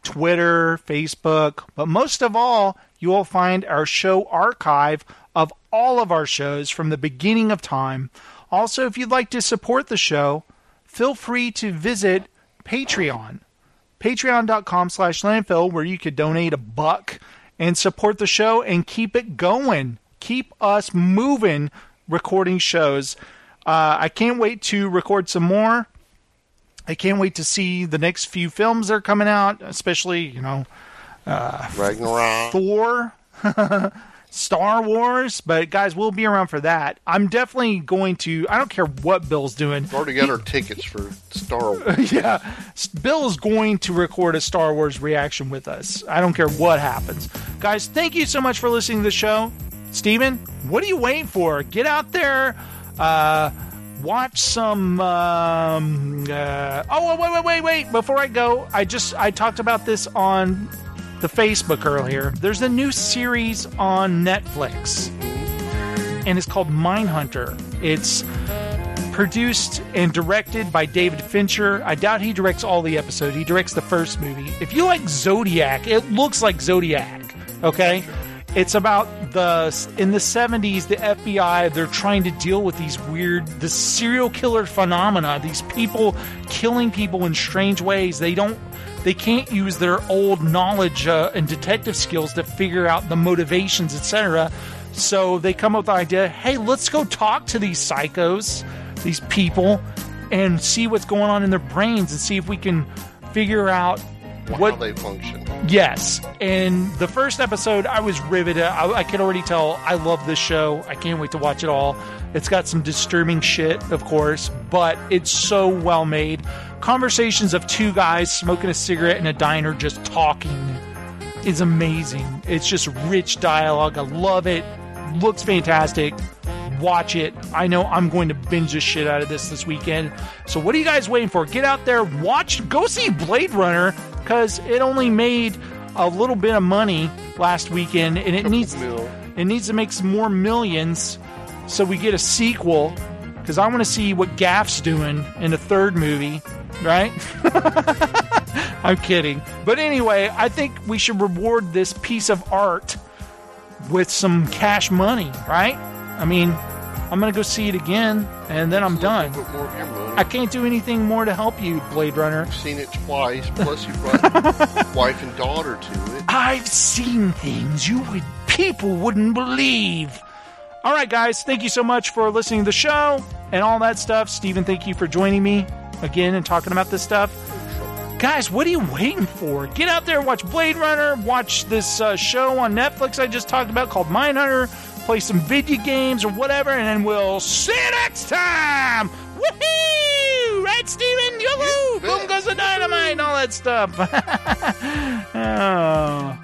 Twitter, Facebook, but most of all, you will find our show archive of all of our shows from the beginning of time. Also, if you'd like to support the show, feel free to visit Patreon. Patreon.com slash landfill, where you could donate a buck and support the show and keep it going keep us moving recording shows. Uh, I can't wait to record some more. I can't wait to see the next few films that are coming out, especially, you know, uh, Ragnarok. Thor, Star Wars. But guys, we'll be around for that. I'm definitely going to. I don't care what Bill's doing. We've already got our tickets for Star Wars. yeah, Bill is going to record a Star Wars reaction with us. I don't care what happens. Guys, thank you so much for listening to the show. Steven, what are you waiting for? Get out there, uh, watch some. Um, uh, oh, wait, wait, wait, wait! Before I go, I just I talked about this on the Facebook earlier. There's a new series on Netflix, and it's called Mindhunter. It's produced and directed by David Fincher. I doubt he directs all the episodes. He directs the first movie. If you like Zodiac, it looks like Zodiac. Okay. It's about the in the 70s the FBI they're trying to deal with these weird the serial killer phenomena these people killing people in strange ways. They don't they can't use their old knowledge uh, and detective skills to figure out the motivations etc so they come up with the idea hey let's go talk to these psychos these people and see what's going on in their brains and see if we can figure out what How they function. Yes, and the first episode, I was riveted. I, I can already tell I love this show. I can't wait to watch it all. It's got some disturbing shit, of course, but it's so well made. Conversations of two guys smoking a cigarette in a diner, just talking, is amazing. It's just rich dialogue. I love it. Looks fantastic. Watch it. I know I'm going to binge the shit out of this this weekend. So, what are you guys waiting for? Get out there, watch, go see Blade Runner because it only made a little bit of money last weekend, and it needs it needs to make some more millions so we get a sequel. Because I want to see what Gaff's doing in the third movie, right? I'm kidding, but anyway, I think we should reward this piece of art with some cash money, right? I mean, I'm gonna go see it again, and then I'm done. I can't do anything more to help you, Blade Runner. I've seen it twice, plus you brought wife and daughter to it. I've seen things you would people wouldn't believe. All right, guys, thank you so much for listening to the show and all that stuff. Steven, thank you for joining me again and talking about this stuff. Guys, what are you waiting for? Get out there, watch Blade Runner, watch this uh, show on Netflix I just talked about called Mindhunter, play some video games or whatever, and then we'll see you next time. Woohoo! Right, Steven? Yoo-hoo! Boom goes the dynamite and all that stuff. oh.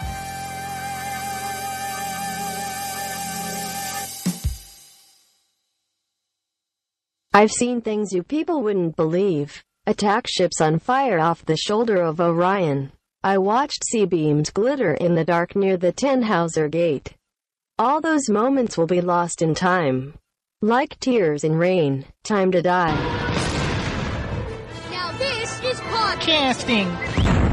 I've seen things you people wouldn't believe. Attack ships on fire off the shoulder of Orion. I watched C-beams glitter in the dark near the Tannhauser Gate. All those moments will be lost in time. Like tears in rain, time to die. Now this is podcasting.